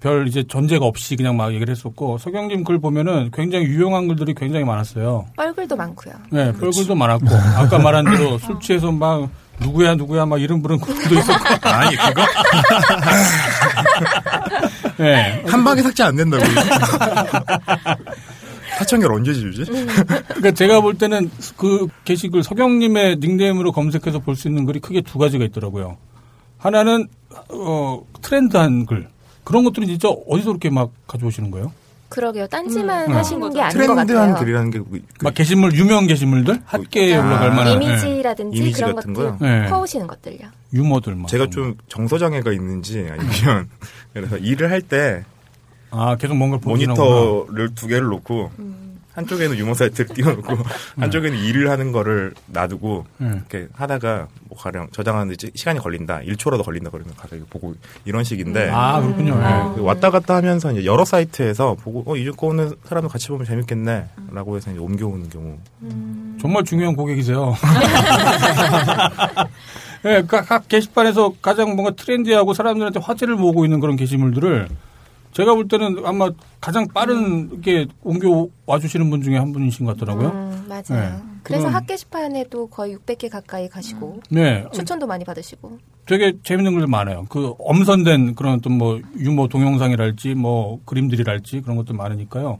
별 이제 전제가 없이 그냥 막 얘기를 했었고, 서경님 글 보면은 굉장히 유용한 글들이 굉장히 많았어요. 뻘글도 많고요. 네, 별글도 많았고 아까 말한 대로 술 취해서 막 누구야 누구야 막 이름 부른 것도 있었고 아니 그거 네, 한 방에 삭제 안 된다고. 사천결 언제 지우지? 그러니까 제가 볼 때는 그 게시글 서경님의 닉네임으로 검색해서 볼 수 있는 글이 크게 두 가지가 있더라고요. 하나는 어 트렌드한 글 그런 것들이 진짜 어디서 그렇게 막 가져오시는 거예요? 그러게요. 딴지만 음. 하시는 게 아닌 것 트렌드한 같아요. 글이라는 게 그- 막 게시물 유명 게시물들 핫계에 아, 올라갈 만한 네. 이미지라든지 이미지 그런 같은 것들 거요? 네. 퍼오시는 것들요. 유머들 막 제가 좀 정서장애가 있는지 아니면 그래서 일을 할 때 아 계속 뭔가. 모니터를 두 개를 놓고 한쪽에는 유머 사이트를 띄워놓고 한쪽에는 일을 하는 거를 놔두고 네. 이렇게 하다가 뭐 가령 저장하는데 시- 시간이 걸린다 1초라도 걸린다 그러면 가서 이거 보고 이런 식인데 아 그렇군요. 네. 그 왔다 갔다 하면서 이제 여러 사이트에서 보고 어 이거 오는 사람도 같이 보면 재밌겠네라고 해서 이제 옮겨오는 경우 정말 중요한 고객이세요. 예, 각, 각 게시판에서 가장 뭔가 트렌디하고 사람들한테 화제를 모으고 있는 그런 게시물들을 제가 볼 때는 아마 가장 빠르게 옮겨 와 주시는 분 중에 한 분이신 것 같더라고요. 음, 맞아요. 네. 그래서 그건- 학 게시판에도 거의 600개 가까이 가시고 네, 추천도 많이 받으시고. 되게 재밌는 글들 많아요. 그 엄선된 그런 어떤 뭐 유머 동영상이랄지 뭐 그림들이랄지 그런 것도 많으니까요.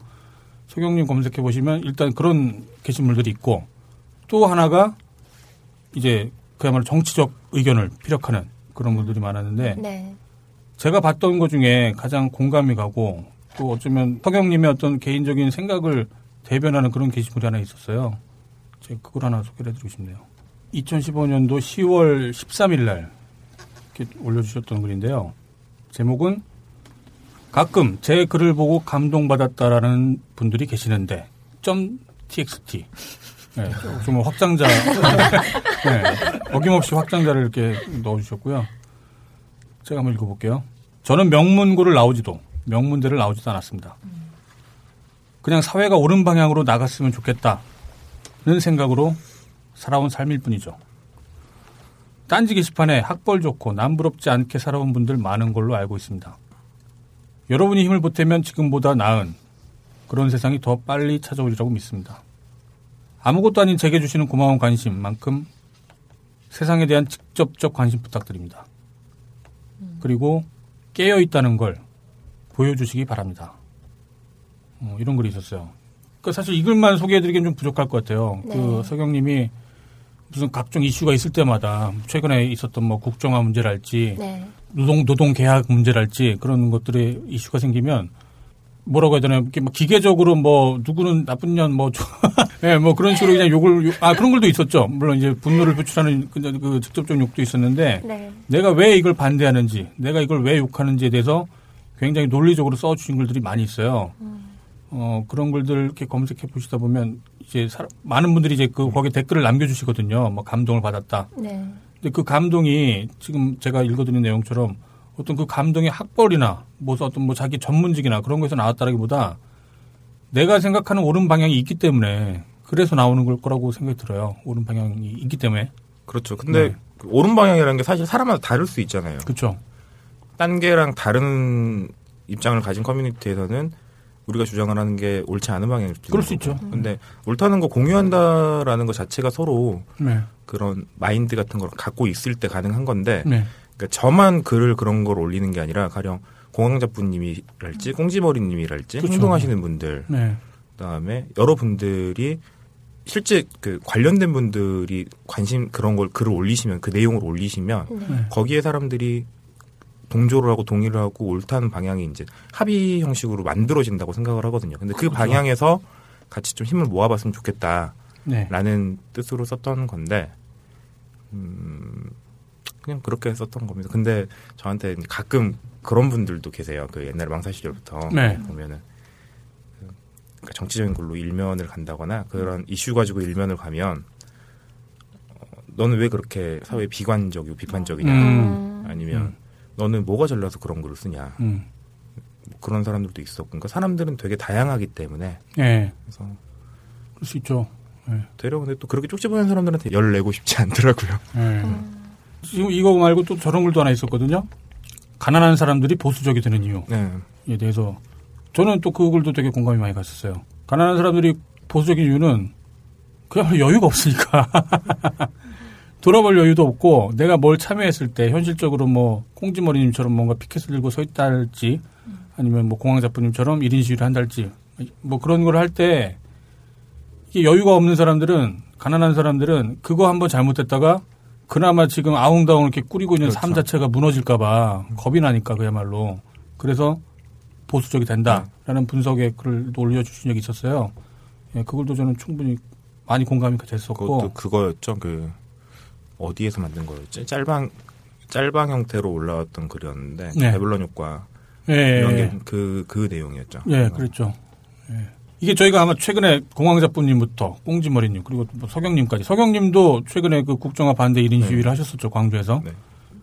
소경님 검색해 보시면 일단 그런 게시물들이 있고 또 하나가 이제 그야말로 정치적 의견을 피력하는 그런 글들이 많았는데 네. 제가 봤던 것 중에 가장 공감이 가고 또 어쩌면 서경님의 어떤 개인적인 생각을 대변하는 그런 게시물이 하나 있었어요. 제가 그걸 하나 소개를 해드리고 싶네요. 2015년도 10월 13일 날 이렇게 올려주셨던 글인데요. 제목은 가끔 제 글을 보고 감동받았다라는 분들이 계시는데 점 txt 네, 좀 확장자 네, 어김없이 확장자를 이렇게 넣어주셨고요. 제가 한번 읽어볼게요. 저는 명문고를 나오지도 명문대를 나오지도 않았습니다. 그냥 사회가 옳은 방향으로 나갔으면 좋겠다는 생각으로 살아온 삶일 뿐이죠. 딴지 게시판에 학벌 좋고 남부럽지 않게 살아온 분들 많은 걸로 알고 있습니다. 여러분이 힘을 보태면 지금보다 나은 그런 세상이 더 빨리 찾아오리라고 믿습니다. 아무것도 아닌 제게 주시는 고마운 관심만큼 세상에 대한 직접적 관심 부탁드립니다. 그리고 깨어 있다는 걸 보여주시기 바랍니다. 어, 이런 글이 있었어요. 그러니까 사실 이 글만 소개해드리기엔 좀 부족할 것 같아요. 네. 그 서경님이 무슨 각종 이슈가 있을 때마다 최근에 있었던 뭐 국정화 문제랄지 네. 노동 노동 계약 문제랄지 그런 것들의 이슈가 생기면 뭐라고 해야 되나요? 이렇게 뭐 기계적으로 뭐 누구는 나쁜 년 뭐, 예, 뭐 그런 식으로 그냥 욕을 욕- 아 그런 글도 있었죠. 물론 이제 분노를 표출하는 그, 그 직접적 욕도 있었는데 네. 내가 왜 이걸 반대하는지, 내가 이걸 왜 욕하는지에 대해서 굉장히 논리적으로 써주신 글들이 많이 있어요. 어, 그런 글들 이렇게 검색해 보시다 보면 이제 사- 많은 분들이 이제 그 거기에 댓글을 남겨주시거든요. 뭐 감동을 받았다. 네. 근데 그 감동이 지금 제가 읽어드린 내용처럼 어떤 그 감동의 학벌이나 뭐 어떤 뭐 자기 전문직이나 그런 거에서 나왔다라기보다 내가 생각하는 옳은 방향이 있기 때문에 그래서 나오는 걸 거라고 생각이 들어요. 옳은 방향이 있기 때문에. 그렇죠. 근데 네. 그 옳은 방향이라는 게 사실 사람마다 다를 수 있잖아요. 그렇죠. 딴 개랑 다른 입장을 가진 커뮤니티에서는 우리가 주장을 하는 게 옳지 않은 방향일 수도 그럴 수 있는 있죠. 거고. 근데 옳다는 거 공유한다라는 것 자체가 서로 네. 그런 마인드 같은 걸 갖고 있을 때 가능한 건데 네. 그러니까 저만 글을 그런 걸 올리는 게 아니라 가령 공황자분님이랄지 꽁지머리님이랄지 그쵸. 행동하시는 분들 네. 그다음에 여러분들이 실제 그 관련된 분들이 관심 그런 걸 글을 올리시면 그 내용을 올리시면 네. 거기에 사람들이 동조를 하고 동의를 하고 옳다는 방향이 이제 합의 형식으로 만들어진다고 생각을 하거든요. 근데 그 그렇죠. 방향에서 같이 좀 힘을 모아봤으면 좋겠다라는 네. 뜻으로 썼던 건데, 음, 그냥 그렇게 썼던 겁니다. 근데 저한테 가끔 그런 분들도 계세요. 그 옛날 망사 시절부터 네. 보면은 그 정치적인 걸로 일면을 간다거나 그런 이슈 가지고 일면을 가면 어, 너는 왜 그렇게 사회 에 비관적이고 비판적이냐 음. 아니면 음. 너는 뭐가 잘나서 그런 글을 쓰냐 음. 뭐 그런 사람들도 있었고 그러니까 사람들은 되게 다양하기 때문에 네. 그래서 그럴 수 있죠. 네. 되려 근데 또 그렇게 쪽지 보낸 사람들한테 열 내고 싶지 않더라고요. 네. 지금 이거 말고 또 저런 글도 하나 있었거든요. 가난한 사람들이 보수적이 되는 이유에 네. 대해서 저는 또 그 글도 되게 공감이 많이 갔었어요. 가난한 사람들이 보수적인 이유는 그야말로 여유가 없으니까. 돌아볼 여유도 없고 내가 뭘 참여했을 때 현실적으로 뭐 꽁지머리님처럼 뭔가 피켓을 들고 서 있다 할지 아니면 뭐 공항자부님처럼 1인 시위를 한달지 뭐 그런 걸 할때 이게 여유가 없는 사람들은 가난한 사람들은 그거 한번 잘못했다가 그나마 지금 아웅다웅 이렇게 꾸리고 있는 삶 그렇죠. 자체가 무너질까봐 겁이 나니까 그야말로 그래서 보수적이 된다라는 분석의 글을 올려주신 적이 있었어요. 예, 그걸도 저는 충분히 많이 공감이 됐었고 그것도 그거였죠. 그 어디에서 만든 거였지? 짤방 짤방 형태로 올라왔던 글이었는데 네. 배블런 효과 예, 이런 예, 게그그 내용이었죠. 예, 그랬죠. 예. 이게 저희가 아마 최근에 공황자분님부터 꽁지머리님 그리고 뭐 서경님까지 서경님도 최근에 그 국정화 반대 1인 네. 시위를 하셨었죠 광주에서 네.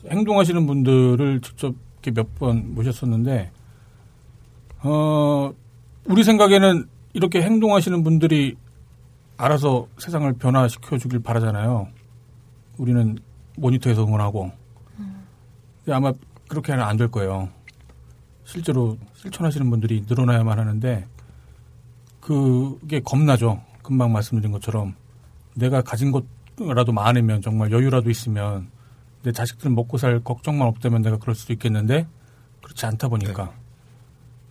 행동하시는 분들을 직접 이렇게 몇 번 모셨었는데 어 우리 생각에는 이렇게 행동하시는 분들이 알아서 세상을 변화시켜 주길 바라잖아요. 우리는 모니터에서 응원하고 근데 아마 그렇게는 안 될 거예요. 실제로 실천하시는 분들이 늘어나야만 하는데 그게 겁나죠. 금방 말씀드린 것처럼. 내가 가진 것라도 많으면 정말 여유라도 있으면 내 자식들 먹고 살 걱정만 없다면 내가 그럴 수도 있겠는데 그렇지 않다 보니까.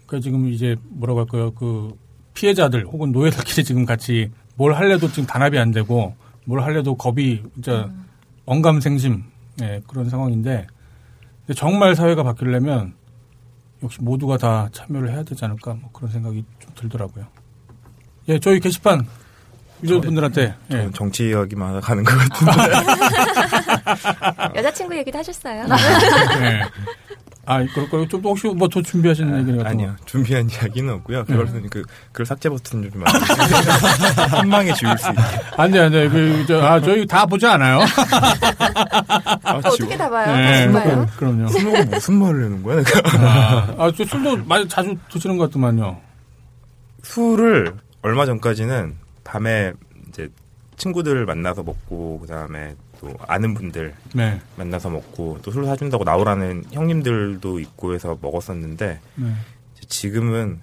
그러니까 지금 이제 뭐라고 할까요? 그 피해자들 혹은 노예들끼리 지금 같이 뭘 할래도 지금 단합이 안 되고 뭘 할래도 겁이 진짜 언감생심 예, 그런 상황인데 근데 정말 사회가 바뀌려면 역시 모두가 다 참여를 해야 되지 않을까 뭐 그런 생각이 좀 들더라고요. 예, 저희 게시판 유저분들한테 예, 저는 정치 이야기만 하다 가는 것 같은데 여자친구 얘기도 하셨어요? 예. 아, 그럴 거요. 좀 혹시 뭐 더 준비하시는 얘기 같은 아니요 준비한 이야기는 없고요. 네. 그걸 그, 그 삭제 버튼 좀. 한 방에 지울 수 있게. 거? 안 돼, 안 돼. 그, 저, 아, 저희 다 보지 않아요? 아, 어떻게 다 봐요? 예, 다시 봐요? 그럼요. 술 먹고 무슨 말을 하는 거야? 내가 아, 아, 저 술도 많이 자주 드시는 것 같더만요. 술을 얼마 전까지는 밤에 이제 친구들 만나서 먹고 그 다음에 또 아는 분들 네. 만나서 먹고 또 술 사준다고 나오라는 형님들도 있고 해서 먹었었는데 네. 지금은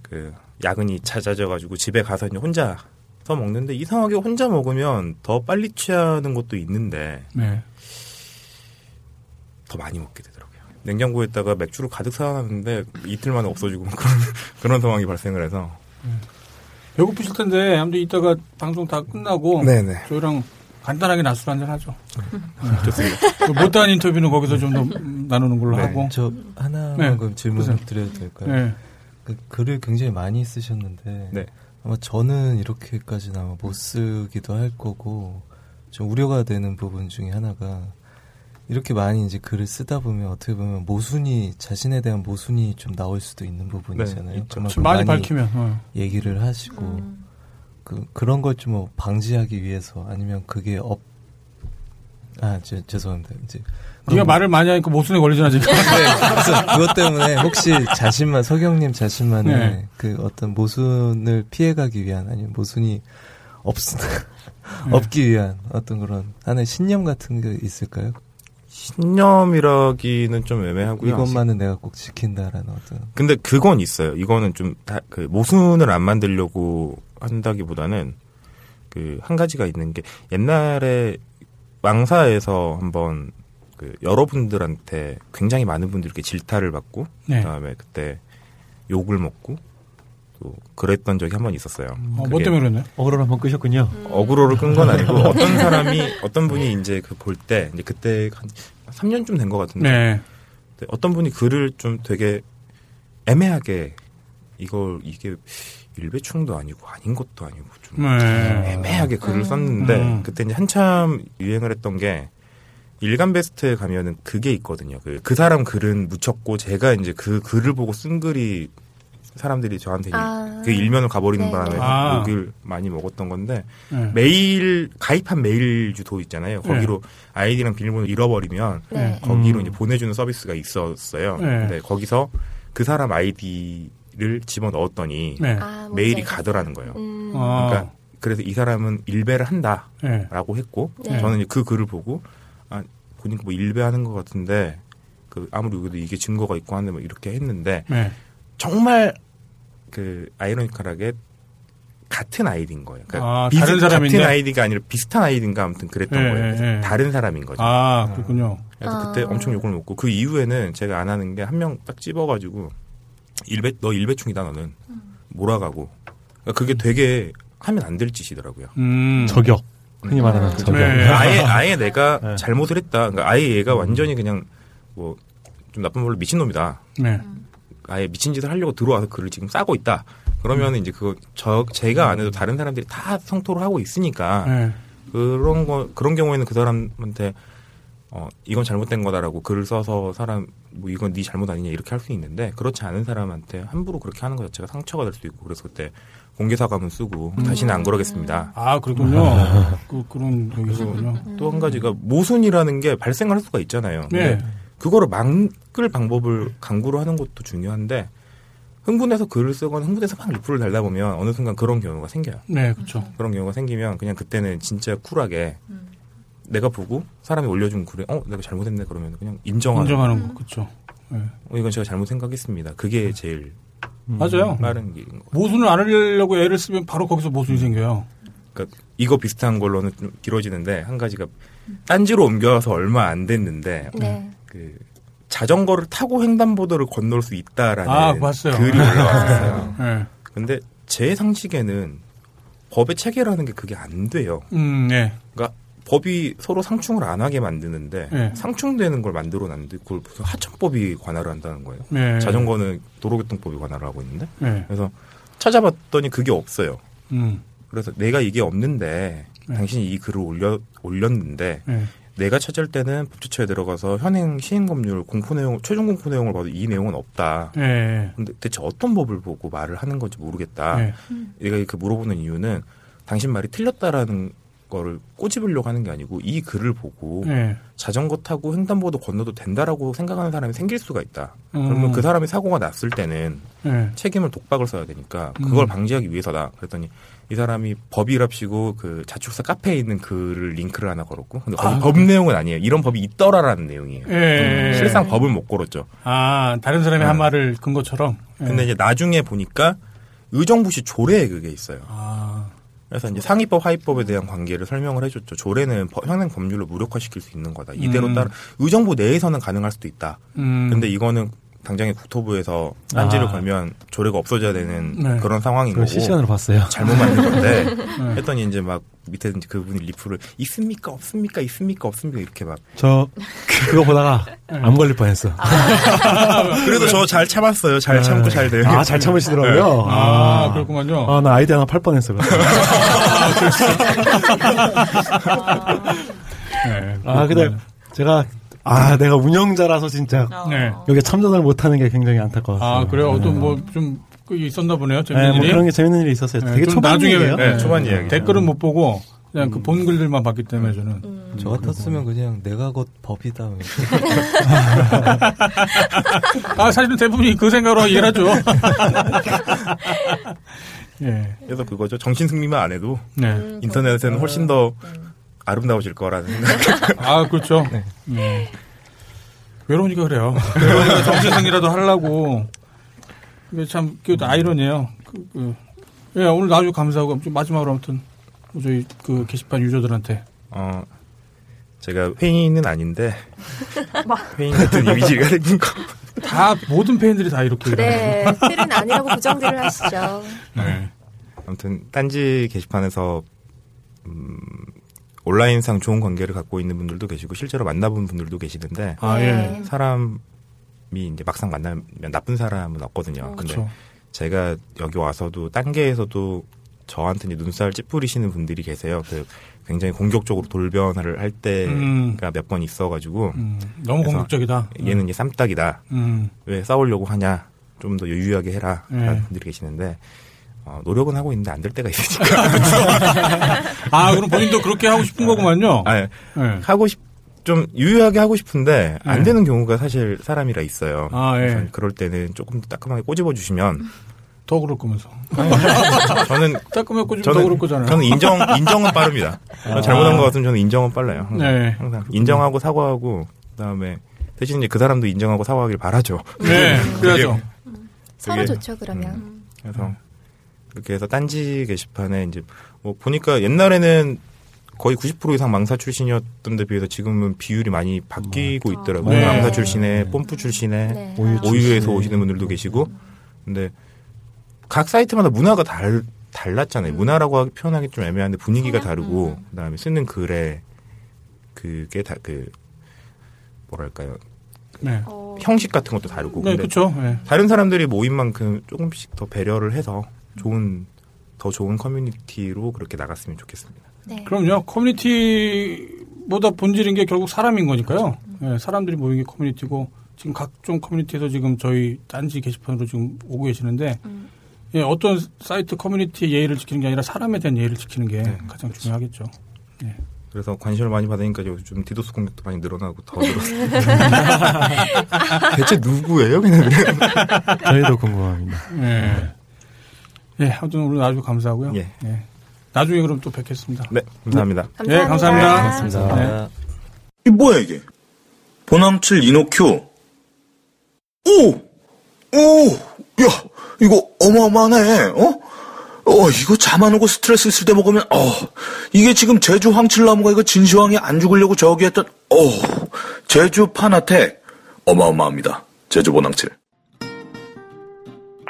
그 야근이 잦아져가지고 집에 가서 이제 혼자 서 먹는데 이상하게 혼자 먹으면 더 빨리 취하는 것도 있는데 네. 더 많이 먹게 되더라고요. 냉장고에다가 맥주를 가득 사놨는데 이틀 만에 없어지고 그런 그런 상황이 발생을 해서 배고프실 텐데 아무튼 이따가 방송 다 끝나고 네네 저희랑 간단하게 낮술 한잔 하죠. 좋습니다. 그 못다한 인터뷰는 거기서 좀 더 나누는 걸로 네. 하고. 저 하나만 네. 그럼 질문 보세요. 드려도 될까요? 네. 그 글을 굉장히 많이 쓰셨는데 네. 아마 저는 이렇게까지는 아마 못 쓰기도 할 거고 좀 우려가 되는 부분 중에 하나가 이렇게 많이 이제 글을 쓰다 보면 어떻게 보면 모순이 자신에 대한 모순이 좀 나올 수도 있는 부분이잖아요. 네. 그만큼 많이 밝히면. 어. 얘기를 하시고 음. 그 그런 걸 좀 뭐 방지하기 위해서 아니면 그게 업 아, 제, 죄송합니다. 이제 네가 그럼- 말을 많이 하니까 모순에 걸리잖아 지금. 네, 그래서 그것 때문에 혹시 자신만 서경님 자신만의 네. 그 어떤 모순을 피해가기 위한 아니면 모순이 없 네. 없기 위한 어떤 그런 하나의 신념 같은 게 있을까요? 신념이라기는 좀 애매하고요. 이것만은 내가 꼭 지킨다라는 어떤 근데 그건 있어요. 이거는 좀그 모순을 안 만들려고 한다기보다는 그 한 가지가 있는 게 옛날에 왕사에서 한번 그 여러분들한테 굉장히 많은 분들이 이렇게 질타를 받고 네. 그다음에 그때 욕을 먹고 또 그랬던 적이 한 번 있었어요. 어, 뭐 때문에 그랬네? 어그로를 한 번 끄셨군요. 어그로를 끈 건 아니고 어떤 사람이 어떤 분이 이제 그 볼 때 이제 그때 한 3년쯤 된 것 같은데 네. 네, 어떤 분이 글을 좀 되게 애매하게 이걸 이게 일베충도 아니고 아닌 것도 아니고 좀 네. 애매하게 글을 음. 썼는데 음. 그때 이제 한참 유행을 했던 게 일간 베스트에 가면은 그게 있거든요. 그, 그 사람 글은 묻혔고 제가 이제 그 글을 보고 쓴 글이 사람들이 저한테 아. 그 일면을 가버리는 네. 바람에 아. 욕을 많이 먹었던 건데 네. 메일 가입한 메일 주소 있잖아요. 거기로 아이디랑 비밀번호 잃어버리면 네. 거기로 음. 이제 보내주는 서비스가 있었어요. 네. 근데 거기서 그 사람 아이디를 집어 넣었더니 네. 아, 메일이 가더라는 거예요. 음. 아. 그러니까 그래서 이 사람은 일베를 한다라고 네. 했고 네. 저는 이제 그 글을 보고 아 보니까 뭐 일베하는 것 같은데 그 아무리 그래도 이게 증거가 있고 한데 뭐 이렇게 했는데 네. 정말 그 아이러니컬하게 같은 아이디인 거예요. 그러니까 아, 비슷- 다른 사람인데? 같은 아이디가 아니라 비슷한 아이디인가 아무튼 그랬던 네, 거예요. 네, 그래서 네. 다른 사람인 거죠. 아, 그렇군요. 그래서 아. 그때 엄청 욕을 먹고 그 이후에는 제가 안 하는 게 한 명딱 찝어가지고 일배 너 일배충이다 너는 몰아가고 그러니까 그게 되게 하면 안 될 짓이더라고요. 음. 저격. 흔히 말하는 그 저격. 네. 아예 아예 내가 네. 잘못을 했다. 그러니까 아예 얘가 완전히 그냥 뭐 좀 나쁜 말로 미친 놈이다. 네. 아예 미친 짓을 하려고 들어와서 글을 지금 싸고 있다. 그러면 은 이제 그거 저 제가 안 해도 다른 사람들이 다 성토를 하고 있으니까 네. 그런 거 그런 경우에는 그 사람한테 어 이건 잘못된 거다라고 글을 써서 사람 뭐 이건 네 잘못 아니냐 이렇게 할 수 있는데 그렇지 않은 사람한테 함부로 그렇게 하는 것 자체가 상처가 될 수도 있고 그래서 그때 공개 사과문 쓰고 다시는 안 그러겠습니다. 아, 그렇군요. 그, 그런 적이 있었군요. 또 한 가지가 모순이라는 게 발생할 수가 있잖아요. 근데 네. 그거를 막 을 방법을 강구를 하는 것도 중요한데 흥분해서 글을 쓰거나 흥분해서 막 리플을 달다 보면 어느 순간 그런 경우가 생겨요. 네, 그렇죠. 그런 경우가 생기면 그냥 그때는 진짜 쿨하게 내가 보고 사람이 올려준 글에 어 내가 잘못했네 그러면 그냥 인정하는 인정하는 거, 그렇죠. 네. 어, 이건 제가 잘못 생각했습니다. 그게 제일 맞아요. 빠른 길인 것 같아요. 모순을 안 하려고 애를 쓰면 바로 거기서 모순이 생겨요. 그러니까 이거 비슷한 걸로는 좀 길어지는데 한 가지가 딴지로 옮겨서 얼마 안 됐는데 네. 그 자전거를 타고 횡단보도를 건널 수 있다라는 아. 글이 올라왔어요. 네. 근데 제 상식에는 법의 체계라는 게 그게 안 돼요. 음, 네. 그러니까 법이 서로 상충을 안 하게 만드는데 네. 상충되는 걸 만들어 놨는데 그걸 무슨 하천법이 관할을 한다는 거예요. 네. 자전거는 도로교통법이 관할을 하고 있는데 네. 그래서 찾아봤더니 그게 없어요. 음, 그래서 내가 이게 없는데 네. 당신이 이 글을 올려 올렸는데 네. 내가 찾을 때는 법제처에 들어가서 현행 시행법률 공포 내용 최종 공포 내용을 봐도 이 내용은 없다. 네. 근데 대체 어떤 법을 보고 말을 하는 건지 모르겠다. 네. 내가 그 물어보는 이유는 당신 말이 틀렸다라는 거를 꼬집으려고 하는 게 아니고 이 글을 보고 네. 자전거 타고 횡단보도 건너도 된다라고 생각하는 사람이 생길 수가 있다. 음. 그러면 그 사람이 사고가 났을 때는 네. 책임을 독박을 써야 되니까 그걸 음. 방지하기 위해서다. 그랬더니 이 사람이 법이랍시고 그 자축사 카페에 있는 글을 링크를 하나 걸었고 근데 거기 아, 법 내용은 아니에요. 이런 법이 있더라라는 내용이에요. 예. 실상 법을 못 걸었죠. 아, 다른 사람이 네. 한 말을 근 것처럼. 예. 근데 이제 나중에 보니까 의정부시 조례에 그게 있어요. 아, 그래서 이제 상위법 하위법에 대한 관계를 설명을 해줬죠. 조례는 법- 현행 법률로 무력화시킬 수 있는 거다. 이대로 음. 따라 의정부 내에서는 가능할 수도 있다. 음. 근데 이거는 당장에 국토부에서 딴지를 아. 걸면 조례가 없어져야 되는 네. 그런 상황인 거고 실시간으로 봤어요. 잘못 만든 건데 네. 했더니 이제 막 밑에 이제 그분이 리플을 있습니까 없습니까 있습니까 없습니까 이렇게 막 저 그거 보다가 암 걸릴 뻔했어. 그래도 저 잘 참았어요. 잘 참고 잘 돼요. 아, 잘 참으시더라고요. 아, 그렇구만요. 아, 나 아이디 하나 팔 뻔했어. 네, 아, 근데 제가 아, 내가 운영자라서 진짜 네. 여기 참전을 못하는 게 굉장히 안타까웠어요. 아, 그래요? 어떤 네. 뭐좀 있었나 보네요. 네, 재밌는 뭐 일이. 그런 게 재밌는 일이 있었어요. 네, 되게 좀 초반 나중에 얘기예요. 네, 초반 이야기. 댓글은 못 보고 그냥 그본 글들만 봤기 때문에 저는 저 같았으면 그냥 내가 곧 법이다. 아 사실은 대부분이 그 생각으로 이해를 하죠. 예, 그래서 그거죠. 정신 승리만 안 해도 네. 음, 인터넷에는 훨씬 더 아름다워질 거라는 생각. 아 그렇죠. 예. 외로우니까 그래요. 외로우니까 정신승리라도 하려고 이게 참 그게 아이러니에요. 그, 그, 예, 오늘 나와주 감사하고 좀 마지막으로 아무튼 저희 그 게시판 유저들한테 어, 제가 회인은 아닌데 회인 같은 이미지가 생긴 거. 다 모든 팬들이 다 이렇게 네, 틀은 아니라고 부정들을 하시죠. 네. 아무튼 딴지 게시판에서 음, 온라인상 좋은 관계를 갖고 있는 분들도 계시고 실제로 만나본 분들도 계시는데 아 네. 예. 사람이 이제 막상 만나면 나쁜 사람은 없거든요. 근데 그렇죠. 제가 여기 와서도 딴게에서도 저한테 이제 눈살 찌푸리시는 분들이 계세요. 그 굉장히 공격적으로 돌변을 할 음. 때가 몇번 있어가지고 음, 너무 공격적이다. 얘는 이제 쌈딱이다. 음, 왜 싸우려고 하냐? 좀 더 유유하게 해라. 네. 라는 분들이 계시는데 어, 노력은 하고 있는데 안 될 때가 있으니까. 아 그럼 본인도 그렇게 하고 싶은 거구만요. 아, 네. 하고 싶, 좀 유유하게 하고 싶은데 안 네. 되는 경우가 사실 사람이라 있어요. 아, 예. 그럴 때는 조금 더 따끔하게 꼬집어 주시면 더 그럴 거면서. 저는 따끔하고 좀더 그럴 거잖아요. 저는 인정 인정은 빠릅니다. 저는 잘못한 것 같으면 저는 인정은 빨라요. 항상, 네. 항상 인정하고 사과하고 그다음에 대신 이제 그 사람도 인정하고 사과하길 바라죠. 네, 그래야죠. 서로 좋죠, 그러면. 그래서 이렇게 해서 딴지 게시판에 이제 뭐 보니까 옛날에는 거의 90% 이상 망사 출신이었던 데 비해서 지금은 비율이 많이 바뀌고 있더라고요. 네. 망사 출신에 뽐뿌 출신에 네. 오유 오유 에서 오시는 분들도 계시고 근데 각 사이트마다 문화가 달, 달랐잖아요. 문화라고 하기- 표현하기 좀 애매한데 분위기가 다르고 그다음에 쓰는 글에 그게 다 그 뭐랄까요 네. 어, 형식 같은 것도 다르고 네, 그렇죠. 네. 다른 사람들이 모인 만큼 조금씩 더 배려를 해서 좋은 더 좋은 커뮤니티로 그렇게 나갔으면 좋겠습니다. 네. 그럼요. 커뮤니티보다 본질인 게 결국 사람인 거니까요. 네, 사람들이 모인 게 커뮤니티고 지금 각종 커뮤니티에서 지금 저희 딴지 게시판으로 지금 오고 계시는데 예, 어떤 사이트 커뮤니티의 예의를 지키는 게 아니라 사람에 대한 예의를 지키는 게 네. 가장 중요하겠죠. 그래서 관심을 많이 받으니까 요즘 디도스 공격도 많이 늘어나고 더 늘었어요. 대체 누구예요? 그냥 저희도 궁금합니다. 예. 예, 아무튼 오늘 아주 감사하고요. 예. 나중에 그럼 또 뵙겠습니다. 네, 감사합니다. 예, 감사합니다. 고맙습니다. 네. 이 뭐야 이게? 보남칠 이노큐. 오, 오, 야, 이거 어마어마하네. 어? 어, 이거 잠 안 오고 스트레스 있을 때 먹으면, 어, 이게 지금 제주 황칠나무가 이거 진시황이 안 죽으려고 저기 했던, 어, 제주 파나텍. 어마어마합니다. 제주 보낭칠.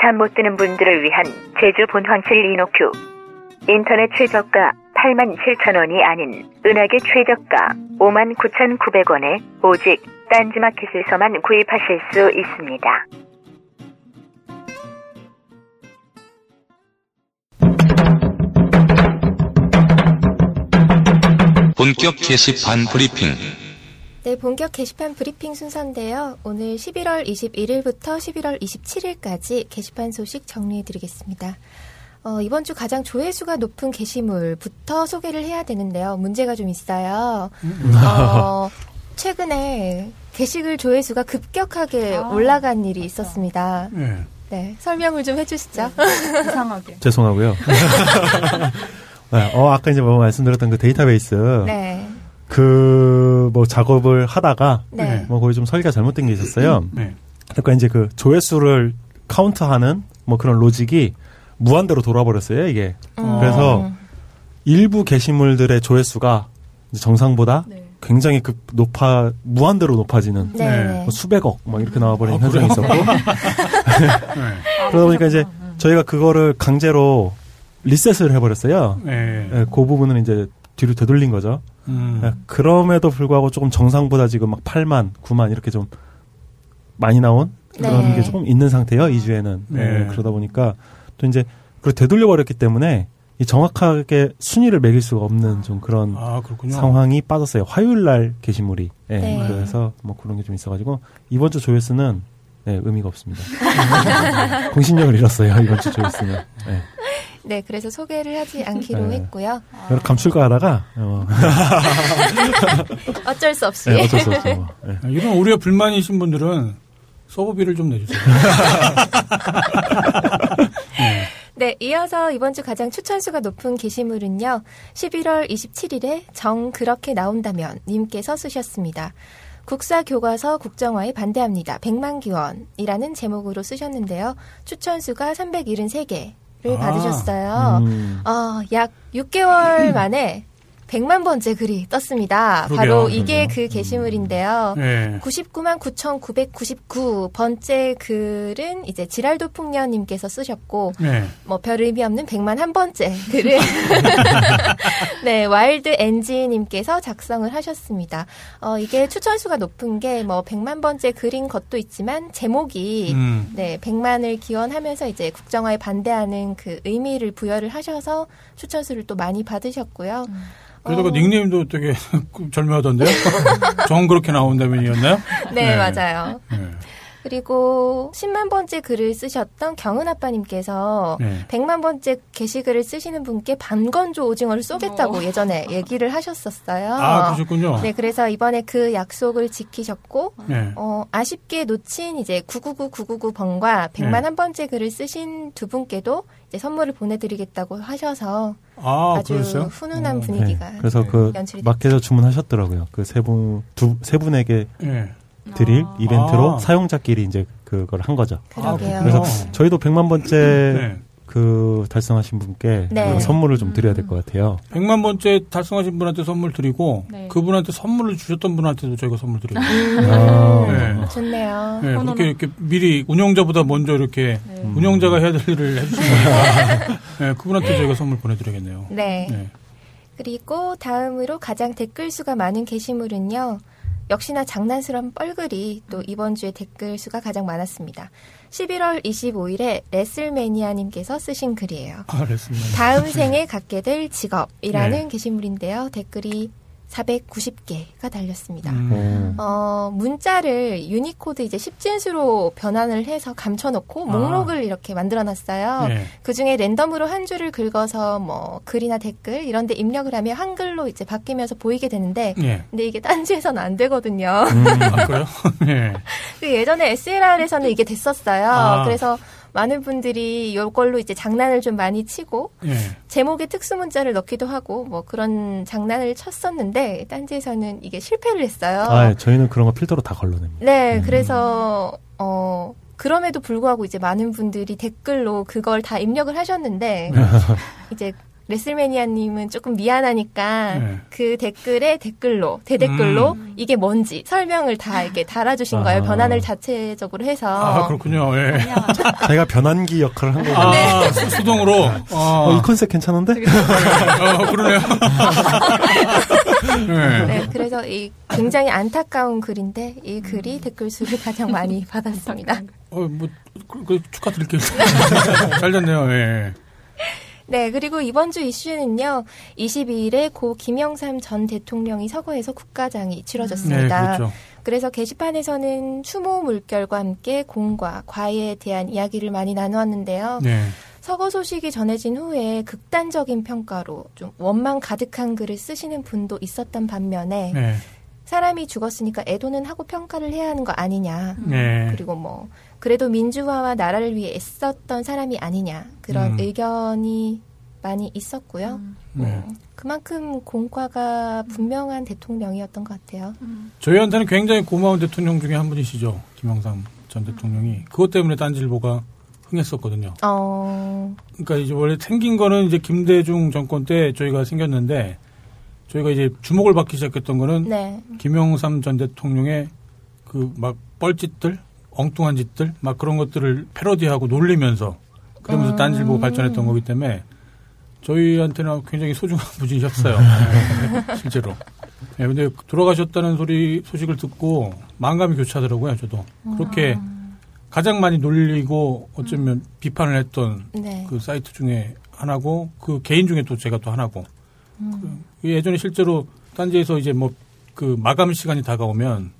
잠 못 드는 분들을 위한 제주 본황칠 이노큐. 인터넷 최저가 87,000원이 아닌 은하계 최저가 59,900원에 오직 딴지마켓에서만 구입하실 수 있습니다. 본격 게시판 브리핑. 네, 본격 게시판 브리핑 순서인데요. 오늘 11월 21일부터 11월 27일까지 게시판 소식 정리해드리겠습니다. 어, 이번 주 가장 조회수가 높은 게시물부터 소개를 해야 되는데요. 문제가 좀 있어요. 어, 최근에 게시글 조회수가 급격하게 아, 올라간 일이 있었습니다. 예. 네, 설명을 좀 해주시죠. 이상하게. 죄송하고요. 네, 어, 아까 이제 뭐 말씀드렸던 그 데이터베이스. 네, 그 뭐 작업을 하다가 네. 뭐 거기 좀 설계가 잘못된 게 있었어요. 네. 그러니까 이제 그 조회수를 카운트하는 뭐 그런 로직이 무한대로 돌아버렸어요, 이게. 음. 그래서 일부 게시물들의 조회수가 이제 정상보다 네. 굉장히 그 높아 무한대로 높아지는 네. 네. 네. 뭐 수백억 막 이렇게 나와버리는 아, 현상이 그래요? 있었고 그러다 보니까 이제 저희가 그거를 강제로 리셋을 해버렸어요. 네. 예, 그 부분은 이제 뒤로 되돌린 거죠. 음. 예, 그럼에도 불구하고 조금 정상보다 지금 막 8만, 9만 이렇게 좀 많이 나온 그런 네. 게 조금 있는 상태예요. 2주에는. 네. 그러다 보니까 또 이제 그걸 되돌려 버렸기 때문에 이 정확하게 순위를 매길 수가 없는 좀 그런 아. 상황이 빠졌어요. 화요일 날 게시물이. 예, 네. 그래서 뭐 그런 게 좀 있어가지고 이번 주 조회수는 예, 의미가 없습니다. 공신력을 잃었어요. 이번 주 조회수는. 예. 네, 그래서 소개를 하지 않기로 네. 했고요. 여러 감출까 하다가 어, 어쩔 수 없이. 예, 어쩔 수 없죠. 뭐. 예. 아, 이런 오류에 불만이신 분들은 서버비를 좀 내주세요. 네, 이어서 이번 주 가장 추천수가 높은 게시물은요. 11월 27일에 정 그렇게 나온다면 님께서 쓰셨습니다. 국사 교과서 국정화에 반대합니다. 100만 기원이라는 제목으로 쓰셨는데요. 추천수가 373개를 아, 받으셨어요. 음. 어, 약 6개월 만에 100만 번째 글이 떴습니다. 그러게요. 바로 이게 그러게요. 그 게시물인데요. 네. 99만 9,999 번째 글은 이제 지랄도 풍년님께서 쓰셨고, 네. 뭐 별 의미 없는 100만 한 번째 글을 네 와일드 엔지님께서 작성을 하셨습니다. 어 이게 추천수가 높은 게 뭐 100만 번째 글인 것도 있지만 제목이 음. 네 100만을 기원하면서 이제 국정화에 반대하는 그 의미를 부여를 하셔서 추천수를 또 많이 받으셨고요. 그러다가 어, 닉네임도 되게 절묘하던데요? 정 그렇게 나온다면이었나요? 네, 네. 맞아요. 네. 그리고 10만 번째 글을 쓰셨던 경은 아빠님께서 네. 100만 번째 게시글을 쓰시는 분께 반건조 오징어를 쏘겠다고 예전에 얘기를 하셨었어요. 아, 그러셨군요. 네, 그래서 이번에 그 약속을 지키셨고, 네. 어, 아쉽게 놓친 이제 999-999번과 100만 네. 한 번째 글을 쓰신 두 분께도 이제 선물을 보내드리겠다고 하셔서 아, 아, 주? 훈훈한 어, 분위기가. 네. 그래서 네, 그 마켓에서 주문하셨더라고요. 그 세 분, 두, 세 분에게 네. 드릴 아. 이벤트로 아. 사용자끼리 이제 그걸 한 거죠. 그러게요. 아, 그래서 그렇군요. 저희도 100만 번째 네. 그 달성하신 분께 네. 그 선물을 좀 드려야 될 것 같아요. 100만 번째 달성하신 분한테 선물 드리고 네. 그분한테 선물을 주셨던 분한테도 저희가 선물 드리고 아. 네. 좋네요. 네. 그렇게 이렇게 미리 운영자보다 먼저 이렇게 네. 운영자가 해야 될 일을 해주시니까 네, 그분한테 저희가 선물 보내드려야겠네요. 네. 네. 그리고 다음으로 가장 댓글 수가 많은 게시물은요. 역시나 장난스러운 뻘글이 또 이번 주에 댓글 수가 가장 많았습니다. 11월 25일에 레슬매니아님께서 쓰신 글이에요. 아, 그랬습니다. 다음 생에 갖게 될 직업이라는 네. 게시물인데요. 댓글이 490개가 달렸습니다. 음. 어. 어, 문자를 유니코드 이제 10진수로 변환을 해서 감춰놓고 아. 목록을 이렇게 만들어놨어요. 네. 그 중에 랜덤으로 한 줄을 긁어서 뭐 글이나 댓글 이런데 입력을 하면 한글로 이제 바뀌면서 보이게 되는데 네. 근데 이게 딴지에서는 안 되거든요. 음. 아, 그래요? 네. 그 예전에 SLR에서는 이게 됐었어요. 아. 그래서 많은 분들이 이걸로 이제 장난을 좀 많이 치고 네. 제목에 특수 문자를 넣기도 하고 뭐 그런 장난을 쳤었는데 딴지에서는 이게 실패를 했어요. 아, 저희는 그런 거 필터로 다 걸러냅니다. 네, 음. 그래서 어 그럼에도 불구하고 이제 많은 분들이 댓글로 그걸 다 입력을 하셨는데 네. 이제 레슬매니아님은 조금 미안하니까 네. 그 댓글에 댓글로 대댓글로 이게 뭔지 설명을 다 이렇게 달아주신 거예요. 아. 변환을 자체적으로 해서 아, 그렇군요. 예. 자기가 변환기 역할을 한 거예요. 아, 수- 수동으로. 어, 이 아, 컨셉 괜찮은데? 어, 그러네요. 네. 네, 그래서 이 굉장히 안타까운 글인데 이 글이 댓글 수를 가장 많이 받았습니다. 어, 뭐, 그, 그 축하드릴게요. 잘 됐네요, 예. 네, 그리고 이번 주 이슈는요, 22일에 고 김영삼 전 대통령이 서거해서 국가장이 네, 치러졌습니다. 그렇죠. 그래서 게시판에서는 추모 물결과 함께 공과 과에 대한 이야기를 많이 나누었는데요. 네. 서거 소식이 전해진 후에 극단적인 평가로 좀 원망 가득한 글을 쓰시는 분도 있었던 반면에 네. 사람이 죽었으니까 애도는 하고 평가를 해야 하는 거 아니냐. 네. 그리고 뭐 그래도 민주화와 나라를 위해 애썼던 사람이 아니냐 그런 음. 의견이 많이 있었고요. 네. 음, 그만큼 공과가 분명한 대통령이었던 것 같아요. 저희한테는 굉장히 고마운 대통령 중에 한 분이시죠. 김영삼 전 대통령이. 그것 때문에 딴질보가 흥했었거든요. 어, 그러니까 이제 원래 생긴 거는 이제 김대중 정권 때 저희가 생겼는데 저희가 이제 주목을 받기 시작했던 거는 네. 김영삼 전 대통령의 그 막 뻘짓들, 엉뚱한 짓들, 막 그런 것들을 패러디하고 놀리면서 그러면서 음. 딴질 보고 발전했던 거기 때문에 저희한테는 굉장히 소중한 분이셨어요. 네, 실제로. 네, 근데 돌아가셨다는 소리 소식을 듣고 마음감이 교차하더라고요. 저도 그렇게 가장 많이 놀리고 어쩌면 비판을 했던 네. 그 사이트 중에 하나고 그 개인 중에 또 제가 또 하나고 음. 그 예전에 실제로 딴지에서 이제 뭐 그 마감 시간이 다가오면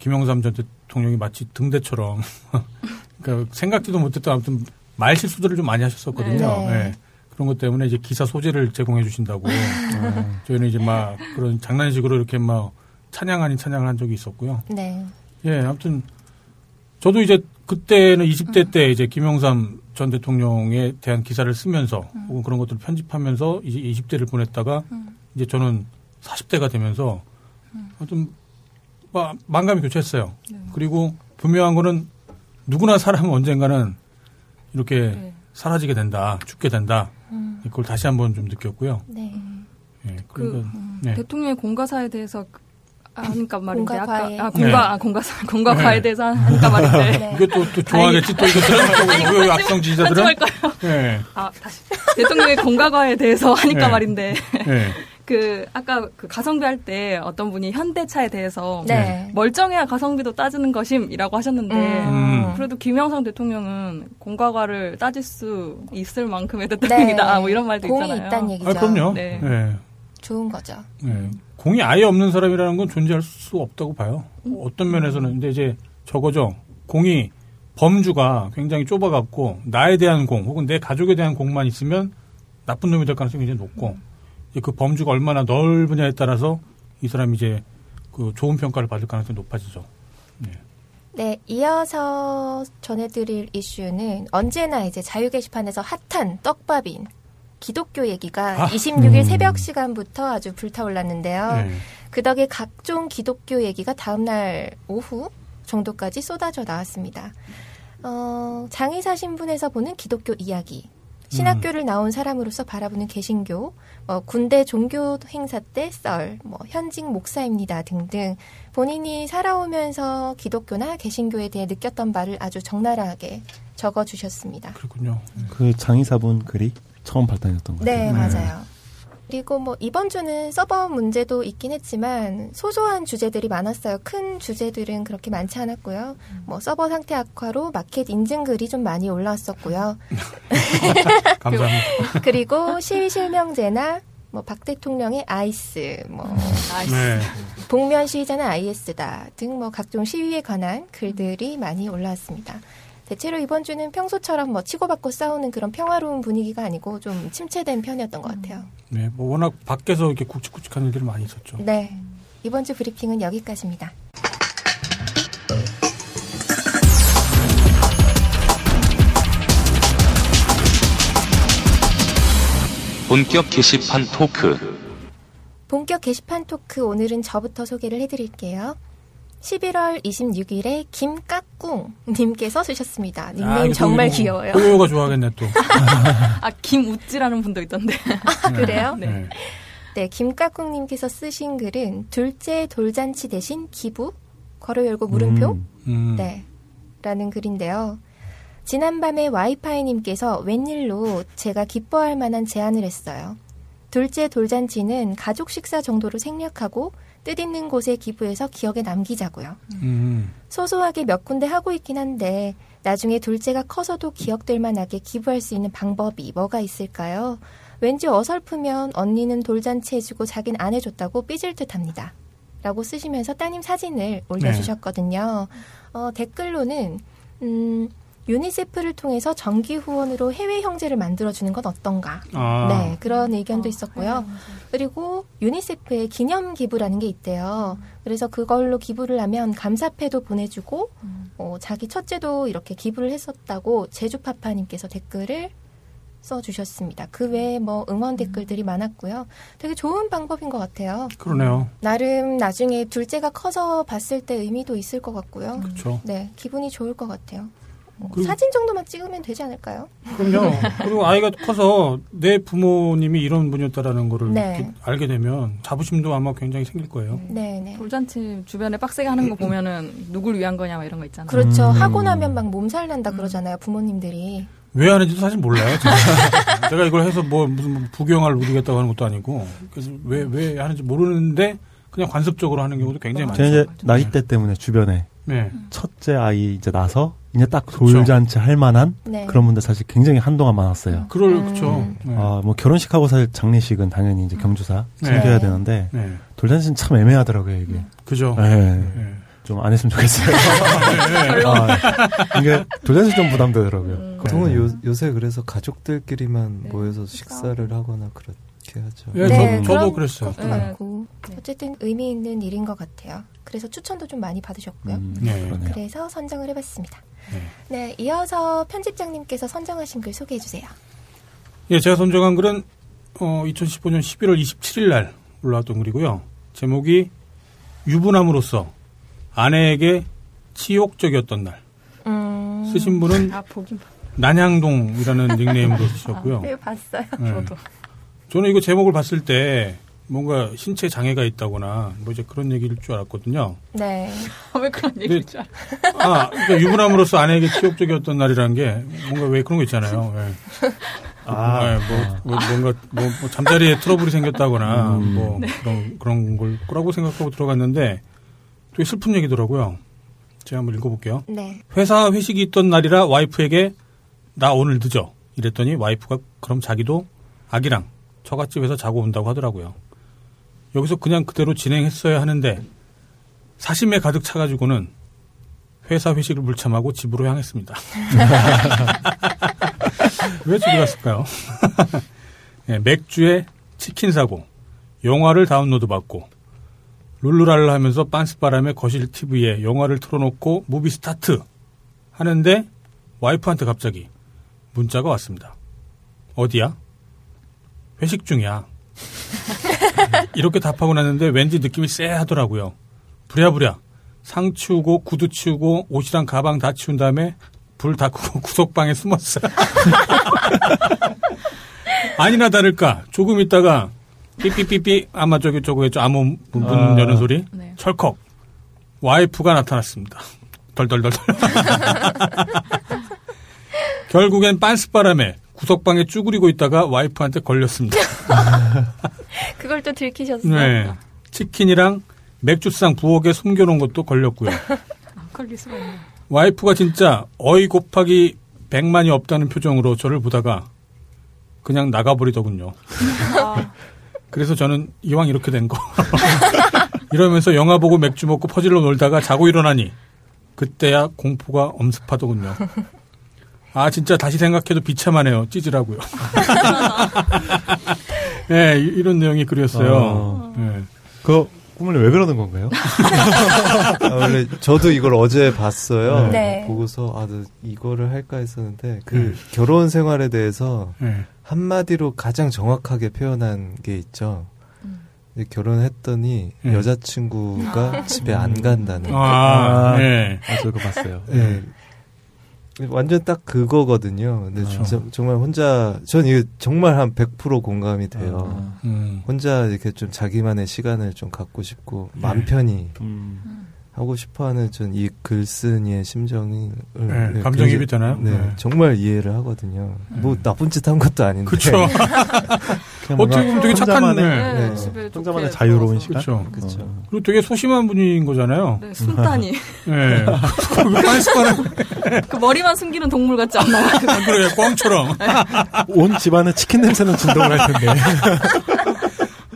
김영삼 전 대통령이 마치 등대처럼 그러니까 생각지도 못했던 아무튼 말 실수들을 좀 많이 하셨었거든요. 네. 예. 그런 것 때문에 이제 기사 소재를 제공해 주신다고 저희는 이제 막 그런 장난식으로 이렇게 막 찬양 아닌 찬양을 한 적이 있었고요. 네. 예, 아무튼 저도 이제 그때는 20대 때 이제 김영삼 전 대통령에 대한 기사를 쓰면서 혹은 그런 것들을 편집하면서 이제 20대를 보냈다가 이제 저는 40대가 되면서 아무튼 마- 만감이 교차했어요. 그리고 분명한 거는 누구나 사람은 언젠가는 이렇게 네. 사라지게 된다, 죽게 된다. 그걸 다시 한번 좀 느꼈고요. 네. 예, 그 그러니까 음, 네. 대통령의 공가사에 대해서 그- 하니까 말인데 공과. 아까 아, 공가 아, 공가사 공과 과에 대해서 하니까 말인데 네. 이게 또, 또 좋아하겠지. 또 이거 들으면 또 악성 지지자들은. 예. 아 다시 대통령의 공과과에 대해서 하니까 네. 말인데 예. 그 아까 그 가성비 할 때 어떤 분이 현대차에 대해서 네. 멀쩡해야 가성비도 따지는 것임이라고 하셨는데 음. 그래도 김영삼 대통령은 공과과를 따질 수 있을 만큼의 대통령이다 뭐 이런 말도 네. 공이 있잖아요. 있다는 얘기죠. 아, 그럼요. 네. 예. 좋은 거죠. 예. 공이 아예 없는 사람이라는 건 존재할 수 없다고 봐요. 어떤 면에서는. 근데 이제 저거죠. 공이 범주가 굉장히 좁아갖고 나에 대한 공 혹은 내 가족에 대한 공만 있으면 나쁜 놈이 될 가능성이 이제 높고 이제 그 범주가 얼마나 넓으냐에 따라서 이 사람이 이제 그 좋은 평가를 받을 가능성이 높아지죠. 네, 이어서 전해드릴 이슈는 언제나 이제 자유 게시판에서 핫한 떡밥인 기독교 얘기가 아, 26일 음. 새벽 시간부터 아주 불타올랐는데요. 네. 그 덕에 각종 기독교 얘기가 다음날 오후 정도까지 쏟아져 나왔습니다. 어, 장의사 신분에서 보는 기독교 이야기, 신학교를 나온 사람으로서 바라보는 개신교, 어, 군대 종교 행사 때 썰, 뭐 현직 목사입니다 등등 본인이 살아오면서 기독교나 개신교에 대해 느꼈던 바를 아주 적나라하게 적어 주셨습니다. 그렇군요. 그 장의사분 글이 처음 발단이었던 것 같아요. 네, 맞아요. 그리고 뭐 이번 주는 서버 문제도 있긴 했지만 소소한 주제들이 많았어요. 큰 주제들은 그렇게 많지 않았고요. 뭐 서버 상태 악화로 마켓 인증 글이 좀 많이 올라왔었고요. 감사합니다. 그리고 시위 실명제나 뭐박 대통령의 아이스, 뭐 네. 복면 시위자는 IS다 등 뭐 각종 시위에 관한 글들이 많이 올라왔습니다. 대체로 이번 주는 평소처럼 뭐 치고받고 싸우는 그런 평화로운 분위기가 아니고 좀 침체된 편이었던 것 같아요. 네. 뭐 워낙 밖에서 이렇게 굵직굵직한 일들이 많이 있었죠. 네. 이번 주 브리핑은 여기까지입니다. 본격 게시판 토크. 본격 게시판 토크 오늘은 저부터 소개를 해드릴게요. 11월 26일에 김깍꿍님께서 쓰셨습니다. 아, 닉네임 이거 정말 이거 귀여워요. 호요가 좋아하겠네 또. 아 김우찌라는 분도 있던데. 아, 그래요? 네. 네. 네, 김깍꿍님께서 쓰신 글은 둘째 돌잔치 대신 기부? 괄호 열고 물음표? 음. 음. 네. 라는 글인데요. 지난밤에 와이파이님께서 웬일로 제가 기뻐할 만한 제안을 했어요. 둘째 돌잔치는 가족 식사 정도로 생략하고 뜻있는 곳에 기부해서 기억에 남기자고요. 음. 소소하게 몇 군데 하고 있긴 한데 나중에 둘째가 커서도 기억될 만하게 기부할 수 있는 방법이 뭐가 있을까요? 왠지 어설프면 언니는 돌잔치 해주고 자긴 안 해줬다고 삐질 듯 합니다. 라고 쓰시면서 따님 사진을 올려주셨거든요. 어, 댓글로는 음, 유니세프를 통해서 정기 후원으로 해외 형제를 만들어주는 건 어떤가? 아. 네, 그런 의견도 있었고요. 그리고 유니세프의 기념 기부라는 게 있대요. 그래서 그걸로 기부를 하면 감사패도 보내주고 어, 자기 첫째도 이렇게 기부를 했었다고 제주파파님께서 댓글을 써주셨습니다. 그 외에 뭐 응원 댓글들이 많았고요. 되게 좋은 방법인 것 같아요. 그러네요. 나름 나중에 둘째가 커서 봤을 때 의미도 있을 것 같고요. 그렇죠. 네, 기분이 좋을 것 같아요. 뭐 그리고- 사진 정도만 찍으면 되지 않을까요? 그럼요. 그리고 아이가 커서 내 부모님이 이런 분이었다라는 거를 네. 알게 되면 자부심도 아마 굉장히 생길 거예요. 네 네. 돌잔치 주변에 빡세게 하는 거 보면은 누굴 위한 거냐 막 이런 거 있잖아요. 그렇죠. 음. 하고 나면 막 몸살 난다 그러잖아요. 부모님들이. 왜 하는지도 사실 몰라요. 제가, 제가 이걸 해서 뭐 무슨 뭐 부경을 누리겠다고 하는 것도 아니고 그래서 왜 왜 하는지 모르는데 그냥 관습적으로 하는 경우도 굉장히 이제 많죠. 나이대 때문에 주변에 네. 첫째 아이 이제 나서 이제 딱. 돌잔치 할 만한 네. 그런 분들 사실 굉장히 한동안 많았어요. 그럴 음. 그렇죠. 네. 아, 뭐 결혼식하고 사실 장례식은 당연히 이제 경주사 네. 챙겨야 되는데 네. 돌잔치는 참 애매하더라고요 이게. 그죠. 네. 네. 좀안 했으면 좋겠어요. 아, 이게 돌잔치 좀 부담되더라고요. 보통은 네. 요, 요새 그래서 가족들끼리만 네. 모여서 식사를 하거나 그렇 게 하죠. 예, 네, 저, 저도 그랬어요. 것도 네. 많고 네. 어쨌든 의미 있는 일인 것 같아요. 그래서 추천도 좀 많이 받으셨고요. 음, 네. 그래서 선정을 해봤습니다. 네. 네, 이어서 편집장님께서 선정하신 글 소개해 주세요. 예, 제가 선정한 글은 어, 2015년 11월 27일 날 올라왔던 글이고요. 제목이 유부남으로서 아내에게 치욕적이었던 날. 음, 쓰신 분은 아 보긴 난양동이라는 닉네임으로 쓰셨고요. 네, 봤어요. 네. 저도. 저는 이거 제목을 봤을 때 뭔가 신체 장애가 있다거나 뭐 이제 그런 얘기일 줄 알았거든요. 네. 왜 그런 얘기를 줄 알아? 아, 그러니까 유부남으로서 아내에게 치욕적이었던 날이라는 게 뭔가 왜 그런 거 있잖아요. 예. 아, 네, 뭐, 뭐 뭔가 뭐, 뭐 잠자리에 트러블이 생겼다거나 음. 뭐 그런 그런 걸 거라고 생각하고 들어갔는데 되게 슬픈 얘기더라고요. 제가 한번 읽어볼게요. 네. 회사 회식이 있던 날이라 와이프에게 나 오늘 늦어 이랬더니 와이프가 그럼 자기도 아기랑 처갓집에서 자고 온다고 하더라고요. 여기서 그냥 그대로 진행했어야 하는데 사심에 가득 차가지고는 회사 회식을 불참하고 집으로 향했습니다. 왜 집에 갔을까요? 네, 맥주에 치킨 사고 영화를 다운로드 받고 룰루랄라 하면서 빤스바람에 거실 TV에 영화를 틀어놓고 movie start 하는데 와이프한테 갑자기 문자가 왔습니다. 어디야? 회식 중이야. 이렇게 답하고 났는데 왠지 느낌이 쎄하더라고요. 부랴부랴 상 치우고 구두 치우고 옷이랑 가방 다 치운 다음에 불 다 끄고 구석방에 숨었어요. 아니나 다를까 조금 있다가 삐삐삐삐 아마 저기 저거 했죠 암호 문 아. 여는 소리 네. 철컥 와이프가 나타났습니다. 덜덜덜덜. 결국엔 빤스바람에 구석방에 쭈그리고 있다가 와이프한테 걸렸습니다. 그걸 또 들키셨어요. 네. 치킨이랑 맥주상 부엌에 숨겨놓은 것도 걸렸고요. 안 걸릴 수가 있네. 와이프가 진짜 어이 곱하기 100만이 없다는 표정으로 저를 보다가 그냥 나가버리더군요. 아, 그래서 저는 이왕 이렇게 된 거. 이러면서 영화 보고 맥주 먹고 퍼질러 놀다가 자고 일어나니 그때야 공포가 엄습하더군요. 아 진짜 다시 생각해도 비참하네요. 찌질하고요. 네, 이- 이런 내용이 글이었어요. 어. 네. 그 꿈을 왜 그러는 건가요? 아, 원래 저도 이걸 어제 봤어요. 네. 보고서 아, 나 이거를 할까 했었는데 그 네. 결혼 생활에 대해서 네. 한마디로 가장 정확하게 표현한 게 있죠. 이제 결혼했더니 음. 여자친구가 집에 안 간다는. 아, 아. 네. 아, 저 이거 봤어요. 네. 완전 딱 그거거든요. 근데 그렇죠. 진짜 정말 혼자 전 이게 정말 한 100% 공감이 돼요. 아, 음. 혼자 이렇게 좀 자기만의 시간을 좀 갖고 싶고 네. 맘 편히 음. 하고 싶어하는 전 이 글쓴이의 심정이 네, 감정이입이 되나요? 네, 네. 정말 이해를 하거든요. 뭐 나쁜 짓 한 것도 아닌데. 뭔가 어떻게 보면 되게 착한, 네. 네, 네. 집에 혼자만의 자유로운. 시간. 그쵸. 그쵸. 어. 그리고 되게 소심한 분인 거잖아요. 네, 숨다니. 네. 그 머리만 숨기는 동물 같지 않나요? 아, 그래, 꽝처럼. 온 집안에 치킨 냄새는 진동을 할 텐데.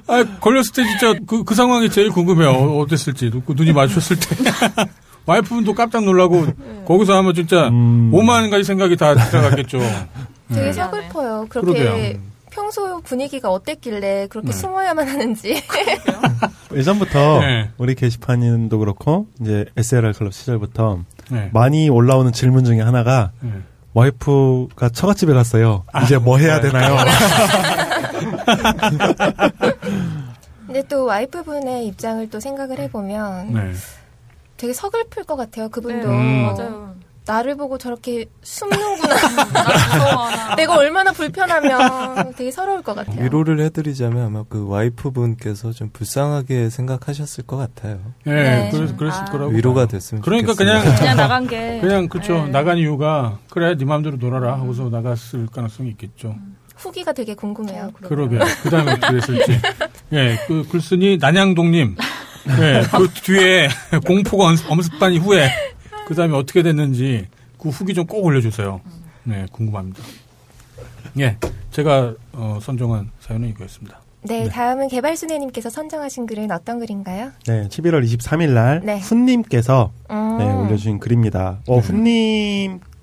아, 걸렸을 때 진짜 그, 그 상황이 제일 궁금해요. 어, 어땠을지. 그 눈이 마주쳤을 때. 와이프분도 깜짝 놀라고 거기서 하면 진짜 음. 오만 가지 생각이 다 들어갔겠죠. 되게 네. 서글퍼요. 그렇게 그러게요. 평소 분위기가 어땠길래 그렇게 네. 숨어야만 하는지. 예전부터 네. 우리 게시판도 그렇고 이제 SLR 클럽 시절부터 네. 많이 올라오는 질문 중에 하나가 네. 와이프가 처갓집에 갔어요. 이제 뭐 해야 네. 되나요? 근데 또 와이프분의 입장을 또 생각을 해보면 네. 되게 서글플 것 같아요. 네, 그분도. 음. 맞아요. 나를 보고 저렇게 숨는구나. 내가 얼마나 불편하면 되게 서러울 것 같아요. 위로를 해드리자면 아마 그 와이프분께서 좀 불쌍하게 생각하셨을 것 같아요. 예, 네. 그래서 그랬을 아. 거라고. 위로가. 됐으면 그러니까 좋겠습니다. 그냥 그냥 나간 게. 그냥 그쵸 네. 나간 이유가 그래 네 마음대로 놀아라 하고서 나갔을 가능성이 있겠죠. 후기가 되게 궁금해요. 그러게 그 다음에 어떻게 됐을지. 예, 그 글쓴이 난양동님. 예, 그 뒤에 공포가 엄습- 엄습한 이후에 그 다음에 어떻게 됐는지 그 후기 좀 꼭 올려주세요. 네, 궁금합니다. 예, 제가 어, 선정한 사연은 이거였습니다. 네, 다음은 개발순애님께서 선정하신 글은 어떤 글인가요? 네, 11월 23일 날 네. 훈님께서 음. 네, 올려주신 글입니다. 어,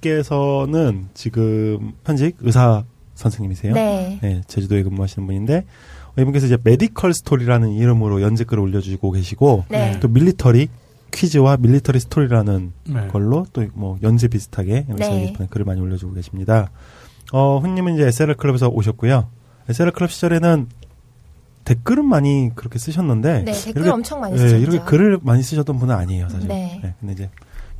훈님께서는 지금 현직 의사 선생님이세요. 네. 제주도에 근무하시는 분인데 어, 이분께서 이제 medical 스토리라는 이름으로 연재 글을 올려주고 계시고 네. 또 military 퀴즈와 military 스토리라는 네. 걸로 또 뭐 연재 비슷하게 네. 글을 많이 올려주고 계십니다. 어, 훈님은 이제 SLR 클럽에서 오셨고요. SLR 클럽 시절에는 댓글은 많이 그렇게 쓰셨는데 네, 댓글 이렇게, 엄청 많이 예, 쓰셨죠. 이렇게 글을 많이 쓰셨던 분은 아니에요, 사실. 네. 근데 이제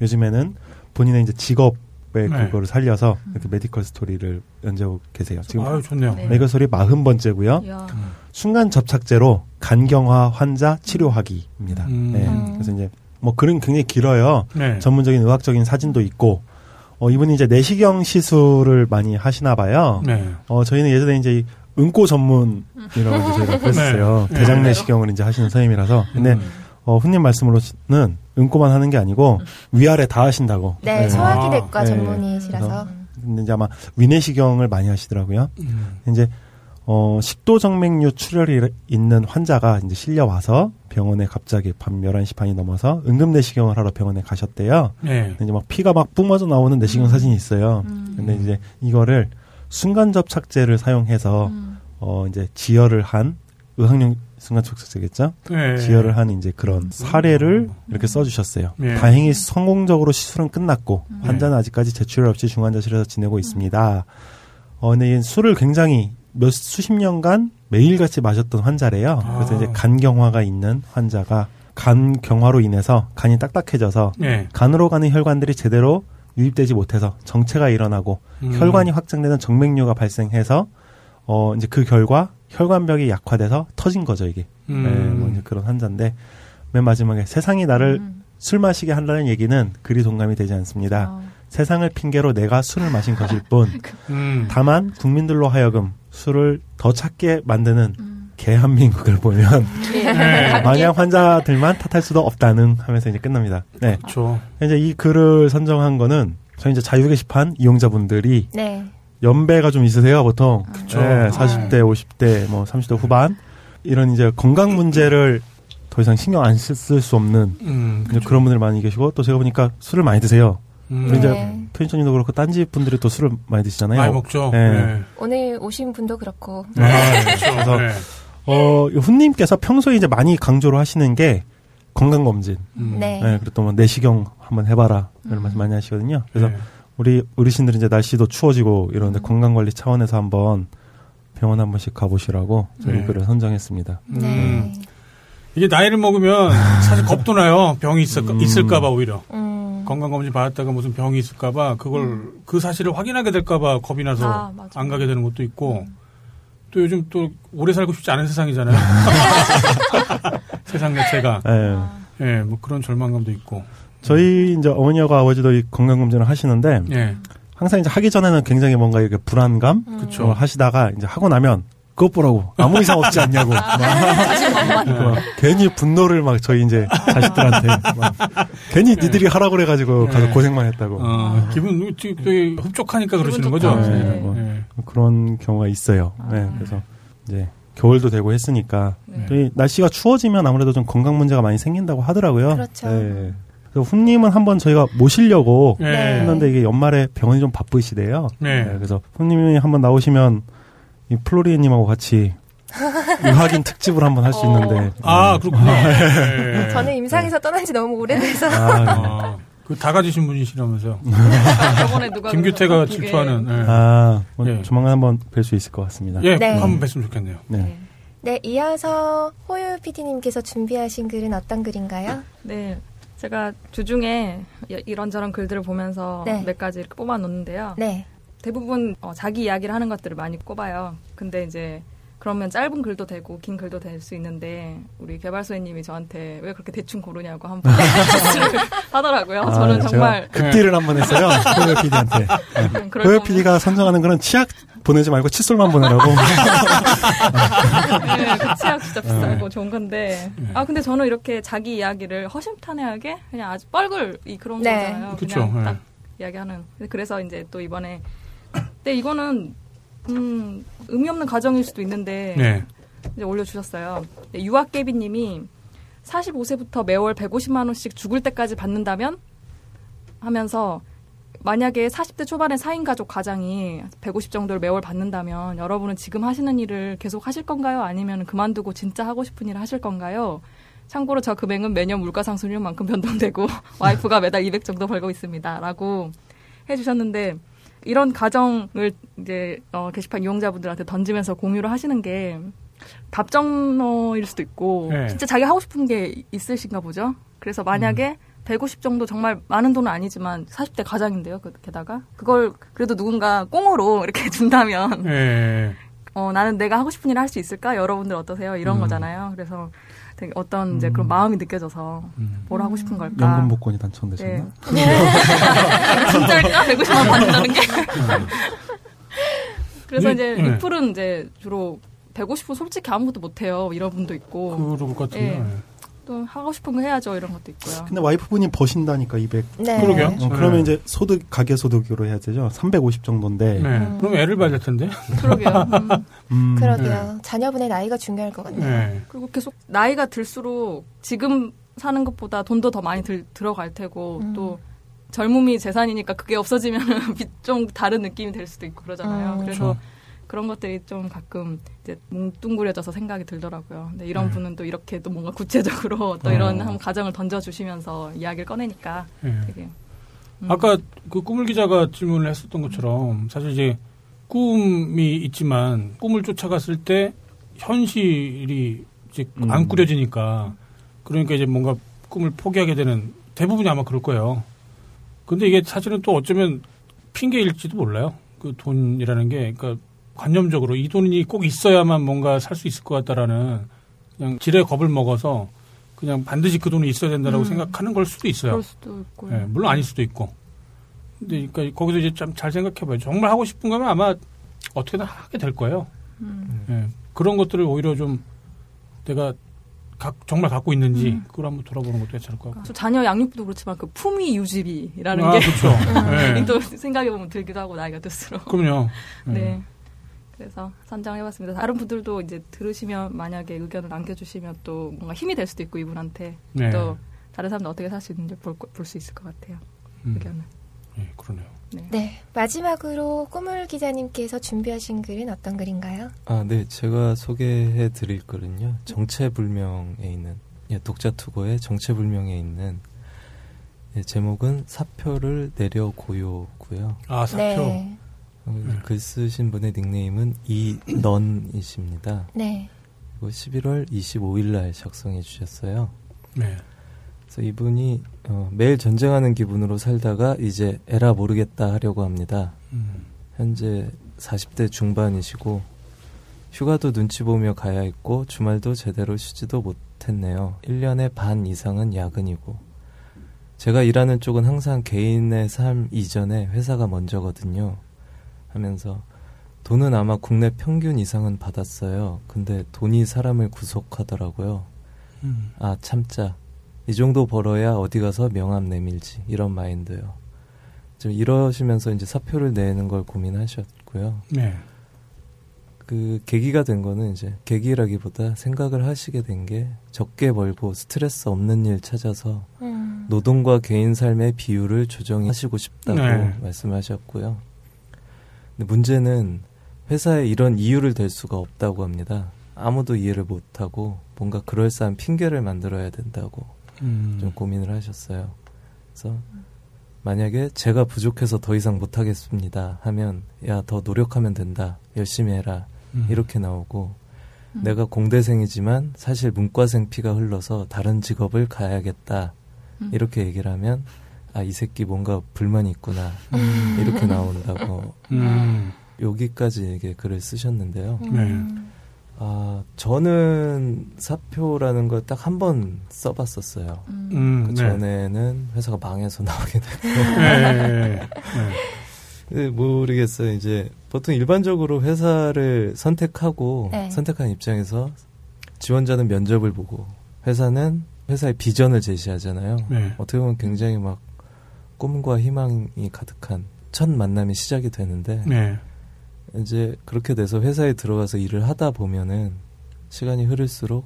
요즘에는 본인의 이제 직업 의 네. 그거를 살려서 이렇게 medical 스토리를 연재하고 계세요. 지금 아유 좋네요. 네. medical 스토리 마흔 번째고요. 야. 순간 접착제로 간경화 환자 치료하기입니다. 음. 네. 그래서 이제 뭐 글은 굉장히 길어요. 네. 전문적인 의학적인 사진도 있고 어, 이분이 이제 내시경 시술을 많이 하시나 봐요. 네. 어, 저희는 예전에 이제 이 응고 전문이라고 저희가 그랬었어요. 네. 대장 네. 내시경을 이제 하시는 선생님이라서. 근데 음. 어, 훈님 말씀으로는 응고만 하는 게 아니고 위아래 다 하신다고. 네, 소화기내과 네. 전문의시라서. 근데 이제 아마 위내시경을 많이 하시더라고요. 음. 이제 어, 식도 정맥류 출혈이 있는 환자가 이제 실려 와서 병원에 갑자기 밤 11시 반이 넘어서 응급 내시경을 하러 병원에 가셨대요. 네. 근데 이제 막 피가 막 뿜어져 나오는 내시경 사진이 있어요. 근데 이제 이거를 순간 접착제를 사용해서 어 이제 지혈을 한 의학용 순간 접착제겠죠? 네. 지혈을 한 이제 그런 사례를 이렇게 써주셨어요. 네. 다행히 성공적으로 시술은 끝났고 환자는 아직까지 재출혈 없이 중환자실에서 지내고 있습니다. 어 근데 이 술을 굉장히 몇 수십 년간 매일같이 마셨던 환자래요. 그래서 아. 이제 간경화가 있는 환자가 간 경화로 인해서 간이 딱딱해져서 네. 간으로 가는 혈관들이 제대로 유입되지 못해서 정체가 일어나고 음. 혈관이 확장되는 정맥류가 발생해서 어 이제 그 결과 혈관벽이 약화돼서 터진 거죠 이게. 음. 네, 뭐 이제 그런 환자인데 맨 마지막에 세상이 나를 술 마시게 한다는 얘기는 그리 동감이 되지 않습니다. 아. 세상을 핑계로 내가 술을 마신 것일 뿐 음. 다만 국민들로 하여금 술을 더 찾게 만드는 음. 개한민국을 보면 네. 만약 환자들만 탓할 수도 없다는 하면서 이제 끝납니다. 네. 그렇죠. 이제 이 글을 선정한 거는 저희 이제 자유 게시판 이용자분들이 네. 연배가 좀 있으세요, 보통. 그쵸. 네, 40대, 50대, 뭐 30대 후반 이런 이제 건강 문제를 더 이상 신경 안 쓸 수 없는 음. 이제 그런 분들 많이 계시고 또 제가 보니까 술을 많이 드세요. 음. 우리 이제 네. 편의점님도 그렇고 딴지 분들이 또 술을 많이 드시잖아요. 많이 먹죠. 네. 네. 오늘 오신 분도 그렇고. 네. 그렇죠. 그래서 네. 어, 이 훈님께서 평소에 이제 많이 강조를 하시는 게 건강 검진. 음. 네. 네, 그리고 또뭐 내시경 한번 해봐라 이런 말씀 많이 하시거든요. 그래서 네. 우리 어르신들은 이제 날씨도 추워지고 이러는데 건강 관리 차원에서 한번 병원 한 번씩 가보시라고 저희 네. 글을 선정했습니다. 네. 이게 나이를 먹으면 사실 겁도 나요. 병이 있을까, 음. 있을까봐 오히려. 음. 건강검진 받았다가 무슨 병이 있을까봐 그걸 그 사실을 확인하게 될까봐 겁이 나서 아. 안 가게 되는 것도 있고 또 요즘 또 오래 살고 싶지 않은 세상이잖아요. 세상 자체가. 네. 예, 뭐 그런 절망감도 있고. 저희 이제 어머니하고 아버지도 이 건강 검진을 하시는데 예, 항상 이제 하기 전에는 굉장히 뭔가 이렇게 불안감 그쵸. 어, 하시다가 이제 하고 나면 그것 보라고 아무 이상 없지 않냐고 막 그러니까 막 괜히 분노를 막 저희 이제 자식들한테 막 괜히 니들이 하라고 그래가지고 가서 네. 고생만 했다고 어, 기분 되게 흡족하니까 그러시는 거죠. 네, 네. 뭐 예. 그런 경우가 있어요. 네, 그래서 이제 겨울도 되고 했으니까 네. 날씨가 추워지면 아무래도 좀 건강 문제가 많이 생긴다고 하더라고요. 그렇죠. 네. 그래서 훈님은 한번 저희가 모시려고 예. 네. 했는데 이게 연말에 병원이 좀 바쁘시대요. 네. 네, 그래서 훈님이 한번 나오시면 이 플로리엔님하고 같이 의학인 특집을 한번 할 수 있는데. 아, 그렇구나. 예. 저는 임상에서 떠난 지 너무 오래돼서. 아, 아, 그다 가지신 분이시라면서요. 저번에 누가 김규태가 질투하는. 예. 아, 뭐 예. 조만간 한번 뵐 수 있을 것 같습니다. 예, 네. 꼭 한번 뵀으면 좋겠네요. 네. 네, 이어서 호유 PD님께서 준비하신 글은 어떤 글인가요? 네. 제가 주중에 이- 이런저런 글들을 보면서 네. 몇 가지 이렇게 뽑아 놓는데요. 네. 대부분 어, 자기 이야기를 하는 것들을 많이 꼽아요. 근데 이제 그러면 짧은 글도 되고 긴 글도 될 수 있는데 우리 개발소님이 저한테 왜 그렇게 대충 고르냐고 한번 하더라고요. 아, 저는 정말 극딜을 한 번 했어요. 호요 PD한테. 거면- PD가 선정하는 거는 치약 보내지 말고 칫솔만 보내라고. 네, 그 치약 진짜 비싸고 좋은 건데. 아, 근데 저는 이렇게 자기 이야기를 허심탄회하게 그냥 아주 뻘글 이 그런 네. 거잖아요. 그쵸, 그냥 네. 딱 이야기하는. 그래서 이제 또 이번에 근데 이거는 음, 의미 없는 가정일 수도 있는데 네. 이제 올려주셨어요. 네, 유학개비님이 45세부터 매월 150만 원씩 죽을 때까지 받는다면 하면서 만약에 40대 초반의 4인 가족 가장이 150 정도를 매월 받는다면 여러분은 지금 하시는 일을 계속 하실 건가요? 아니면 그만두고 진짜 하고 싶은 일을 하실 건가요? 참고로 저 금액은 매년 물가 상승률만큼 변동되고 와이프가 매달 200 정도 벌고 있습니다. 라고 해주셨는데 이런 가정을 이제 어, 게시판 이용자분들한테 던지면서 공유를 하시는 게 답정너일 수도 있고 네. 진짜 자기 하고 싶은 게 있으신가 보죠. 그래서 만약에 150 정도 정말 많은 돈은 아니지만 40대 가장인데요. 그- 게다가 그걸 그래도 누군가 꽁으로 이렇게 준다면 예. 어, 나는 내가 하고 싶은 일을 할 수 있을까? 여러분들 어떠세요? 이런 음. 거잖아요. 그래서 되게 어떤 이제 그런 마음이 느껴져서 음. 뭘 하고 싶은 걸까? 연금 복권이 당첨되셨나? 네. 진짜일까? 150만 원 받는다는 게. 그래서 네, 이제 네. 리플은 이제 주로 150은 솔직히 아무것도 못해요. 이런 분도 있고. 그럴 것 같은데. 예. 또 하고 싶은 거 해야죠. 이런 것도 있고요. 근데 와이프분이 버신다니까 200. 네. 그러게요. 어, 그러면 네. 이제 소득 가계 소득으로 해야 되죠. 350 정도인데. 네. 그럼 애를 봐야 될 텐데. 그러게요. 음. 음, 그러게요. 자녀분의 나이가 중요할 것 같네요. 네. 그리고 계속 나이가 들수록 지금 사는 것보다 돈도 더 많이 들, 들어갈 테고 음. 또 젊음이 재산이니까 그게 없어지면 좀 다른 느낌이 될 수도 있고 그러잖아요. 음. 그래서 그 런 것들이 좀 가끔 이제 뭉뚱그려져서 생각이 들더라고요. 근데 이런 네. 분은 또 이렇게 또 뭔가 구체적으로 또 어. 이런 한 가정을 던져주시면서 이야기를 꺼내니까 예. 되게 음. 아까 그 꿈을 기자가 질문을 했었던 것처럼 사실 이제 꿈이 있지만 꿈을 쫓아갔을 때 현실이 이제 음. 안 꾸려지니까 그러니까 이제 뭔가 꿈을 포기하게 되는 대부분이 아마 그럴 거예요. 근데 이게 사실은 또 어쩌면 핑계일지도 몰라요. 그 돈이라는 게 그러니까 관념적으로 이 돈이 꼭 있어야만 뭔가 살 수 있을 것 같다라는 그냥 지레 겁을 먹어서 그냥 반드시 그 돈이 있어야 된다라고 음. 생각하는 걸 수도 있어요. 그럴 수도 있고 예, 물론 아닐 수도 있고. 근데 그러니까 거기서 이제 좀잘 생각해봐요. 정말 하고 싶은 거면 아마 어떻게든 하게 될 거예요. 음. 예, 그런 것들을 오히려 좀 내가 각- 정말 갖고 있는지 음. 그걸 한번 돌아보는 것도 괜찮을 것 같고. 저 자녀 양육비도 그렇지만 그 품위 유지비라는 아, 게 그렇죠. 예. 또 생각해보면 들기도 하고 나이가 들수록 그럼요. 예. 네. 그래서 선정해봤습니다. 다른 분들도 이제 들으시면 만약에 의견을 남겨주시면 또 뭔가 힘이 될 수도 있고 이분한테 네. 또 다른 사람들 어떻게 살 수 있는지 볼 수 있을 것 같아요. 음, 의견을. 예, 그러네요. 네. 네. 마지막으로 꾸물 기자님께서 준비하신 글은 어떤 글인가요? 아, 네. 제가 소개해 드릴 글은요. 정체불명에 있는, 예, 독자 투고의 정체불명에 있는, 예, 제목은 사표를 내려 고요고요. 아, 사표. 네. 어, 글 쓰신 분의 닉네임은 이넌이십니다. 네. 그리고 11월 25일 날 작성해 주셨어요. 네. 그래서 이분이 어, 매일 전쟁하는 기분으로 살다가 이제 에라 모르겠다 하려고 합니다. 음, 현재 40대 중반이시고 휴가도 눈치 보며 가야 했고 주말도 제대로 쉬지도 못했네요. 1년에 반 이상은 야근이고 제가 일하는 쪽은 항상 개인의 삶 이전에 회사가 먼저거든요. 하면서 돈은 아마 국내 평균 이상은 받았어요. 근데 돈이 사람을 구속하더라고요. 음, 아 참자 이 정도 벌어야 어디 가서 명함 내밀지 이런 마인드요. 좀 이러시면서 이제 사표를 내는 걸 고민하셨고요. 네. 그 계기가 된 거는 이제 계기라기보다 생각을 하시게 된 게 적게 벌고 스트레스 없는 일 찾아서 음. 노동과 개인 삶의 비율을 조정하시고 싶다고 네. 말씀하셨고요. 근데 문제는 회사에 이런 이유를 댈 수가 없다고 합니다. 아무도 이해를 못하고 뭔가 그럴싸한 핑계를 만들어야 된다고 음, 좀 고민을 하셨어요. 그래서 만약에 제가 부족해서 더 이상 못하겠습니다 하면 야 더 노력하면 된다 열심히 해라 음, 이렇게 나오고 음. 내가 공대생이지만 사실 문과생 피가 흘러서 다른 직업을 가야겠다 이렇게 얘기를 하면 아 이 새끼 뭔가 불만이 있구나 음. 이렇게 나온다고 음. 여기까지 이게 글을 쓰셨는데요. 네. 아 저는 사표라는 걸 딱 한 번 써봤었어요. 음, 그 네. 전에는 회사가 망해서 나오게 됐고 네. 네. 네, 모르겠어요. 이제 보통 일반적으로 회사를 선택하고 네. 선택한 입장에서 지원자는 면접을 보고 회사는 회사의 비전을 제시하잖아요. 네. 어떻게 보면 굉장히 막 꿈과 희망이 가득한 첫 만남이 시작이 되는데 네. 이제 그렇게 돼서 회사에 들어가서 일을 하다 보면은 시간이 흐를수록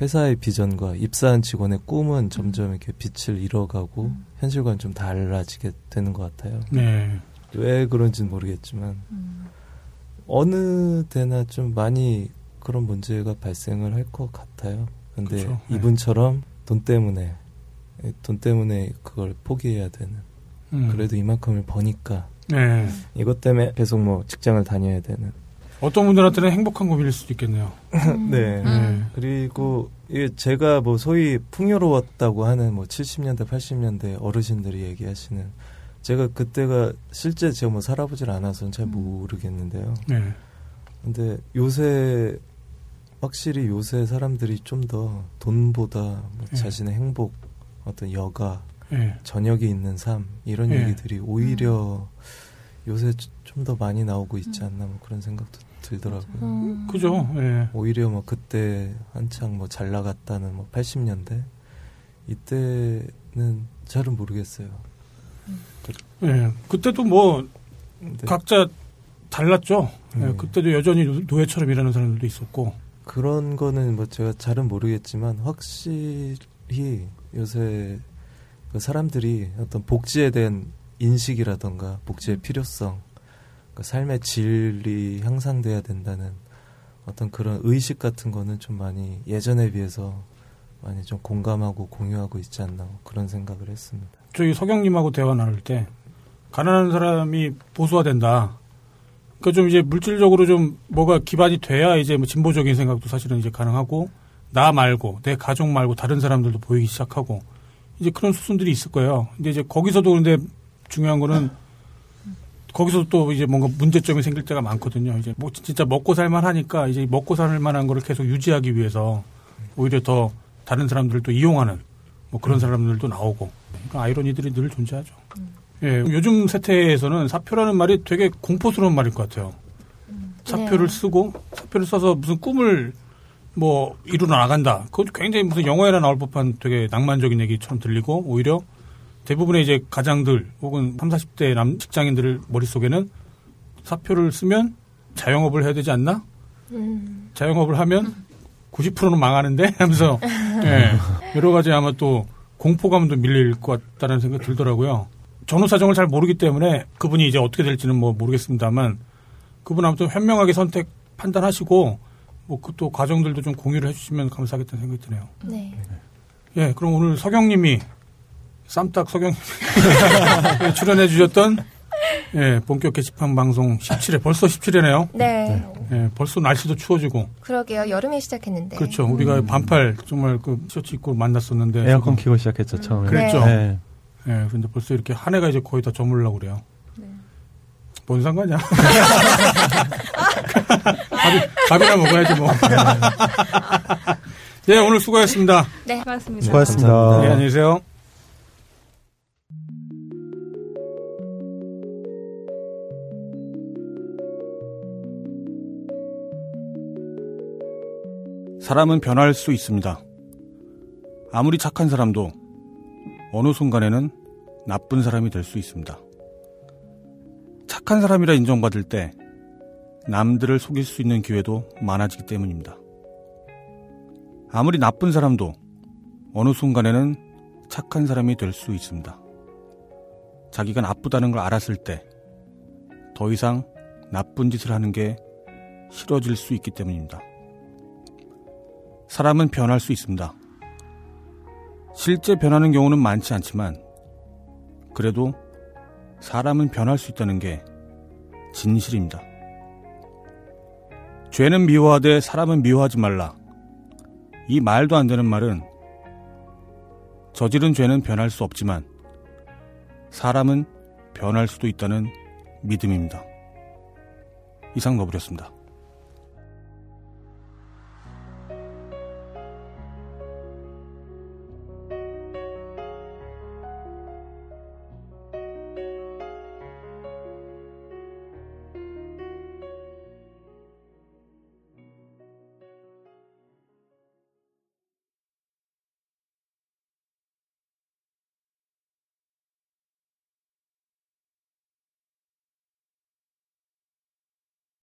회사의 비전과 입사한 직원의 꿈은 점점 이렇게 빛을 잃어가고 현실과는 좀 달라지게 되는 것 같아요. 네. 왜 그런지는 모르겠지만 어느 때나 좀 많이 그런 문제가 발생을 할 것 같아요. 근데 그쵸, 네. 이분처럼 돈 때문에 돈 때문에 그걸 포기해야 되는. 음. 그래도 이만큼을 버니까 네. 이것 때문에 계속 뭐 직장을 다녀야 되는. 어떤 분들한테는 행복한 고민일 수도 있겠네요. 네. 네. 그리고 이게 제가 뭐 소위 풍요로웠다고 하는 뭐 70년대, 80년대 어르신들이 얘기하시는 제가 그때가 실제 제가 뭐 살아보질 않아서는 잘 모르겠는데요. 네. 근데 요새 확실히 요새 사람들이 좀 더 돈보다 뭐 네. 자신의 행복, 어떤 여가, 네. 저녁이 있는 삶 이런 네. 얘기들이 오히려 요새 좀 더 많이 나오고 있지 않나 뭐 그런 생각도 들더라고요. 음. 그죠. 예. 오히려 뭐 그때 한창 뭐 잘 나갔다는 뭐 80년대 이때는 잘은 모르겠어요. 예. 그때도 뭐 근데 각자 달랐죠. 예, 네. 그때도 여전히 노- 노예처럼 일하는 사람들도 있었고. 그런 거는 뭐 제가 잘은 모르겠지만 확실히 요새 그 사람들이 어떤 복지에 대한 인식이라던가 복지의 필요성, 그 삶의 질이 향상돼야 된다는 어떤 그런 의식 같은 거는 좀 많이 예전에 비해서 많이 좀 공감하고 공유하고 있지 않나 뭐 그런 생각을 했습니다. 저희 서경님하고 대화 나눌 때 가난한 사람이 보수화된다. 그러니까 좀 이제 물질적으로 좀 뭐가 기반이 돼야 이제 뭐 진보적인 생각도 사실은 이제 가능하고 나 말고 내 가족 말고 다른 사람들도 보이기 시작하고 이제 그런 수순들이 있을 거예요. 근데 이제 거기서도 근데 중요한 거는 거기서 또 이제 뭔가 문제점이 생길 때가 많거든요. 이제 뭐 진짜 먹고 살만 하니까 이제 먹고 살 만한 거를 계속 유지하기 위해서 오히려 더 다른 사람들을 또 이용하는 뭐 그런 사람들도 나오고 그러니까 아이러니들이 늘 존재하죠. 예, 요즘 세태에서는 사표라는 말이 되게 공포스러운 말일 것 같아요. 사표를 네. 쓰고 사표를 써서 무슨 꿈을 뭐 이루어 나간다. 그건 굉장히 무슨 영화에나 나올 법한 되게 낭만적인 얘기처럼 들리고 오히려 대부분의 이제 가장들 혹은 3, 40대 남 직장인들을 머릿속에는 사표를 쓰면 자영업을 해야 되지 않나? 음. 자영업을 하면 90%는 망하는데 하면서 예, 여러 가지 아마 또 공포감도 밀릴 것 같다는 생각이 들더라고요. 전후 사정을 잘 모르기 때문에 그분이 이제 어떻게 될지는 뭐 모르겠습니다만 그분 아무튼 현명하게 선택 판단하시고 뭐 그 또 과정들도 좀 공유를 해주시면 감사하겠다는 생각이 드네요. 네. 예, 그럼 오늘 서경님이 쌈딱 서경님이 예, 출연해 주셨던 예, 본격 게시판 방송 17회 벌써 17회네요. 네. 예, 벌써 날씨도 추워지고 그러게요. 여름에 시작했는데. 그렇죠. 우리가 반팔 정말 그 티셔츠 입고 만났었는데 에어컨 키고 시작했죠 처음에. 그랬죠. 네. 예, 근데 벌써 이렇게 한 해가 이제 거의 다 저물려고 그래요. 뭔 상관이야? 밥이, 밥이나 먹어야지 뭐. 예, 오늘 수고하셨습니다. 네. 수고하셨습니다. 수고하셨습니다. 감사합니다. 예, 안녕히 계세요. 사람은 변할 수 있습니다. 아무리 착한 사람도 어느 순간에는 나쁜 사람이 될 수 있습니다. 착한 사람이라 인정받을 때 남들을 속일 수 있는 기회도 많아지기 때문입니다. 아무리 나쁜 사람도 어느 순간에는 착한 사람이 될 수 있습니다. 자기가 나쁘다는 걸 알았을 때 더 이상 나쁜 짓을 하는 게 싫어질 수 있기 때문입니다. 사람은 변할 수 있습니다. 실제 변하는 경우는 많지 않지만 그래도 사람은 변할 수 있다는 게 진실입니다. 죄는 미워하되 사람은 미워하지 말라. 이 말도 안 되는 말은 저지른 죄는 변할 수 없지만 사람은 변할 수도 있다는 믿음입니다. 이상 너브렸습니다.